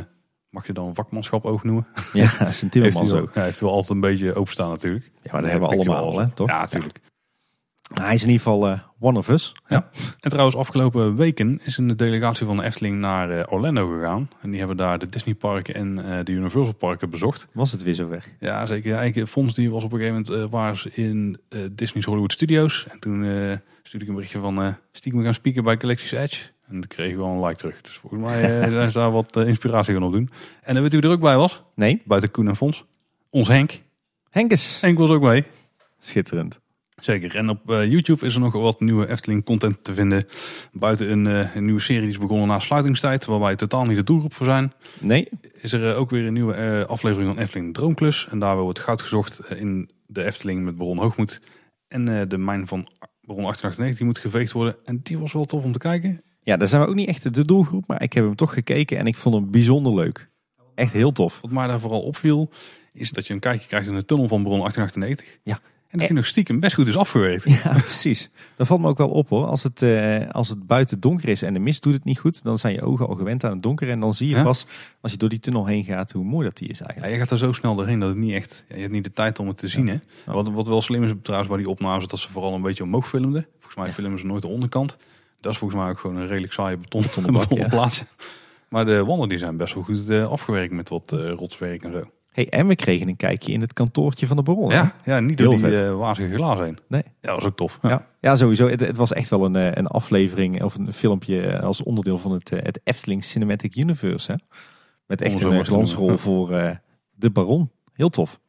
mag je dan een vakmanschap oog noemen? Ja, dat is een. Hij heeft wel altijd een beetje openstaan natuurlijk. Ja, maar dat hebben we allemaal, hè, toch? Ja, natuurlijk. Hij is in ieder geval uh, one of us. Ja. En trouwens, afgelopen weken is een delegatie van de Efteling naar uh, Orlando gegaan. En die hebben daar de Disney parken en uh, de Universal parken bezocht. Was het weer zo weg? Ja, zeker. Ja, ik, Fons die was op een gegeven moment waar ze in Disney's Hollywood Studios. En toen stuurde ik een berichtje van stiekem gaan spieken bij Galaxy's Edge. En dan kreeg ik wel een like terug. Dus volgens mij *laughs* zijn ze daar wat inspiratie gaan opdoen. En dan weet u wie er ook bij was? Nee. Buiten Koen en Fons. Ons Henk. Henkes. Henk was ook mee. Schitterend. Zeker. En op uh, YouTube is er nog wat nieuwe Efteling content te vinden. Buiten een, uh, een, nieuwe serie die is begonnen na sluitingstijd. Waar wij totaal niet de doelgroep voor zijn. Nee. Is er uh, ook weer een nieuwe aflevering van Efteling Droomklus. En daar wordt goud gezocht in de Efteling met Baron Hoogmoed. En de mijn van Baron 1898 die moet geveegd worden. En die was wel tof om te kijken. Ja, daar zijn we ook niet echt de doelgroep. Maar ik heb hem toch gekeken en ik vond hem bijzonder leuk. Echt heel tof. Wat mij daar vooral opviel is dat je een kijkje krijgt in de tunnel van Baron 1898. Ja. En dat hij nog stiekem best goed is afgewerkt. *laughs* Ja, precies. Dat valt me ook wel op hoor. Als het, uh, als het buiten donker is en de mist doet het niet goed, dan zijn je ogen al gewend aan het donker. En dan zie je pas, als je door die tunnel heen gaat, hoe mooi dat die is eigenlijk. Ja, je gaat er zo snel doorheen dat het niet echt, ja, je hebt niet de tijd om het te zien. Hè? Wat, wat wel slim is trouwens bij die opnames, dat ze vooral een beetje omhoog filmden. Volgens mij filmen ze nooit de onderkant. Dat is volgens mij ook gewoon een redelijk saaie beton, *laughs* beton, plaats. Maar de wanden die zijn best wel goed uh, afgewerkt met wat uh, rotswerk en zo. Hey, en we kregen een kijkje in het kantoortje van de Baron. Ja, ja niet door die uh, wazige glazen heen. Nee. Ja, dat was ook tof. Ja, ja, sowieso. Het, het, was echt wel een, eh, een aflevering of een filmpje eh, als onderdeel van het, het Efteling Cinematic Universe. Hè? Met echt een glansrol voor uh, de Baron. Heel tof.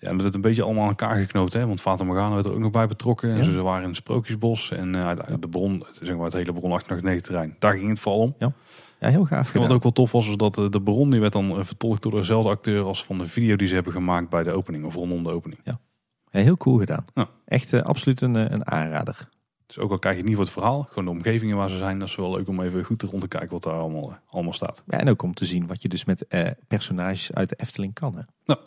Ja, en dat het een beetje allemaal aan elkaar geknoopt. Hè? Want Fata Morgana werd er ook nog bij betrokken. Ja. Ze waren in het Sprookjesbos. En uh, de bron, zeg maar het hele Bron 889 terrein. Daar ging het vooral om. Ja. Ja, heel gaaf. En wat ook wel tof was, is dat de bron die werd dan vertolkt door dezelfde acteur als van de video die ze hebben gemaakt bij de opening of rondom de opening. Ja, ja heel cool gedaan. Ja. Echt uh, absoluut een, een aanrader. Dus ook al krijg je niet voor het verhaal, gewoon de omgevingen waar ze zijn, dat is wel leuk om even goed rond te kijken wat daar allemaal, allemaal staat. Ja, en ook om te zien wat je dus met uh, personages uit de Efteling kan. Hè? Nou,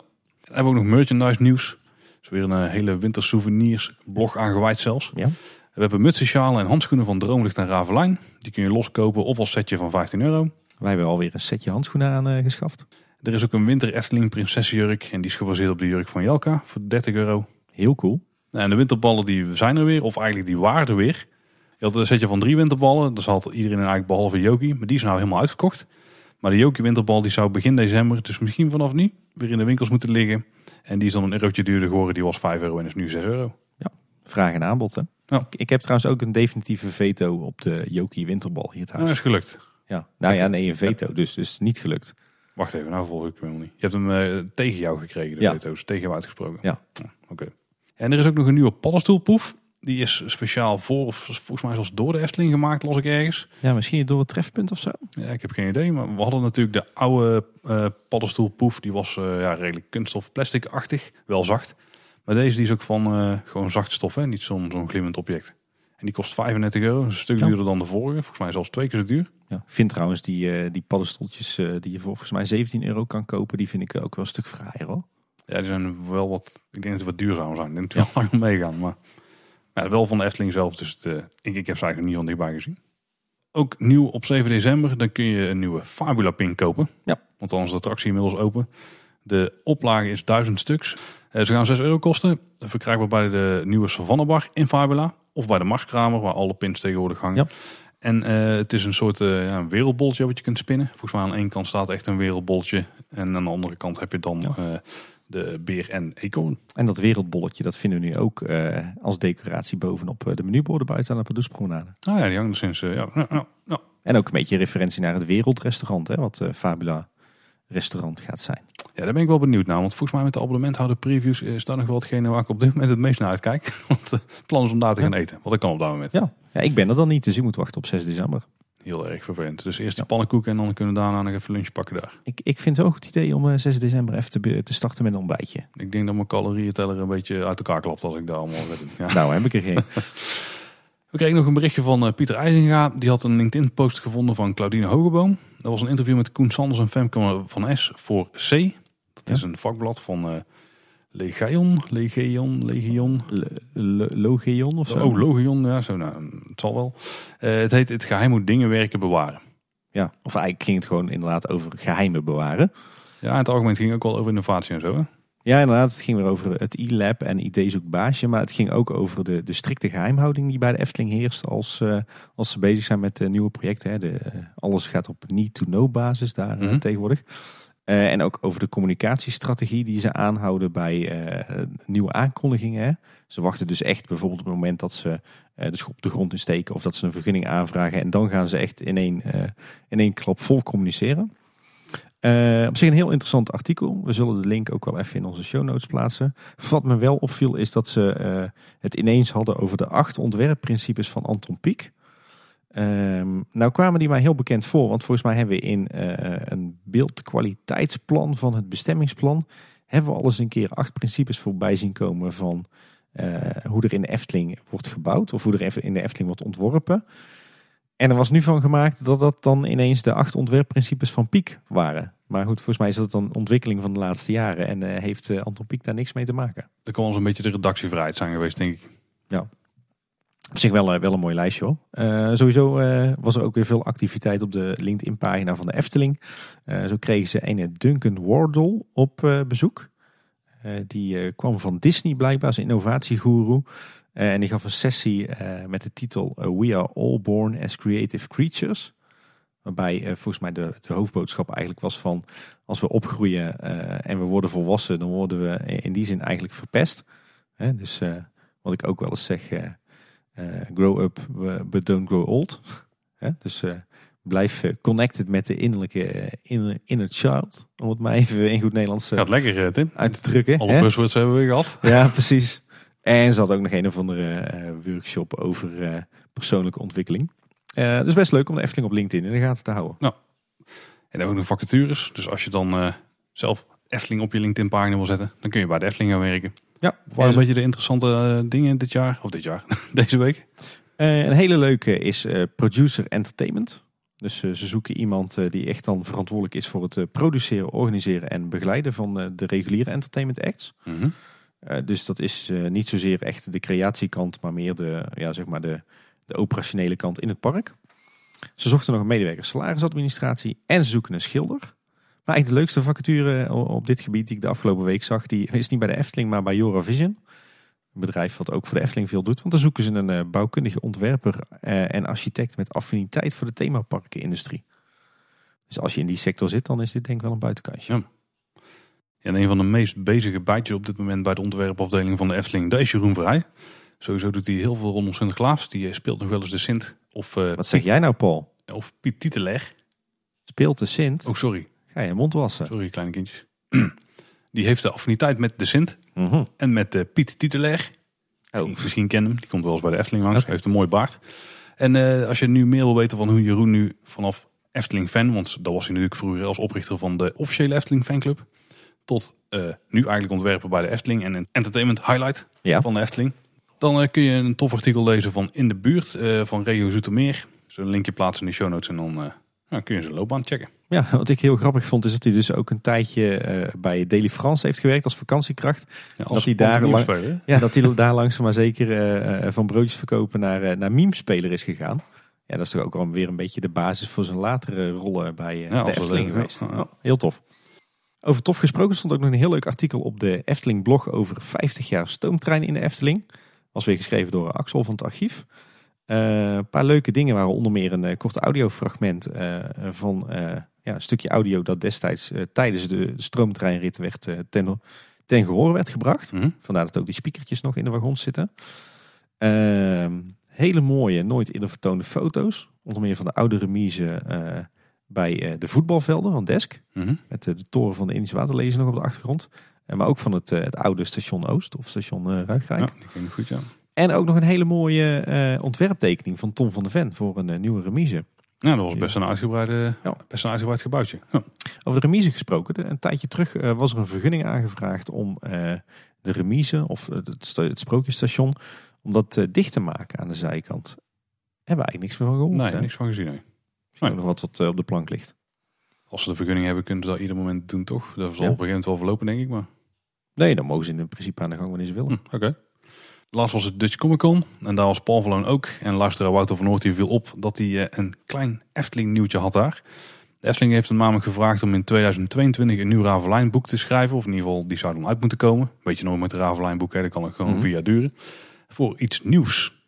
dan hebben we ook nog merchandise nieuws. Dus weer een hele wintersouvenirs blog aangeweid zelfs. Ja. We hebben mutsen, sjalen en handschoenen van Droomlicht en Ravelijn. Die kun je loskopen of als setje van 15 euro. Wij hebben alweer een setje handschoenen aangeschaft. er is ook een winter Efteling prinsessenjurk. En die is gebaseerd op de jurk van Jelka voor 30 euro. Heel cool. En de winterballen die zijn er weer. Of eigenlijk die waren er weer. Je had een setje van drie winterballen. Dat had iedereen eigenlijk behalve Joki. Maar die is nou helemaal uitverkocht. Maar de Joki winterbal die zou begin december, dus misschien vanaf nu, weer in de winkels moeten liggen. En die is dan een eurotje duurder geworden. Die was 5 euro en is nu 6 euro. Ja, vraag en aanbod hè. Ja. Ik, heb trouwens ook een definitieve veto op de Joki winterbal hier thuis. Dat is gelukt. Ja, nou ja, nee, een veto, dus, dus niet gelukt. Wacht even, nou volg ik hem niet. Je hebt hem uh, tegen jou gekregen, de ja. veto's, tegen jou uitgesproken. Ja. Oké. En er is ook nog een nieuwe paddenstoelpoef. Die is speciaal voor, of volgens mij zelfs door de Efteling gemaakt, las ik ergens. Ja, misschien door het trefpunt of zo. Ja, ik heb geen idee. Maar we hadden natuurlijk de oude uh, paddenstoelpoef. Die was uh, ja, redelijk kunststof plastic-achtig. Wel zacht. Maar deze die is ook van uh, gewoon zacht stof, hè? niet zo'n zo'n glimmend object. En die kost 35 euro. Is een stuk Ja. duurder dan de vorige. Volgens mij zelfs twee keer zo duur. Ja. Ik vind trouwens die, eh, die paddenstoeltjes eh, die je voor volgens mij 17 euro kan kopen, die vind ik ook wel een stuk fraaier hoor. Ja, die zijn wel wat, ik denk dat ze wat duurzamer zijn. Ik denk dat we *laughs* lang meegaan. Maar ja, wel van de Efteling zelf. Dus het, eh, ik, ik heb ze eigenlijk niet van dichtbij gezien. Ook nieuw op 7 december, dan kun je een nieuwe Fabula pin kopen. Ja. Want dan is de attractie inmiddels open. De oplage is 1000 stuks. Eh, ze gaan 6 euro kosten. Verkrijgbaar bij de nieuwe Savannah Bar in Fabula. Of bij de Marskramer, waar alle pins tegenwoordig hangen. Ja. En eh, het is een soort eh, ja, een wat je kunt spinnen. Volgens mij aan één kant staat echt een wereldbolletje. En aan de andere kant heb je dan Ja. De beer en eekhoorn. En dat wereldbolletje, dat vinden we nu ook eh, als decoratie bovenop eh, de menuborden buiten aan de Pardoespromenade. Ah ja, die hangt er sinds... eh, ja, ja. En ook een beetje referentie naar het wereldrestaurant, hè, wat Fabula restaurant gaat zijn. Ja, daar ben ik wel benieuwd naar. Want volgens mij met de abonnementhouder previews is dat nog wel hetgene waar ik op dit moment het meest naar uitkijk. *laughs* Want het plan is om daar te gaan eten. Wat ik kan op dat moment. Ja. ja, ik ben er dan niet, dus ik moet wachten op 6 december. Heel erg vervelend. Dus eerst Ja. pannenkoeken en dan kunnen we daarna nog even lunch pakken daar. Ik, ik vind het een goed idee om eh, 6 december even te, te starten met een ontbijtje. Ik denk dat mijn calorieënteller een beetje uit elkaar klapt als ik daar allemaal ga doen. Ja. Nou, heb ik er geen. *laughs* We kregen nog een berichtje van eh, Pieter IJzinga. Die had een LinkedIn post gevonden van Claudine Hogeboom. Dat was een interview met Koen Sanders en Femke van S voor C. Dat Ja. is een vakblad van eh Legion, Legion, Legion. L- L- Logeon of zo? Oh, Logion, ja, zo, nou, het zal wel. Eh, het heet Het geheim moet dingen werken bewaren. Ja, of eigenlijk ging het gewoon inderdaad over geheimen bewaren. Ja, in het algemeen ging het ook wel over innovatie en zo. Hè? Ja, inderdaad. Het ging weer over het e-lab en ideezoekbaasje. Maar het ging ook over de, de strikte geheimhouding die bij de Efteling heerst als, eh, als ze bezig zijn met eh, nieuwe projecten. Hè. De, alles gaat op need-to-know basis daar Mhm. tegenwoordig. Eh, en ook over de communicatiestrategie die ze aanhouden bij eh, nieuwe aankondigingen. Ze wachten dus echt bijvoorbeeld op het moment dat ze eh, de schop op de grond insteken of dat ze een vergunning aanvragen. En dan gaan ze echt in één, in één klap vol communiceren. Op zich een heel interessant artikel. We zullen de link ook wel even in onze show notes plaatsen. Wat me wel opviel is dat ze het ineens hadden over de acht ontwerpprincipes van Anton Pieck. Ehm, nou kwamen die mij heel bekend voor, want volgens mij hebben we in eh, een beeldkwaliteitsplan van het bestemmingsplan hebben we al eens een keer acht principes voorbij zien komen van eh, hoe er in de Efteling wordt gebouwd of hoe er even in de Efteling wordt ontworpen. En er was nu van gemaakt dat dat dan ineens de acht ontwerpprincipes van Piek waren. Maar goed, volgens mij is dat dan een ontwikkeling van de laatste jaren en eh, heeft Anton Pieck daar niks mee te maken. Dat kan eens een beetje de redactievrijheid zijn geweest, denk ik. Op zich wel, eh, wel een mooi lijstje hoor. Eh, sowieso eh, was er ook weer veel activiteit op de LinkedIn pagina van de Efteling. Zo kregen ze een Duncan Wardle op bezoek. Die kwam van Disney blijkbaar, als innovatiegoeroe. En die gaf een sessie met de titel We are all born as creative creatures. Waarbij volgens mij de, de hoofdboodschap eigenlijk was van... als we opgroeien en we worden volwassen... dan worden we in die zin eigenlijk verpest. Dus wat ik ook wel eens zeg... eh, grow up, but don't grow old. *laughs* Dus eh, blijf eh, connected met de innerlijke inner, inner child. Om het maar even in goed Nederlands Gaat lekker, Tim. uit te drukken. Alle buzzwords hebben we gehad. Ja, precies. En ze had ook nog een of andere workshop over persoonlijke ontwikkeling. Dus best leuk om de Efteling op LinkedIn in de gaten te houden. En dan hebben we nog vacatures. Dus als je dan zelf Efteling op je LinkedIn pagina wil zetten, dan kun je bij de Efteling gaan werken. Ja, Waar een beetje de interessante eh, dingen dit jaar, of dit jaar, *laughs* deze week. Eh, een hele leuke is eh, Producer Entertainment. Dus ze zoeken iemand die echt dan verantwoordelijk is voor het produceren, organiseren en begeleiden van de reguliere entertainment acts. Mhm. Dus dat is niet zozeer echt de creatiekant, maar meer de, ja, zeg maar de, de operationele kant in het park. Ze zochten nog een medewerker salarisadministratie en ze zoeken een schilder. Maar eigenlijk de leukste vacature o- op dit gebied die ik de afgelopen week zag, die is niet bij de Efteling, maar bij Joravision. Een bedrijf wat ook voor de Efteling veel doet. Want dan zoeken ze een eh, bouwkundige ontwerper eh, en architect met affiniteit voor de themaparkenindustrie. Dus als je in die sector zit, dan is dit denk ik wel een buitenkansje. Ja. En een van de meest bezige bijtjes op dit moment bij de ontwerpafdeling van de Efteling, dat is Jeroen Vrij. Sowieso doet hij heel veel rondom Sinterklaas. Die eh, speelt nog wel eens de Sint of, eh, Wat zeg jij nou, Paul? of Piet Titeler. Speelt de Sint? Oh, sorry. Ga je mond wassen? Sorry, kleine kindjes. *clears throat* Die heeft de affiniteit met de Sint Mhm. en met de Piet Titeler. Oh. Misschien kennen hem. Die komt wel eens bij de Efteling langs. Hij heeft een mooi baard. En eh, als je nu meer wil weten van hoe Jeroen nu vanaf Efteling fan, want dat was hij natuurlijk vroeger als oprichter van de officiële Efteling fanclub, tot eh, nu eigenlijk ontwerper bij de Efteling en een entertainment highlight Ja. van de Efteling. Dan eh, kun je een tof artikel lezen van In de Buurt van Regio Zoetermeer. Zullen een linkje plaatsen in de show notes en dan eh, ja, kun je zijn loopbaan checken. Ja, wat ik heel grappig vond is dat hij dus ook een tijdje eh, bij Daily France heeft gewerkt als vakantiekracht. Ja, Dat hij daar lang- speler. Ja, dat hij daar langzaam maar zeker eh, eh, van broodjes verkopen naar, eh, naar meme-speler is gegaan. Ja, dat is toch ook wel weer een beetje de basis voor zijn latere rollen bij Ja, de als Efteling leuk, geweest. ja. Ja, heel tof. Over tof gesproken stond ook nog een heel leuk artikel op de Efteling blog over 50 jaar stoomtrein in de Efteling. Was weer geschreven door Axel van het archief. Eh, een paar leuke dingen waren onder meer een eh, kort audiofragment eh, van ja, een stukje audio dat destijds tijdens de, stroomtreinrit werd, ten, ten gehoor werd gebracht. Mhm. Vandaar dat ook die speakertjes nog in de wagons zitten. Ehm, hele mooie, nooit eerder vertoonde foto's. Onder meer van de oude remise bij de voetbalvelden van Desk. Mhm. Met de toren van de Indische Waterlezen nog op de achtergrond. Maar ook van het, het oude station Oost of station Ruigrijk. Ja, die ken ik goed, ja. En ook nog een hele mooie eh, ontwerptekening van Tom van de Ven voor een eh, nieuwe remise. Ja, dat was best een, uitgebreide, Ja. best een uitgebreid gebouwtje. Ja. Over de remise gesproken. Een tijdje terug eh, was er een vergunning aangevraagd om de remise of het, het sprookjesstation om dat dicht te maken aan de zijkant. Hebben we eigenlijk niks meer van gehoord. Nee, hè? niks van gezien. Nee. Misschien ook nog wat wat op de plank ligt. Als ze de vergunning hebben, kunnen ze dat ieder moment doen, toch? Dat zal Ja. op een gegeven moment wel verlopen, denk ik. Maar Nee, dan mogen ze in principe aan de gang wanneer ze willen. hm, oké. Laatst was het Dutch Comic Con. En daar was Paul Verloon ook. En luisteraar Wouter van Noort die viel op dat hij eh, een klein Efteling nieuwtje had daar. De Efteling heeft hem namelijk gevraagd om in 2022 een nieuw Ravelijn boek te schrijven. Of in ieder geval, die zou dan uit moeten komen. Weet je nooit met de Ravelijn boek, hè? dat kan ook gewoon Mhm. vier jaar duren. Voor iets nieuws.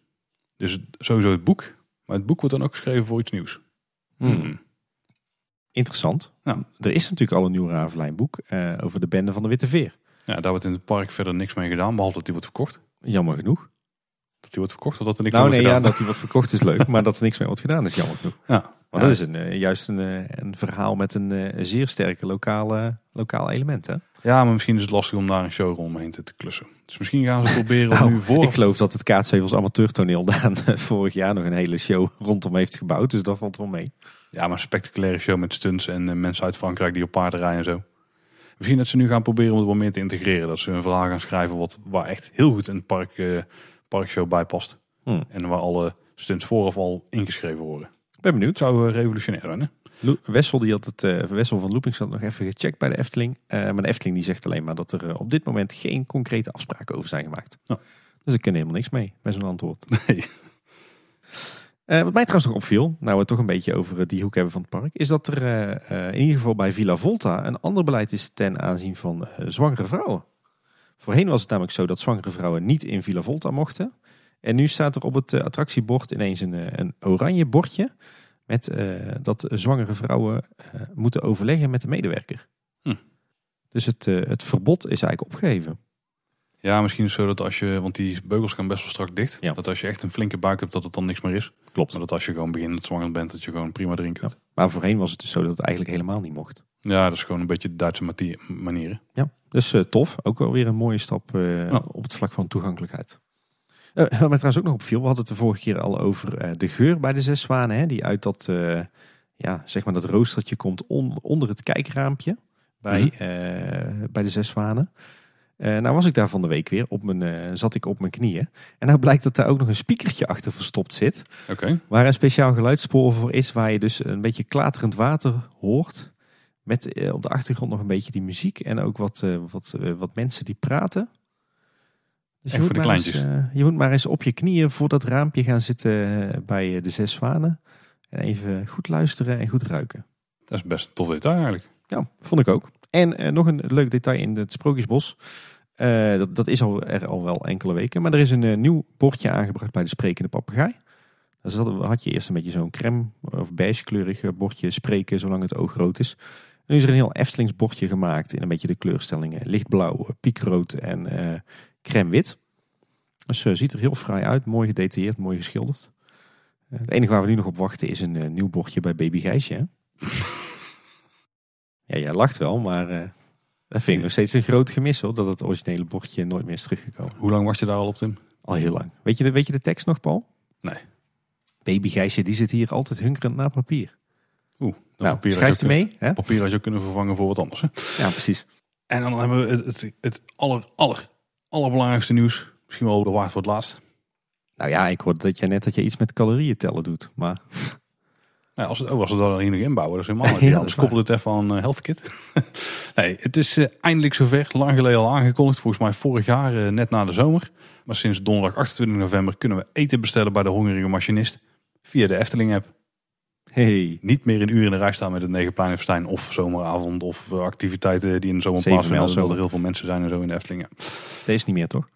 Dus sowieso het boek. Maar het boek wordt dan ook geschreven voor iets nieuws. Hmm. Interessant. Ja. Er is natuurlijk al een nieuw Ravelijn boek eh, over de bende van de Witte Veer. Ja, daar wordt in het park verder niks mee gedaan, behalve dat die wordt verkocht. Jammer genoeg. Dat die wordt verkocht of dat er niks Nou mee nee, wordt ja, gedaan. dat die wat verkocht is leuk, maar dat er niks mee wordt gedaan is jammer genoeg. Ja. Maar dat is een, eh, juist een, eh, een verhaal met een eh, zeer sterke lokale, lokaal element. Hè? Ja, maar misschien is het lastig om daar een showroom omheen te, te klussen. Dus misschien gaan ze proberen om *laughs* Nou, nu voor... Ik geloof dat het Kaatshevels amateurtoneel daar *laughs* vorig jaar nog een hele show rondom heeft gebouwd. Dus dat valt wel mee. Ja, maar een spectaculaire show met stunts en mensen uit Frankrijk die op paarden rijden en zo. Misschien dat ze nu gaan proberen om het wat meer te integreren. Dat ze een verhaal gaan schrijven wat, waar echt heel goed een park, eh, parkshow bij past. Hmm. En waar alle stunts vooraf al ingeschreven worden. Ik ben benieuwd. Het zou eh, revolutionair zijn, hè? Wessel, die had het, eh, Wessel van Looping had nog even gecheckt bij de Efteling. Eh, maar de Efteling die zegt alleen maar dat er op dit moment geen concrete afspraken over zijn gemaakt. Dus ik ken helemaal niks mee bij zo'n antwoord. Nee. Eh, wat mij trouwens nog opviel, nou we het toch een beetje over eh, die hoek hebben van het park, is dat er eh, in ieder geval bij Villa Volta een ander beleid is ten aanzien van zwangere vrouwen. Voorheen was het namelijk zo dat zwangere vrouwen niet in Villa Volta mochten. En nu staat er op het attractiebord ineens een, een oranje bordje met dat zwangere vrouwen moeten overleggen met de medewerker. Hm. Dus het, het verbod is eigenlijk opgeheven. Ja, misschien is het zo dat als je... Want die beugels gaan best wel strak dicht. Ja. Dat als je echt een flinke buik hebt, dat het dan niks meer is. Klopt. Maar dat als je gewoon beginnend zwanger bent, dat je gewoon prima erin kunt. Maar voorheen was het dus zo dat het eigenlijk helemaal niet mocht. Ja, dat is gewoon een beetje de Duitse manieren. Ja, dus eh, tof. Ook wel weer een mooie stap eh, Ja. op het vlak van toegankelijkheid. Eh, wat mij trouwens ook nog opviel, we hadden het de vorige keer al over de geur bij de zes zwanen. Hè, die uit dat, ja, zeg maar dat roostertje komt on- onder het kijkraampje bij, Mhm. bij de zes zwanen. Eh, nou was ik daar van de week weer, op mijn, eh, zat ik op mijn knieën. En nou blijkt dat daar ook nog een speakertje achter verstopt zit. Oké. Waar een speciaal geluidsspoor voor is, waar je dus een beetje klaterend water hoort. Met eh, op de achtergrond nog een beetje die muziek en ook wat, wat, wat mensen die praten. Dus Echt je voor moet de maar eens, kleintjes. eh, je moet maar eens op je knieën voor dat raampje gaan zitten bij de Zes Zwanen. En even goed luisteren en goed ruiken. Dat is best een tof detail eigenlijk. Ja, vond ik ook. En eh, nog een leuk detail in het Sprookjesbos. Eh, dat, dat is al, er al wel enkele weken. Maar er is een eh, nieuw bordje aangebracht bij de sprekende papegaai. Zat- had je eerst een beetje zo'n crème of beige-kleurig eh, bordje spreken zolang het oog rood is. Nu is er een heel Eftelings bordje gemaakt in een beetje de kleurstellingen. Lichtblauw, piekrood en eh crème wit. Dus ziet er heel fraai uit. Mooi gedetailleerd, mooi geschilderd. Het enige waar we nu nog op wachten is een nieuw bordje bij Baby Gijsje. Ja, jij lacht wel, maar eh, dat vind ik nog steeds een groot gemis hoor. Dat het originele bordje nooit meer is teruggekomen. Hoe lang was je daar al op, Tim? Al heel lang. Weet je de, weet je de tekst nog, Paul? Nee. Baby Gijsje, die zit hier altijd hunkerend naar papier. Oeh, dat Nou, papier, hij je mee? Hè? papier had je ook kunnen vervangen voor wat anders. Hè? Ja, precies. En dan hebben we het, het, het aller, aller, allerbelangrijkste nieuws. Misschien wel de waard voor het laatst. Nou ja, ik hoorde dat jij net dat je iets met calorieën tellen doet. Maar Nou, als, het, oh, als we dat dan hier nog inbouwen, dat is helemaal *laughs* niet. Ja, dus koppel het even aan eh, Health Kit. *laughs* nee, het is eh, eindelijk zover. Lang geleden al aangekondigd. Volgens mij vorig jaar, eh, net na de zomer. Maar sinds donderdag 28 november kunnen we eten bestellen bij de Hongerige Machinist. Via de Efteling app. hey, Niet meer een uur in de rij staan met het Negenpleinenfestijn. Of zomeravond of activiteiten die in de zomer plaatsvinden. Omdat er heel veel mensen zijn en zo in de Efteling. Ja. deze niet meer toch?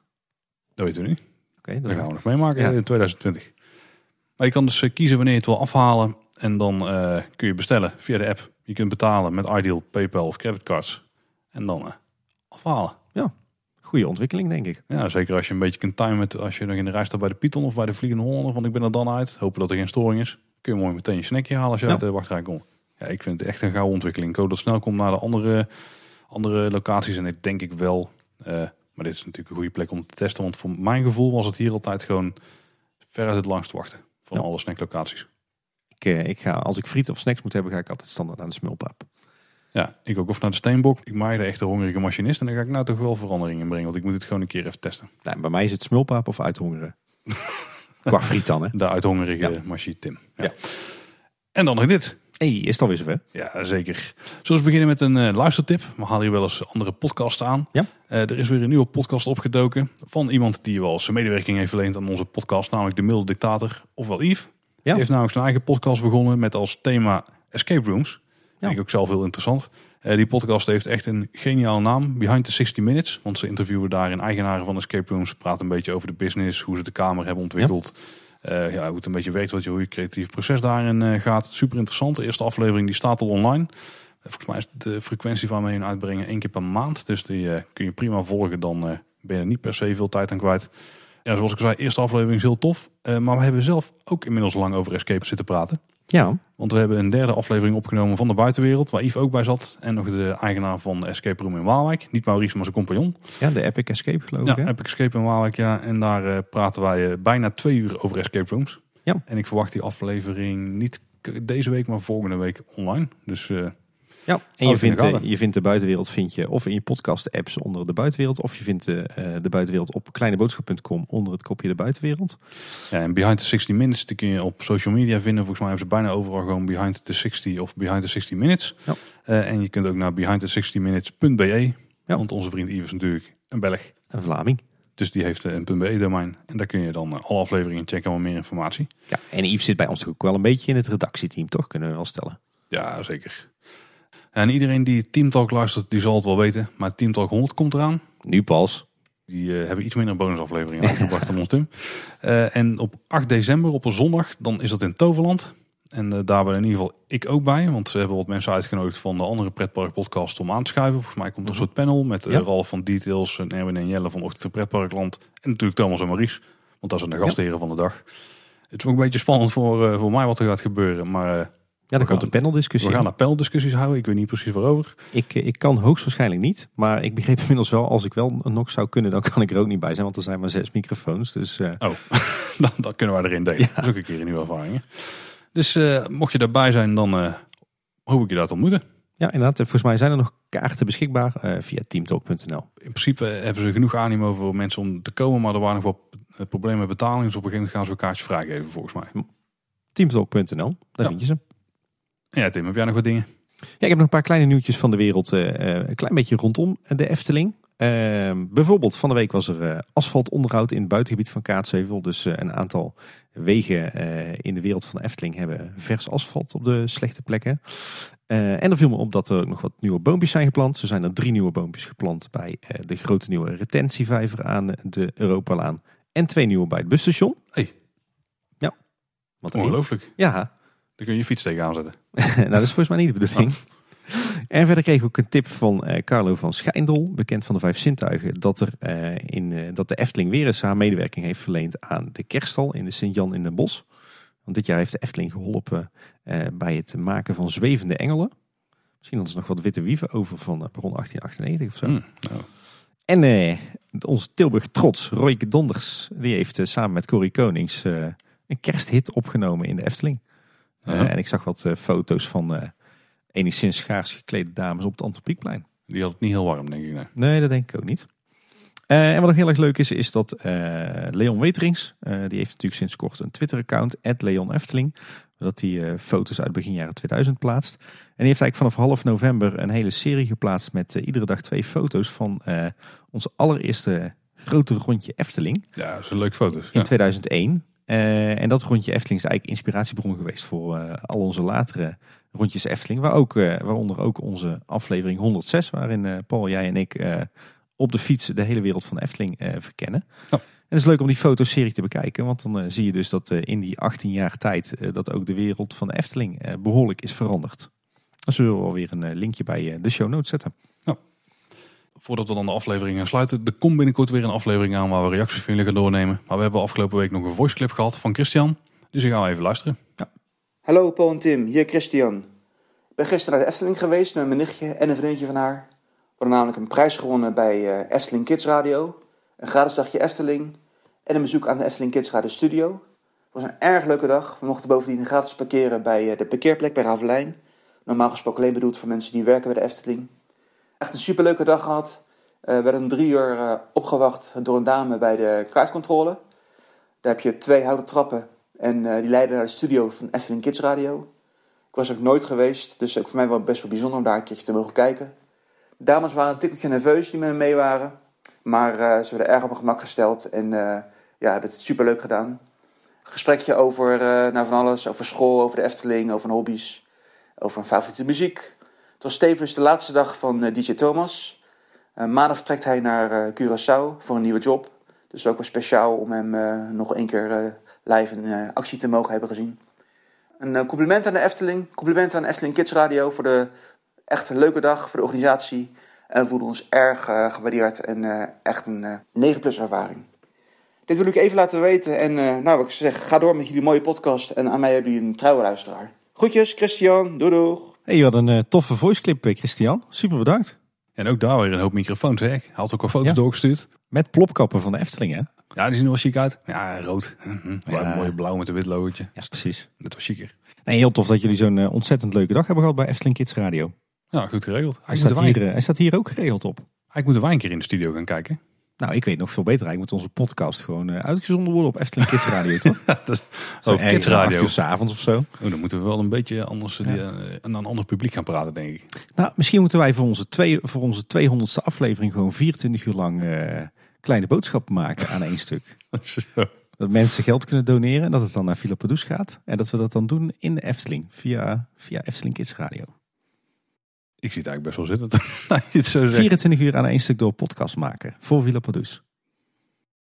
Dat weten we nu. Oké, dat gaan we nog meemaken Ja. in 2020. Maar je kan dus kiezen wanneer je het wil afhalen. En dan eh, kun je bestellen via de app. Je kunt betalen met Ideal, PayPal of creditcards. En dan eh, afhalen. goede ontwikkeling denk ik. Ja, zeker als je een beetje kunt timen. met- Als je nog in de rij staat bij de Python of bij de Vliegende Hollander. Want ik ben er dan uit. Hopen dat er geen storing is. Kun je mooi meteen je snackje halen als je Ja. uit de wachtrij komt. Ja, ik vind het echt een gouden ontwikkeling. Ik hoop dat het snel komt naar de andere, andere locaties. En dit denk ik wel. eh, maar dit is natuurlijk een goede plek om te testen. Want voor mijn gevoel was het hier altijd gewoon veruit het langst wachten. Van Ja. alle snacklocaties. Ik, eh, ik ga, als ik friet of snacks moet hebben, ga ik altijd standaard naar de smulpaap. Ja, ik ook. Of naar de Steenbok. Ik maak de echte hongerige machinist. En dan ga ik nou toch wel verandering in brengen. Want ik moet het gewoon een keer even testen. Nou, bij mij is het smulpaap of uithongeren. *laughs* Qua friet dan, hè? De uithongerige Ja. machine Tim. Ja. Ja. En dan nog dit. hey, is het alweer zover? Ja, zeker. Zullen we beginnen met een eh, luistertip? We halen hier wel eens andere podcasts aan. Ja. Eh, er is weer een nieuwe podcast opgedoken van iemand die wel zijn medewerking heeft verleend aan onze podcast, namelijk de milde dictator, ofwel Yves. Die heeft namelijk zijn eigen podcast begonnen met als thema escape rooms. Vind ik ook zelf heel interessant. Eh, die podcast heeft echt een geniale naam, Behind the 60 Minutes. Want ze interviewen daarin eigenaren van escape rooms, praten een beetje over de business, hoe ze de kamer hebben ontwikkeld. Eh, ja, hoe het een beetje werkt, wat je, hoe je creatief proces daarin eh, gaat. Super interessant. De eerste aflevering die staat al online. Volgens mij is de frequentie waarmee je hem uitbrengen één keer per maand. Dus die kun je prima volgen. Dan ben je er niet per se veel tijd aan kwijt. Ja, zoals ik zei, de eerste aflevering is heel tof. Eh, maar we hebben zelf ook inmiddels lang over escape zitten praten. Ja. Want we hebben een derde aflevering opgenomen van de buitenwereld. Waar Yves ook bij zat. En nog de eigenaar van Escape Room in Waalwijk. Niet Maurice, maar zijn compagnon. ja, de Epic Escape geloof Ja, ik. hè? Epic Escape in Waalwijk, ja. En daar eh, praten wij eh, bijna twee uur over escape rooms. Ja. En ik verwacht die aflevering niet deze week, maar volgende week online. Dus Ja, en je vindt, de eh, je vindt de buitenwereld vind je of in je podcast apps onder de buitenwereld. Of je vindt eh, eh, de buitenwereld op kleineboodschap.com onder het kopje de buitenwereld. ja, en Behind the 60 Minutes, die kun je op social media vinden. Volgens mij hebben ze bijna overal gewoon Behind the 60 of Behind the 60 Minutes. Ja. Eh, en je kunt ook naar behindthe60minutes.be. Ja. Want onze vriend Yves is natuurlijk een Belg. Een Vlaming. Dus die heeft een .be domein. En daar kun je dan alle afleveringen checken en meer informatie. Ja, en Yves zit bij ons ook wel een beetje in het redactieteam, toch? Kunnen we wel stellen. Ja, zeker. En iedereen die Team Talk luistert, die zal het wel weten. Maar Team Talk 100 komt eraan. Nu pas. Die eh, hebben iets minder bonusafleveringen *laughs* uitgebracht dan ons Tim. Eh, en op 8 december, op een zondag, dan is dat in Toverland. En eh, daar ben in ieder geval ik ook bij. Want ze hebben wat mensen uitgenodigd van de andere pretpark podcast om aan te schuiven. Volgens mij komt er een soort panel met Ja. Ralf van Details en Erwin en Jelle van Ochtend Pretparkland. En natuurlijk Thomas en Maurice. Want dat zijn de gastheren van de dag. Het is ook een beetje spannend voor, voor mij wat er gaat gebeuren. Maar Ja, dan komt de paneldiscussie. we gaan naar paneldiscussies houden. Ik weet niet precies waarover. Ik, eh, ik kan hoogstwaarschijnlijk niet. Maar ik begreep *laughs* inmiddels wel, als ik wel nog zou kunnen, dan kan ik er ook niet bij zijn. Want er zijn maar zes microfoons. Dus eh, Oh, *laughs* dan, dan kunnen wij erin delen. Dat is ook een keer een nieuwe ervaring. Dus eh, mocht je daarbij zijn, dan eh, hoop ik je daar te ontmoeten. ja, inderdaad. Volgens mij zijn er nog kaarten beschikbaar via teamtalk.nl. In principe hebben ze genoeg animo voor mensen om te komen. Maar er waren nog wat eh, problemen met betaling. Dus op een gegeven moment gaan ze een kaartje vrijgeven volgens mij. Teamtalk.nl, daar Ja. vind je ze. Ja Tim, heb jij nog wat dingen? Ja, ik heb nog een paar kleine nieuwtjes van de wereld. eh, eh, een klein beetje rondom de Efteling. Eh, bijvoorbeeld van de week was er eh, asfaltonderhoud in het buitengebied van Kaatsheuvel. Dus een aantal wegen in de wereld van de Efteling hebben vers asfalt op de slechte plekken. En er viel me op dat er ook nog wat nieuwe boompjes zijn geplant. Zo zijn er drie nieuwe boompjes geplant bij de grote nieuwe retentievijver aan de Europalaan. En twee nieuwe bij het busstation. Hey. Ja. Wat een Ongelooflijk. Ja, Daar kun je je fiets tegenaan zetten. *laughs* nou, dat is volgens mij niet de bedoeling. En verder kregen we ook een tip van eh, Carlo van Schijndel, bekend van de Vijf Zintuigen, dat, er, eh, in, eh, dat de Efteling weer eens haar medewerking heeft verleend aan de kerststal in de Sint-Jan in den Bosch. Want dit jaar heeft de Efteling geholpen eh, bij het maken van zwevende engelen. Misschien hadden ze nog wat witte wieven over van Baron 1898 of zo. Hm, nou, En onze Tilburg trots, Royke Donders, die heeft samen met Corrie Konings een kersthit opgenomen in de Efteling. Eh, Ja. en ik zag wat eh, foto's van eh, enigszins schaars geklede dames op het Antropiekplein. die had het niet heel warm, denk ik. Nee. Nee, dat denk ik ook niet. En wat nog heel erg leuk is, is dat Leon Weterings, die heeft natuurlijk sinds kort een Twitter-account, Leon Efteling, dat hij foto's uit begin jaren 2000 plaatst. En die heeft eigenlijk vanaf half november een hele serie geplaatst met iedere dag twee foto's van onze allereerste grote rondje Efteling. Ja, dat leuke foto's. In 2001. En dat rondje Efteling is eigenlijk inspiratiebron geweest voor al onze latere rondjes Efteling. Waar ook, waaronder ook onze aflevering 106, waarin Paul, jij en ik op de fiets de hele wereld van Efteling uh, verkennen. En het is leuk om die fotoserie te bekijken, want dan zie je dus dat in die 18 jaar tijd dat ook de wereld van de Efteling behoorlijk is veranderd. Dan zullen we alweer een linkje bij de show notes zetten. Voordat we dan de aflevering gaan sluiten, er komt binnenkort weer een aflevering aan waar we reacties van jullie gaan doornemen. Maar we hebben afgelopen week nog een voice clip gehad van Christian, dus ik ga even luisteren. Ja. Hallo Paul en Tim, hier Christian. Ik ben gisteren naar de Efteling geweest met mijn nichtje en een vriendje van haar. We hadden namelijk een prijs gewonnen bij uh, Efteling Kids Radio. Een gratis dagje Efteling. En een bezoek aan de Efteling Kids Radio Studio. Het was een erg leuke dag. We mochten bovendien gratis parkeren bij uh, de parkeerplek bij Ravelijn. Normaal gesproken alleen bedoeld voor mensen die werken bij de Efteling. Echt een superleuke dag gehad. Uh, we werden drie uur opgewacht door een dame bij de kaartcontrole. Daar heb je twee houten trappen en die leiden naar de studio van Efteling Kids Radio. Ik was ook nooit geweest, dus ook voor mij wel best wel bijzonder om daar een keertje te mogen kijken dames waren een tikkeltje nerveus die met me mee waren. Maar ze werden erg op mijn gemak gesteld en uh, ja, hebben het superleuk gedaan. Gesprekje over nou, van alles, over school, over de Efteling, over hobby's, over een favoriete muziek. Het was tevens de laatste dag van DJ Thomas. maandag vertrekt hij naar Curaçao voor een nieuwe job. Dus ook wel speciaal om hem nog één keer live in actie te mogen hebben gezien. Een compliment aan de Efteling, compliment aan Efteling Kids Radio voor de Echt een leuke dag voor de organisatie. En we voelen ons erg gewaardeerd en echt een uh, 9 plus ervaring. Dit wil ik even laten weten. En nou, wat ik zeg, ga door met jullie mooie podcast. En aan mij hebben jullie een trouwe luisteraar. Groetjes, Christian. Doei doeg. Hey, je had een toffe voice clip, Christian. Super bedankt. En ook daar weer een hoop microfoons, hè? Hij had ook al foto's doorgestuurd. Met plopkappen van de Efteling, hè? Ja, die zien er wel chic uit. Ja, rood. Ja. Mooie blauw met een wit logotje. Ja, precies. Dat was chiquer. Nee, heel tof dat jullie zo'n ontzettend leuke dag hebben gehad bij Efteling Kids Radio. Ja, goed geregeld. Hij, staat hier, hij staat hier ook geregeld op. Eigenlijk moeten wij een keer in de studio gaan kijken. Nou, ik weet nog veel beter. Eigenlijk moet onze podcast gewoon uh, uitgezonden worden op Efteling Kids Radio, *laughs* toch? ja, dat is zo Kids Radio. s avonds of zo. Oh, dan moeten we wel een beetje anders ja. die, uh, een ander publiek gaan praten, denk ik. Nou, misschien moeten wij voor onze, twee, voor onze 200ste aflevering gewoon 24 uur lang uh, kleine boodschappen maken aan één stuk. *laughs* Dat mensen geld kunnen doneren en dat het dan naar Philip Padus gaat. En dat we dat dan doen in de Efteling via, via Efteling Kids Radio. Ik zie het eigenlijk best wel zitten. *laughs* zo 24 uur aan één stuk door podcast maken. Voor Villa Produce.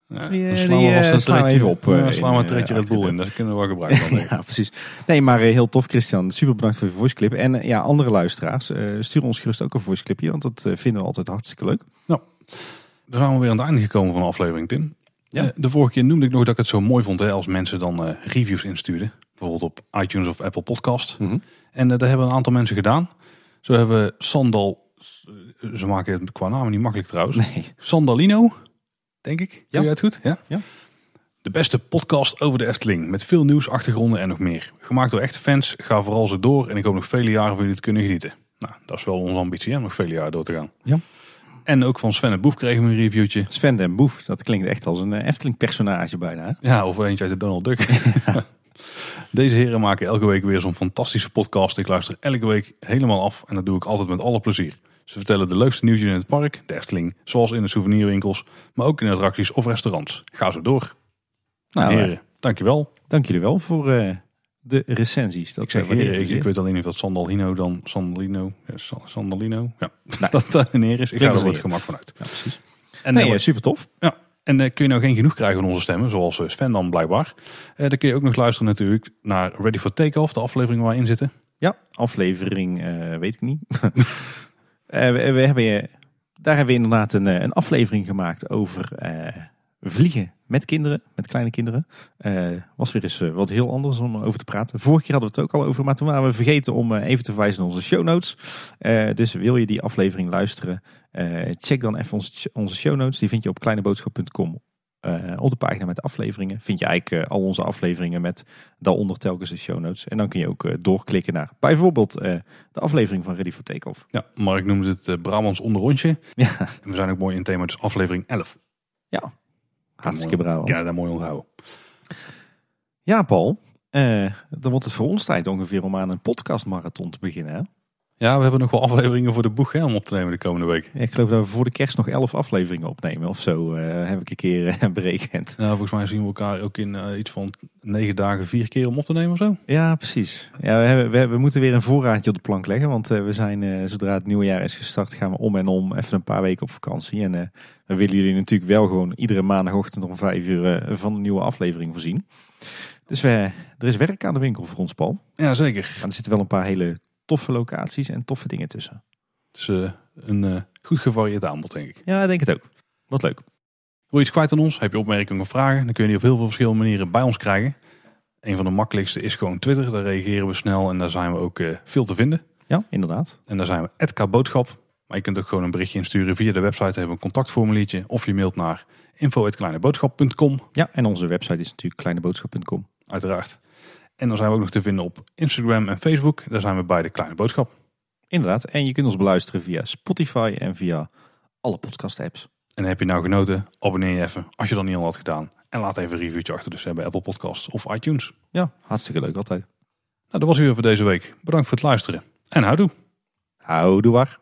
Ja, dan slaan we uh, slaan even op. Uh, slaan we een treetje Red Bull in. Dat kunnen we wel gebruiken. *laughs* Dan, ja, precies. Nee, maar heel tof Christian. Super bedankt voor je voice clip. En ja, andere luisteraars, stuur ons gerust ook een voice clipje. Want dat vinden we altijd hartstikke leuk. Nou, dan zijn we weer aan het einde gekomen van de aflevering, Tim. Ja. de vorige keer noemde ik nog dat ik het zo mooi vond hè, als mensen dan reviews instuurden. Bijvoorbeeld op iTunes of Apple Podcast. Mm -hmm. En dat hebben een aantal mensen gedaan. Zo hebben we Sandal, ze maken het qua naam niet makkelijk trouwens. Nee. Sandalino, denk ik. Ja. Doe het goed? Ja. ja. De beste podcast over de Efteling. Met veel nieuws, achtergronden en nog meer. Gemaakt door echte fans. Ga vooral zo door. En ik hoop nog vele jaren van jullie te kunnen genieten. Nou, dat is wel onze ambitie, hè? nog vele jaren door te gaan. Ja. En ook van Sven en Boef kregen we een reviewtje. Sven en Boef, dat klinkt echt als een Efteling personage bijna. Ja, of eentje uit de Donald Duck. *laughs* *laughs* Deze heren maken elke week weer zo'n fantastische podcast. Ik luister elke week helemaal af en dat doe ik altijd met alle plezier. Ze vertellen de leukste nieuwtjes in het park, de Efteling, zoals in de souvenirwinkels, maar ook in attracties of restaurants. Ga zo door. Nou, nou heren, uh, dankjewel. Dank jullie wel voor uh, de recensies. Dat ik zeg heren, ik, ik, weet alleen niet of dat Sandalino dan Sandalino, ja, Sandalino, ja, nou, *laughs* dat een heer is. Ik ga er het gemak vanuit. Ja, precies. En nee, super tof. Ja, en uh, kun je nou geen genoeg krijgen van onze stemmen, zoals uh, Sven dan blijkbaar. Uh, dan kun je ook nog luisteren natuurlijk naar Ready for Takeoff, de aflevering waar we in zitten. Ja, aflevering weet ik niet. *laughs* we, we, hebben, daar hebben we inderdaad een, een aflevering gemaakt over vliegen met kinderen, met kleine kinderen. was weer eens wat heel anders om over te praten. Vorige keer hadden we het ook al over, maar toen waren we vergeten om even te verwijzen naar onze show notes. dus wil je die aflevering luisteren, check dan even onze, onze show notes. Die vind je op kleineboodschap.com. Uh, op de pagina met de afleveringen vind je eigenlijk uh, al onze afleveringen met daaronder telkens de show notes. En dan kun je ook uh, doorklikken naar bijvoorbeeld de aflevering van Ready for Takeoff. Ja, Mark noemde het Brabants onderrondje. Ja. En we zijn ook mooi in thema, dus aflevering 11. Hartstikke Mooi. braaf. Ja, dat mooi onthouden. Ja, Paul. eh, dan wordt het voor ons tijd ongeveer om aan een podcastmarathon te beginnen. Hè? Ja, we hebben nog wel afleveringen voor de boeg hè, om op te nemen de komende week. Ik geloof dat we voor de kerst nog elf afleveringen opnemen of zo. eh, heb ik een keer eh, *laughs* berekend. Ja, volgens mij zien we elkaar ook in eh, iets van negen dagen vier keer om op te nemen of zo. Ja, precies. Ja, we, hebben, we, we moeten weer een voorraadje op de plank leggen. Want we zijn, zodra het nieuwe jaar is gestart, gaan we om en om even een paar weken op vakantie. En we willen jullie natuurlijk wel gewoon iedere maandagochtend om vijf uur van een nieuwe aflevering voorzien. Dus we, er is werk aan de winkel voor ons, Paul. Ja, zeker. Maar er zitten wel een paar hele toffe locaties en toffe dingen tussen. Is eh, een eh, goed gevarieerd aanbod, denk ik. Ja, ik denk het ook. Wat leuk. Wil je iets kwijt aan ons? Heb je opmerkingen of vragen? Dan kun je die op heel veel verschillende manieren bij ons krijgen. Een van de makkelijkste is gewoon Twitter. Daar reageren we snel en daar zijn we ook eh, veel te vinden. Ja, inderdaad. En daar zijn we @kboodschap. Maar je kunt ook gewoon een berichtje insturen via de website. Hebben we een contactformuliertje. Of je mailt naar info.kleineboodschap.com. Ja, en onze website is natuurlijk kleineboodschap.com. Uiteraard. En dan zijn we ook nog te vinden op Instagram en Facebook. Daar zijn we bij de Kleine Boodschap. Inderdaad. En je kunt ons beluisteren via Spotify en via alle podcast apps. En heb je nou genoten? Abonneer je even als je dat niet al had gedaan. En laat even een reviewtje achter. Dus bij Apple Podcasts of iTunes. Ja, hartstikke leuk altijd. Nou, dat was het weer voor deze week. Bedankt voor het luisteren. En houdoe. Houdoe waar.